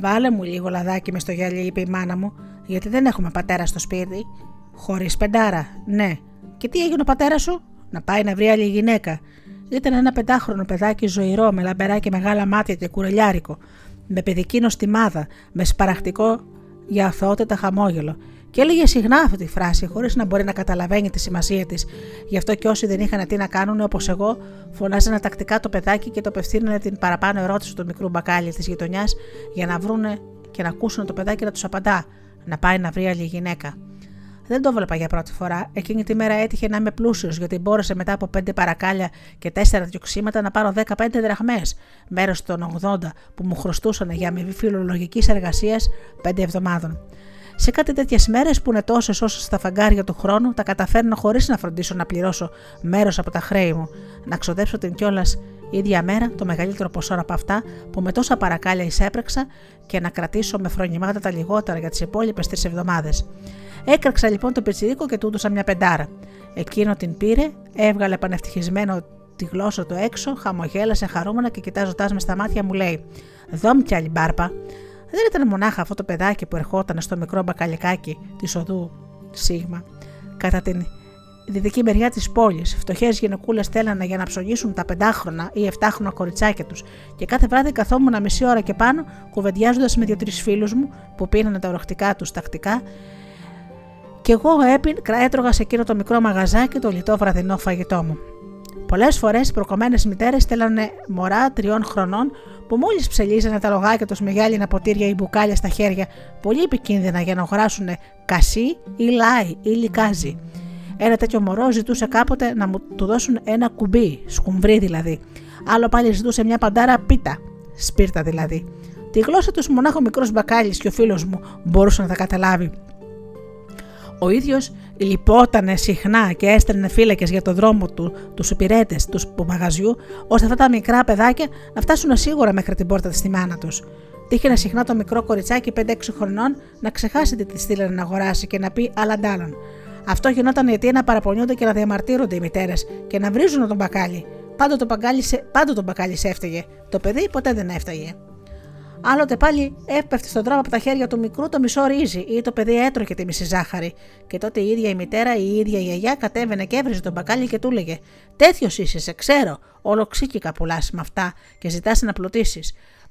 βάλε μου λίγο λαδάκι μες στο γυαλί, είπε η μάνα μου, γιατί δεν έχουμε πατέρα στο σπίτι. Χωρίς πεντάρα, ναι. Και τι έγινε ο πατέρας σου, να πάει να βρει άλλη γυναίκα. Ήταν ένα πεντάχρονο παιδάκι ζωηρό, με λαμπερά μεγάλα μάτια και κουρελιάρικο, με παιδική νοστιμάδα, με σπαραχτικό για αθωότητα χαμόγελο και έλεγε συχνά αυτή τη φράση, χωρίς να μπορεί να καταλαβαίνει τη σημασία της. Γι' αυτό και όσοι δεν είχαν τι να κάνουν, όπως εγώ, φωνάζανε τακτικά το παιδάκι και το απευθύνανε την παραπάνω ερώτηση του μικρού μπακάλι της γειτονιάς για να βρούνε και να ακούσουν το παιδάκι να τους απαντά, να πάει να βρει άλλη γυναίκα. Δεν το βλέπα για πρώτη φορά. Εκείνη τη μέρα έτυχε να είμαι πλούσιος, γιατί μπόρεσε μετά από πέντε παρακάλια και τέσσερα διοξήματα να πάρω 15 δραχμές, μέρος των 80 που μου χρωστούσαν για αμοιβή φιλολογικής εργασίας πέντε εβδομάδων. Σε κάτι τέτοιες μέρες που είναι τόσες όσο στα φαγκάρια του χρόνου, τα καταφέρνω χωρίς να φροντίσω να πληρώσω μέρος από τα χρέη μου, να ξοδέψω την κιόλας ίδια μέρα το μεγαλύτερο ποσό από αυτά που με τόσα παρακάλια εισέπρεξα και να κρατήσω με φρονιμάτα τα λιγότερα για τις υπόλοιπες τρεις εβδομάδες. Έκραξα λοιπόν το πετσιδίκο και του έδωσα μια πεντάρα. Εκείνο την πήρε, έβγαλε πανευτυχισμένο τη γλώσσα του έξω, χαμογέλασε χαρούμενα και κοιτάζοντάς με στα μάτια μου λέει: Δόμ άλλη μπάρπα. Δεν ήταν μονάχα αυτό το παιδάκι που ερχόταν στο μικρό μπακαλικάκι της οδού Σίγμα. Κατά την δυτική μεριά της πόλης, φτωχές γυναικούλες θέλανε για να ψωνίσουν τα πεντάχρονα ή εφτάχρονα κοριτσάκια τους, και κάθε βράδυ καθόμουν μισή ώρα και πάνω, κουβεντιάζοντας με δύο-τρεις φίλους μου που πίνανε τα οροχτικά τους τακτικά, και εγώ έπιν, έτρωγα σε εκείνο το μικρό μαγαζάκι το λιτό βραδινό φαγητό μου. Πολλές φορές οι προκομμένες μητέρες στέλνανε μωρά τριών χρονών που μόλις ψελίζανε τα λογάκια τους με γυάλινα ποτήρια ή μπουκάλια στα χέρια, πολύ επικίνδυνα για να αγοράσουν κασί ή λάι ή λικάζι. Ένα τέτοιο μωρό ζητούσε κάποτε να μου του δώσουν ένα κουμπί, σκουμβρί δηλαδή. Άλλο πάλι ζητούσε μια παντάρα πίτα, σπίρτα δηλαδή. Τη γλώσσα τους μονάχο μικρός μπακάλι και ο φίλος μου μπορούσε να τα καταλάβει. Ο ίδιος λυπότανε συχνά και έστελνε φύλακες για το δρόμο του, τους υπηρέτες τους μαγαζιού, ώστε αυτά τα μικρά παιδάκια να φτάσουν σίγουρα μέχρι την πόρτα της μάνα τους. Τύχαινε συχνά το μικρό κοριτσάκι 5-6 χρονών να ξεχάσει τι της στείλανε να αγοράσει και να πει άλλαντάλλον. Αυτό γινόταν γιατί να παραπονιούνται και να διαμαρτύρονται οι μητέρες και να βρίζουν τον μπακάλι. Πάντο το μπακάλι, πάντο το μπακάλι σε έφταιγε. Το παιδί ποτέ δεν έφταγε. Άλλοτε πάλι έπεφτε στον τρόπο από τα χέρια του μικρού το μισό ρύζι ή το παιδί έτρωγε τη μισή ζάχαρη. Και τότε η ίδια η μητέρα ή η ίδια η γιαγιά κατέβαινε και έβριζε τον μπακάλι και του έλεγε: Τέτοιος είσαι, σε ξέρω. Όλο ξύκικα πουλάς με αυτά και ζητάς να πλουτίσει.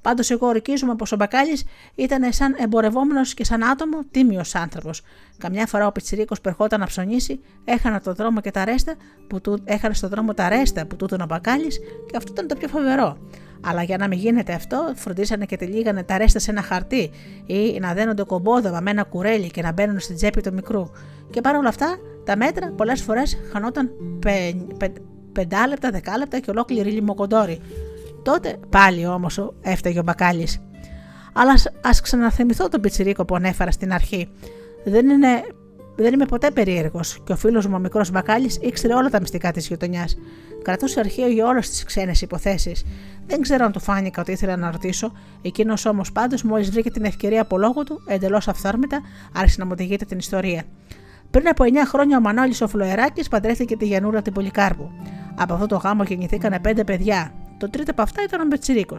Πάντως, εγώ ορκίζομαι πως ο Μπακάλι ήταν σαν εμπορευόμενος και σαν άτομο τίμιος άνθρωπος. Καμιά φορά ο Πιτσυρίκο που ερχόταν να ψωνίσει, έχανε, το δρόμο και τα ρέστα που του, έχανε στο δρόμο τα ρέστα που τούτον ο Μπακάλι και αυτό ήταν το πιο φοβερό. Αλλά για να μην γίνεται αυτό, φροντίσανε και τυλίγανε τα ρέστα σε ένα χαρτί ή να δένονται κομπόδομα με ένα κουρέλι και να μπαίνουν στην τσέπη του μικρού. Και παρόλα αυτά, τα μέτρα πολλές φορές χανόταν πεντάλεπτα, δεκάλεπτα και ολόκληρη λιμοκοντόρη. Τότε πάλι όμως έφταιγε ο Μπακάλι. Αλλά ας ξαναθυμηθώ τον πιτσιρίκο που ανέφερα στην αρχή. Δεν είναι δεν είμαι ποτέ περίεργος και ο φίλος μου ο μικρός Μπακάλι ήξερε όλα τα μυστικά της γειτονιάς. Κρατούσε αρχείο για όλες τις ξένες υποθέσεις. Δεν ξέρω αν του φάνηκα ότι ήθελα να ρωτήσω, εκείνος όμως πάντως μόλις βρήκε την ευκαιρία από λόγο του, εντελώς αυθόρμητα, άρχισε να μου οδηγείται την ιστορία. Πριν από 9 χρόνια ο Μανώλης ο Φλοεράκης παντρεύτηκε τη Γιανούρα την Πολυκάρπου. Από αυτό το γάμο γεννηθήκανε πέντε παιδιά. Το τρίτο από αυτά ήταν ο Μπετσυρίκο.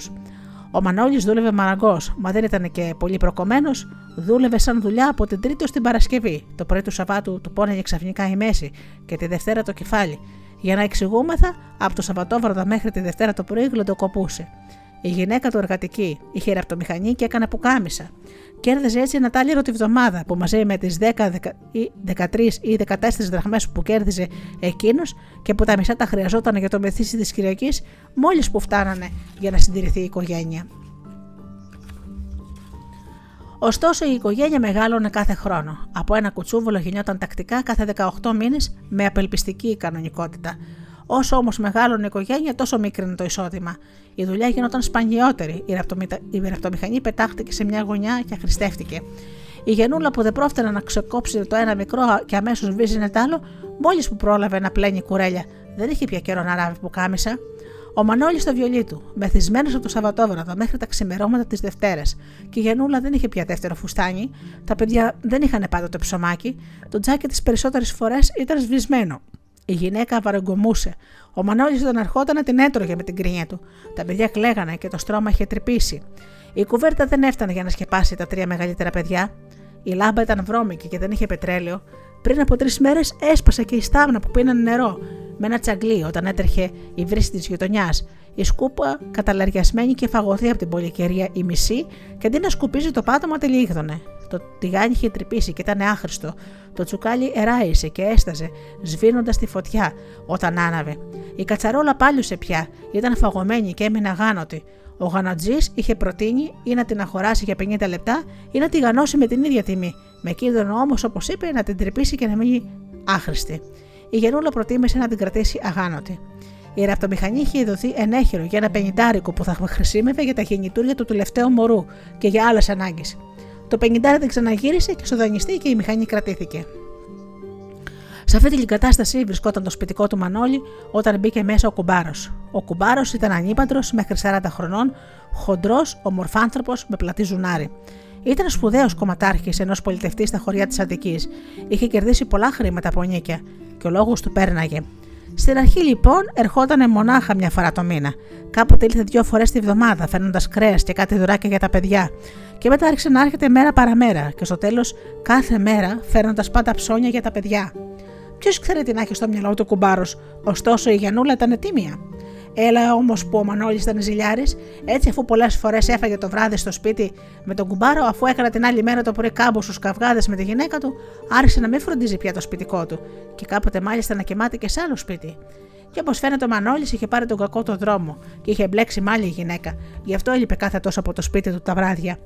Ο Μανώλης δούλευε μαραγκός, μα δεν ήταν και πολύ προκομμένος, δούλευε σαν δουλειά από την Τρίτη ω την Παρασκευή. Το πρωί του Σαββάτου του πόνεγε ξαφνικά η μέση και τη Δευτέρα το κεφάλι. Για να εξηγούμεθα, από το Σαββατόβραδο μέχρι τη Δευτέρα το πρωί γλωτοκοπούσε. Η γυναίκα του εργατική είχε ραπτομηχανή και έκανε πουκάμισα. Κέρδιζε έτσι ένα τάλιρο τη βδομάδα που μαζί με τις 10, 13 ή 14 δραχμές που κέρδιζε εκείνος και που τα μισά τα χρειαζόταν για το μεθύσι της Κυριακής, μόλις που φτάνανε για να συντηρηθεί η οικογένεια. Ωστόσο, η οικογένεια μεγάλωνε κάθε χρόνο. Από ένα κουτσούβολο γινόταν τακτικά κάθε 18 μήνες με απελπιστική κανονικότητα. Όσο όμως μεγάλωνε η οικογένεια, τόσο μικρύνε το εισόδημα. Η δουλειά γινόταν σπανιότερη. Η ραπτομηχανή πετάχτηκε σε μια γωνιά και αχρηστεύτηκε. Η γενούλα που δεν πρόφτανε να ξεκόψει το ένα μικρό και αμέσως βίζινε το άλλο, μόλις που πρόλαβε να πλένει κουρέλια, δεν είχε πια καιρό να ράβει που κάμισα. Ο Μανώλης στο βιολί του, μεθυσμένος από το Σαββατόβραδο μέχρι τα ξημερώματα της Δευτέρας, και η Γενούλα δεν είχε πια δεύτερο φουστάνι, τα παιδιά δεν είχαν πάντοτε ψωμάκι, το τζάκι τη περισσότερες φορές ήταν σβησμένο. Η γυναίκα βαραγκομούσε. Ο Μανώλης τον ερχόταν να την έτρωγε με την κρίνια του. Τα παιδιά κλαίγανε και το στρώμα είχε τρυπήσει. Η κουβέρτα δεν έφτανε για να σκεπάσει τα τρία μεγαλύτερα παιδιά. Η λάμπα ήταν βρώμικη και δεν είχε πετρέλαιο. Πριν από τρεις μέρες έσπασε και η στάβνα που πίνανε νερό με ένα τσαγκλί όταν έτρεχε η βρύση της γειτονιάς. Η σκούπα καταλαριασμένη και φαγωθεί από την πολυκαιρία η μισή και αντί να σκουπίζει το πάτωμα τελείγδωνε. Το τηγάνι είχε τρυπήσει και ήταν άχρηστο. Το τσουκάλι εράισε και έσταζε, σβήνοντας τη φωτιά όταν άναβε. Η κατσαρόλα πάλιουσε πια, ήταν φαγωμένη και έμεινε αγάνωτη. Ο γανατζής είχε προτείνει ή να την αγοράσει για 50 λεπτά ή να τη γανώσει με την ίδια τιμή. Με κίνδυνο όμως, όπως είπε, να την τρυπήσει και να μείνει άχρηστη. Η Γενούλα προτίμησε να την κρατήσει αγάνωτη. Η ραπτομηχανή είχε δοθεί ενέχειρο για ένα πενιντάρικο που θα χρησιμεύε για τα γεννητούρια του τελευταίου μωρού και για άλλες ανάγκες. Το πενιντάρι ξαναγύρισε και στο δανειστή και η μηχανή κρατήθηκε. Σε αυτή την κατάσταση βρισκόταν το σπιτικό του Μανώλη όταν μπήκε μέσα ο κουμπάρος. Ο κουμπάρος ήταν ανήπαντρος μέχρι 40 χρονών, χοντρός, ομορφάνθρωπος με πλατή ζουνάρι. Ήταν σπουδαίος κομματάρχης ενός πολιτευτή στα χωριά της Αττικής. Είχε κερδίσει πολλά χρήματα από νίκια και ο λόγος του πέρναγε. Στην αρχή λοιπόν ερχόταν μονάχα μια φορά το μήνα. Κάποτε ήλθε δύο φορές τη βδομάδα, φέρνοντας κρέας και κάτι δουράκια για τα παιδιά. Και μετά άρχισε να έρχεται μέρα παραμέρα και στο τέλος κάθε μέρα φέρνοντας πάντα ψώνια για τα παιδιά. Ποιος ξέρει τι να έχει στο μυαλό του κουμπάρος, ωστόσο η Γιανούλα ήταν τίμια. Έλα όμως που ο Μανώλης ήταν ζηλιάρης, έτσι αφού πολλές φορές έφαγε το βράδυ στο σπίτι με τον κουμπάρο, αφού έκανε την άλλη μέρα το πρωί κάμπο στους καυγάδες με τη γυναίκα του, άρχισε να μην φροντίζει πια το σπιτικό του και κάποτε μάλιστα να κοιμάται και σε άλλο σπίτι. Και όπως φαίνεται, ο Μανώλης είχε πάρει τον κακό το δρόμο και είχε μπλέξει με άλλη γυναίκα, γι' αυτό έλειπε κάθε τόσο από το σπίτι του τα βράδια.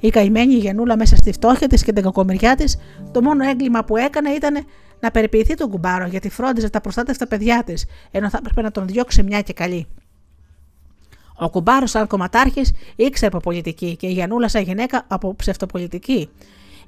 Η καημένη γενούλα μέσα στη φτώχεια της και την κακομεριά της, το μόνο έγκλημα που έκανε ήταν να περιποιηθεί τον κουμπάρο γιατί φρόντιζε τα προστάτευτα παιδιά της, ενώ θα έπρεπε να τον διώξει μια και καλή. Ο κουμπάρος, σαν κομματάρχης, ήξερε από πολιτική και η Γιανούλα, σαν γυναίκα, από ψευτοπολιτική.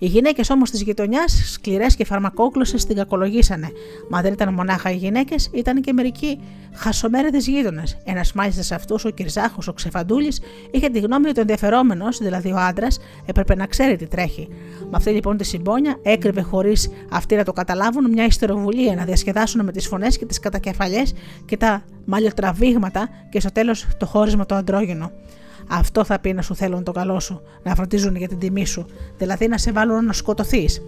Οι γυναίκες όμως της γειτονιάς, σκληρές και φαρμακόκλωσες, την κακολογήσανε. Μα δεν ήταν μονάχα οι γυναίκες, ήταν και μερικοί χασομέρεδε γείτονες. Ένας μάλιστα σε αυτούς, ο Κυρζάχος, ο Ξεφαντούλης, είχε τη γνώμη ότι ο ενδιαφερόμενος, δηλαδή ο άντρας, έπρεπε να ξέρει τι τρέχει. Με αυτή λοιπόν τη συμπόνια έκρυβε χωρίς αυτοί να το καταλάβουν μια ιστεροβουλία να διασκεδάσουν με τις φωνές και τις κατακεφαλιές και τα μαλλιοτραβήγματα και στο τέλος το χώρισμα το αντρόγινο. Αυτό θα πει να σου θέλουν το καλό σου, να φροντίζουν για την τιμή σου, δηλαδή να σε βάλουν να σκοτωθείς.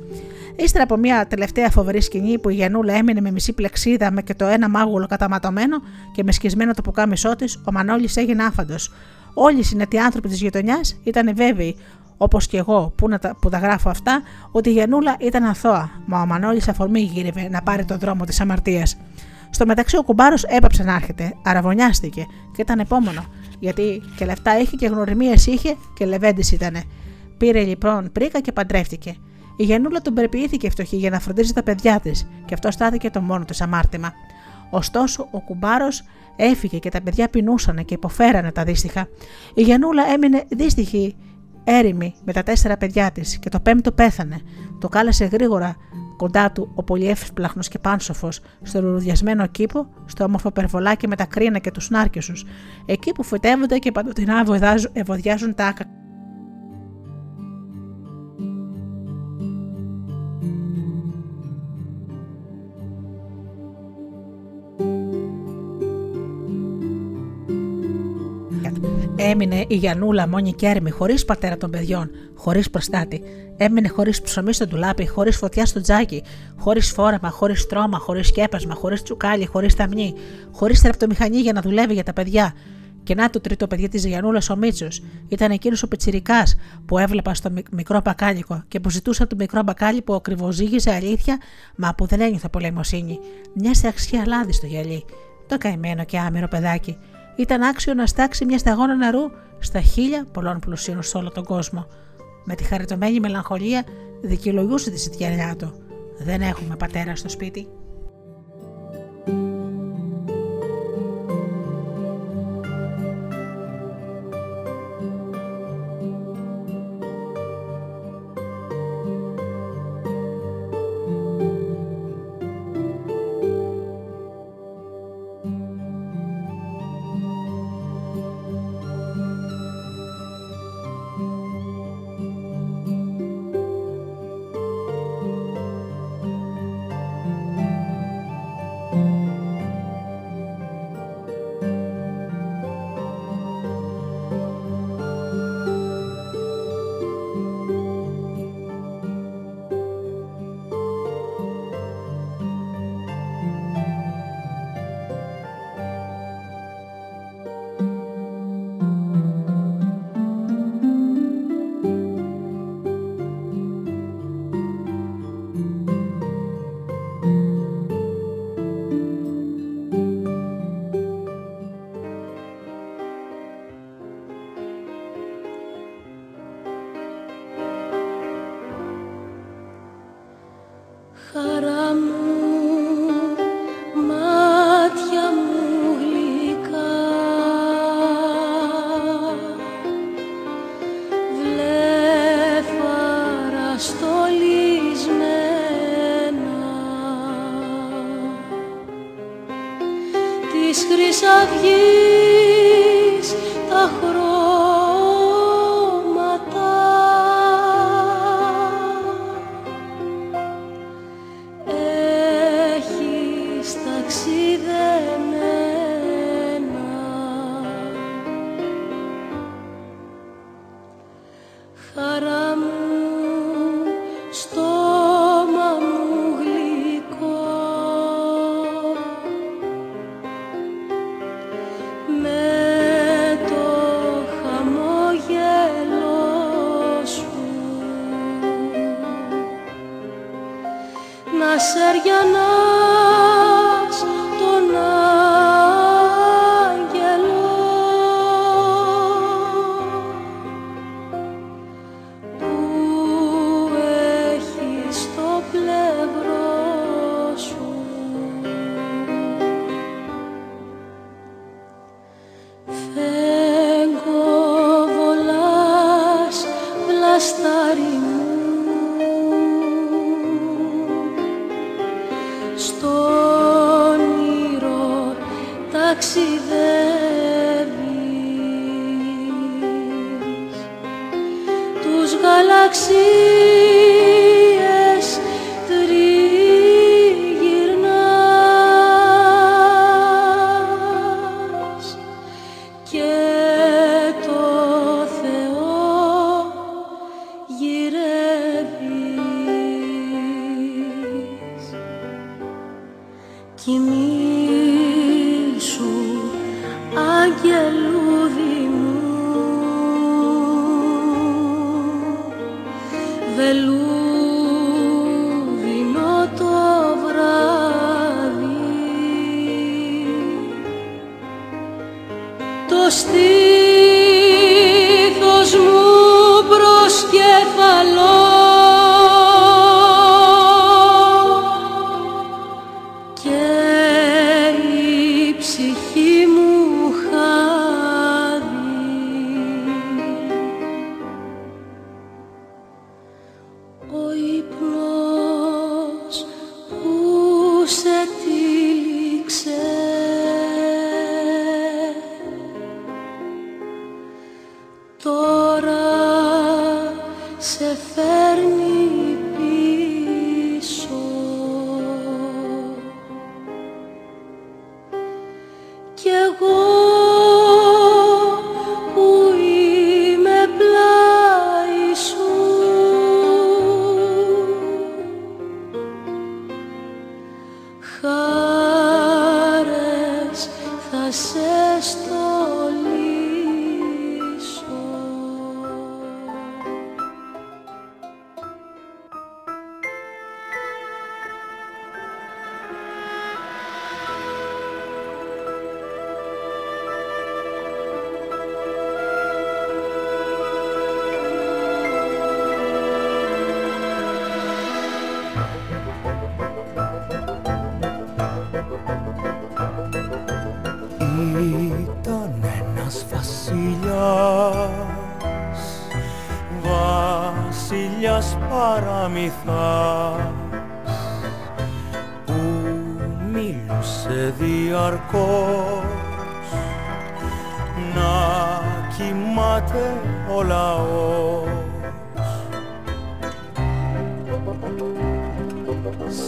Ύστερα από μια τελευταία φοβερή σκηνή που η Γιανούλα έμεινε με μισή πλεξίδα με και το ένα μάγουλο καταματωμένο και με σκισμένο το πουκάμισό της, ο Μανώλης έγινε άφαντος. Όλοι οι συνετοί άνθρωποι της γειτονιάς ήταν βέβαιοι, όπως και εγώ που, τα, που τα γράφω αυτά, ότι η Γιανούλα ήταν αθώα, μα ο Μανώλης αφορμή γύρευε να πάρει τον δρόμο της αμαρτίας. Στο μεταξύ ο κουμπάρος έπαψε να έρχεται, αραβωνιάστηκε και ήταν επόμενο γιατί και λεφτά είχε και γνωριμίες είχε και λεβέντη ήταν. Πήρε λοιπόν πρίκα και παντρεύτηκε. Η Γενούλα τον περιποιήθηκε φτωχή για να φροντίζει τα παιδιά της, και αυτό στάθηκε το μόνο τη αμάρτημα. Ωστόσο, ο κουμπάρος έφυγε και τα παιδιά πεινούσαν και υποφέρανε τα δύστιχα. Η Γενούλα έμεινε δύστιχη έρημη με τα τέσσερα παιδιά της και το πέμπτο πέθανε. Το κάλεσε γρήγορα κοντά του ο πολυεύσπλαχνος και πάνσοφος, στο λουλουδιασμένο κήπο, στο όμορφο περβολάκι με τα κρίνα και τους νάρκισους, εκεί που φυτεύονται και παντοτινά ευωδιάζουν τα άκα.
Έμεινε η Γιανούλα μόνη και έρημη, χωρίς πατέρα των παιδιών, χωρίς προστάτη. Έμεινε χωρίς ψωμί στο ντουλάπι, χωρίς φωτιά στο τζάκι, χωρίς φόρεμα, χωρίς στρώμα, χωρίς σκέπασμα, χωρίς τσουκάλι, χωρίς ταμνή, χωρίς τραπτομηχανή για να δουλεύει για τα παιδιά. Και να το τρίτο παιδί της Γιανούλας ο Μίτσος. Ήταν εκείνος ο πετσυρικά που έβλεπα στο μικρό μπακάλικο και που ζητούσα το μικρό μπακάλι που ακριβοζήγησε αλήθεια, μα που δεν ένιωθε πολεμοσύνη. Μια σε αξία λάδι στο γυαλί. Το καημένο και άμυρο παιδάκι ήταν άξιο να στάξει μια σταγόνα νερού στα χίλια πολλών πλουσίων σε όλο τον κόσμο. Με τη χαριτωμένη μελαγχολία δικαιολογούσε τη ζητιανιά του. Δεν έχουμε πατέρα στο σπίτι.
see them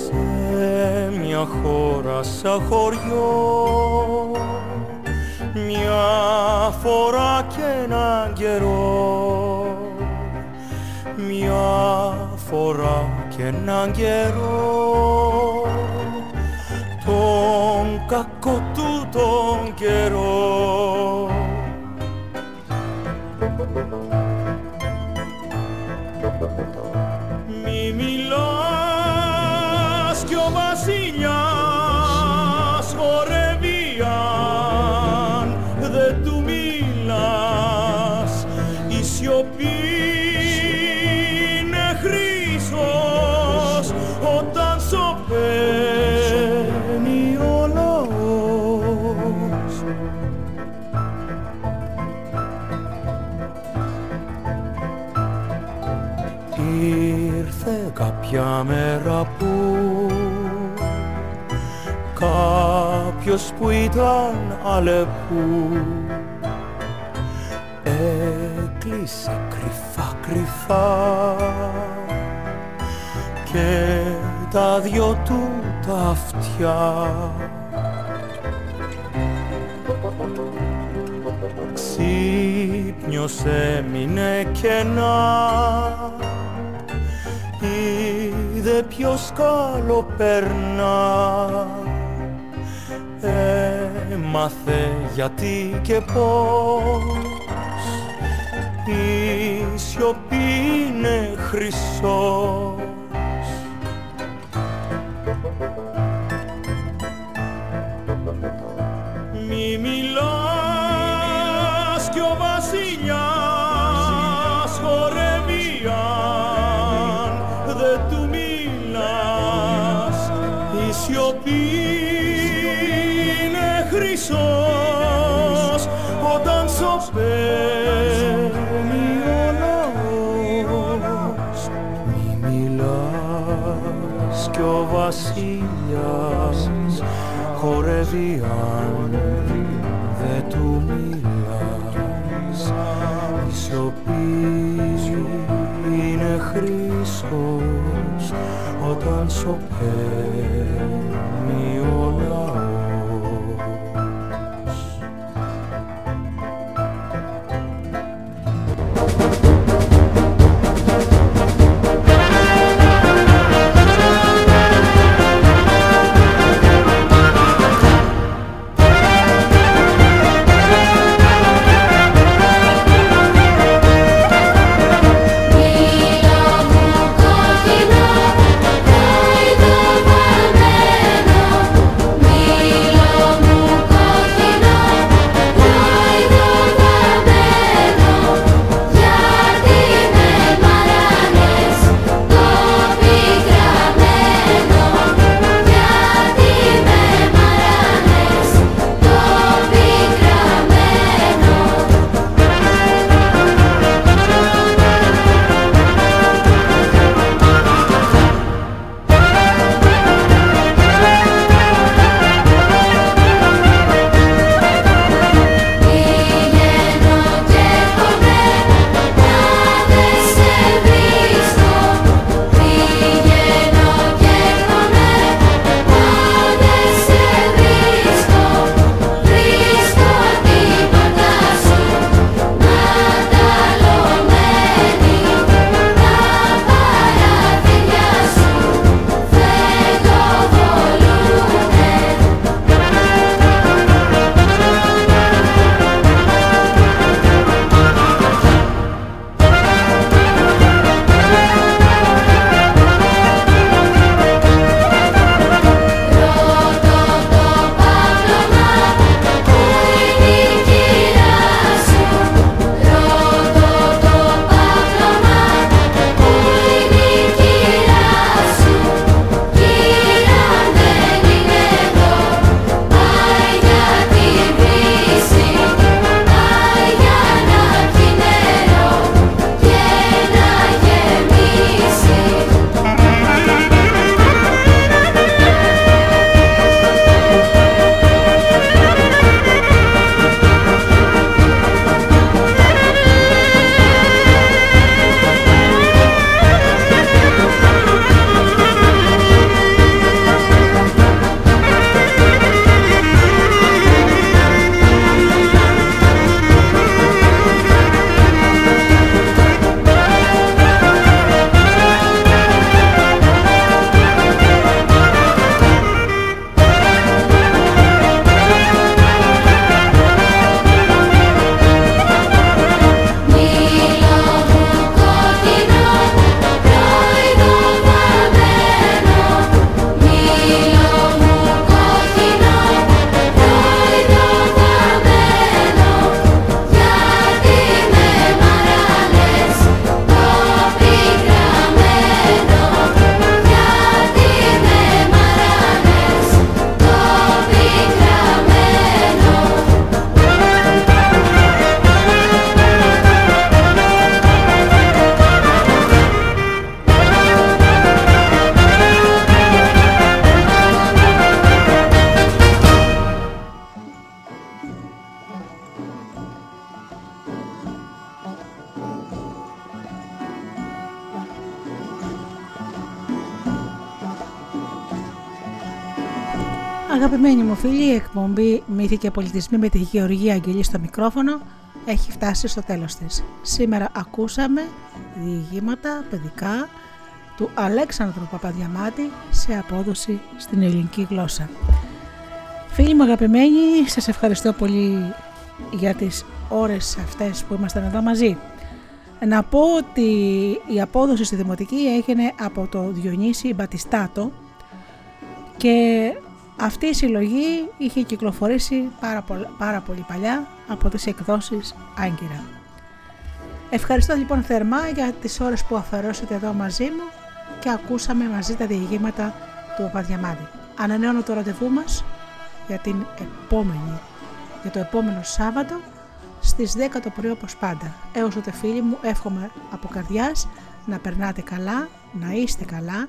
σε μια χώρα σαν χωριό. Μια φορά και έναν καιρό. Μια φορά και έναν καιρό. Τον κακό του τον καιρό. Μη μέρα που κάποιος που ήταν αλεπού έκλεισε κρυφά κρυφά και τα δυο του τα αυτιά. Ξύπνιος έμεινε κενά είδε ποιος καλό περνά. Έμαθε γιατί και πώς. Η σιωπή είναι χρυσός χορεύει αν δεν του μιλάς η σιωπή είναι χρυσός όταν σωπαίνει
Μύθοι και Πολιτισμοί με τη Γεωργία Αγγελή στο μικρόφωνο έχει φτάσει στο τέλος της. Σήμερα ακούσαμε διηγήματα παιδικά του Αλέξανδρου Παπαδιαμάτη σε απόδοση στην ελληνική γλώσσα. Φίλοι μου αγαπημένοι, σας ευχαριστώ πολύ για τις ώρες αυτές που ήμασταν εδώ μαζί. Να πω ότι η απόδοση στη Δημοτική έγινε από το Διονύση Μπατιστάτο και αυτή η συλλογή είχε κυκλοφορήσει πάρα, πάρα πολύ παλιά από τις εκδόσεις Άγκυρα. Ευχαριστώ λοιπόν θερμά για τις ώρες που αφαιρώσατε εδώ μαζί μου και ακούσαμε μαζί τα διηγήματα του Παπαδιαμάδη. Ανανεώνω το ραντεβού μας για την επόμενη, για το επόμενο Σάββατο στις 10 το πρωί όπως πάντα. Έως τότε φίλοι μου εύχομαι από καρδιάς να περνάτε καλά, να είστε καλά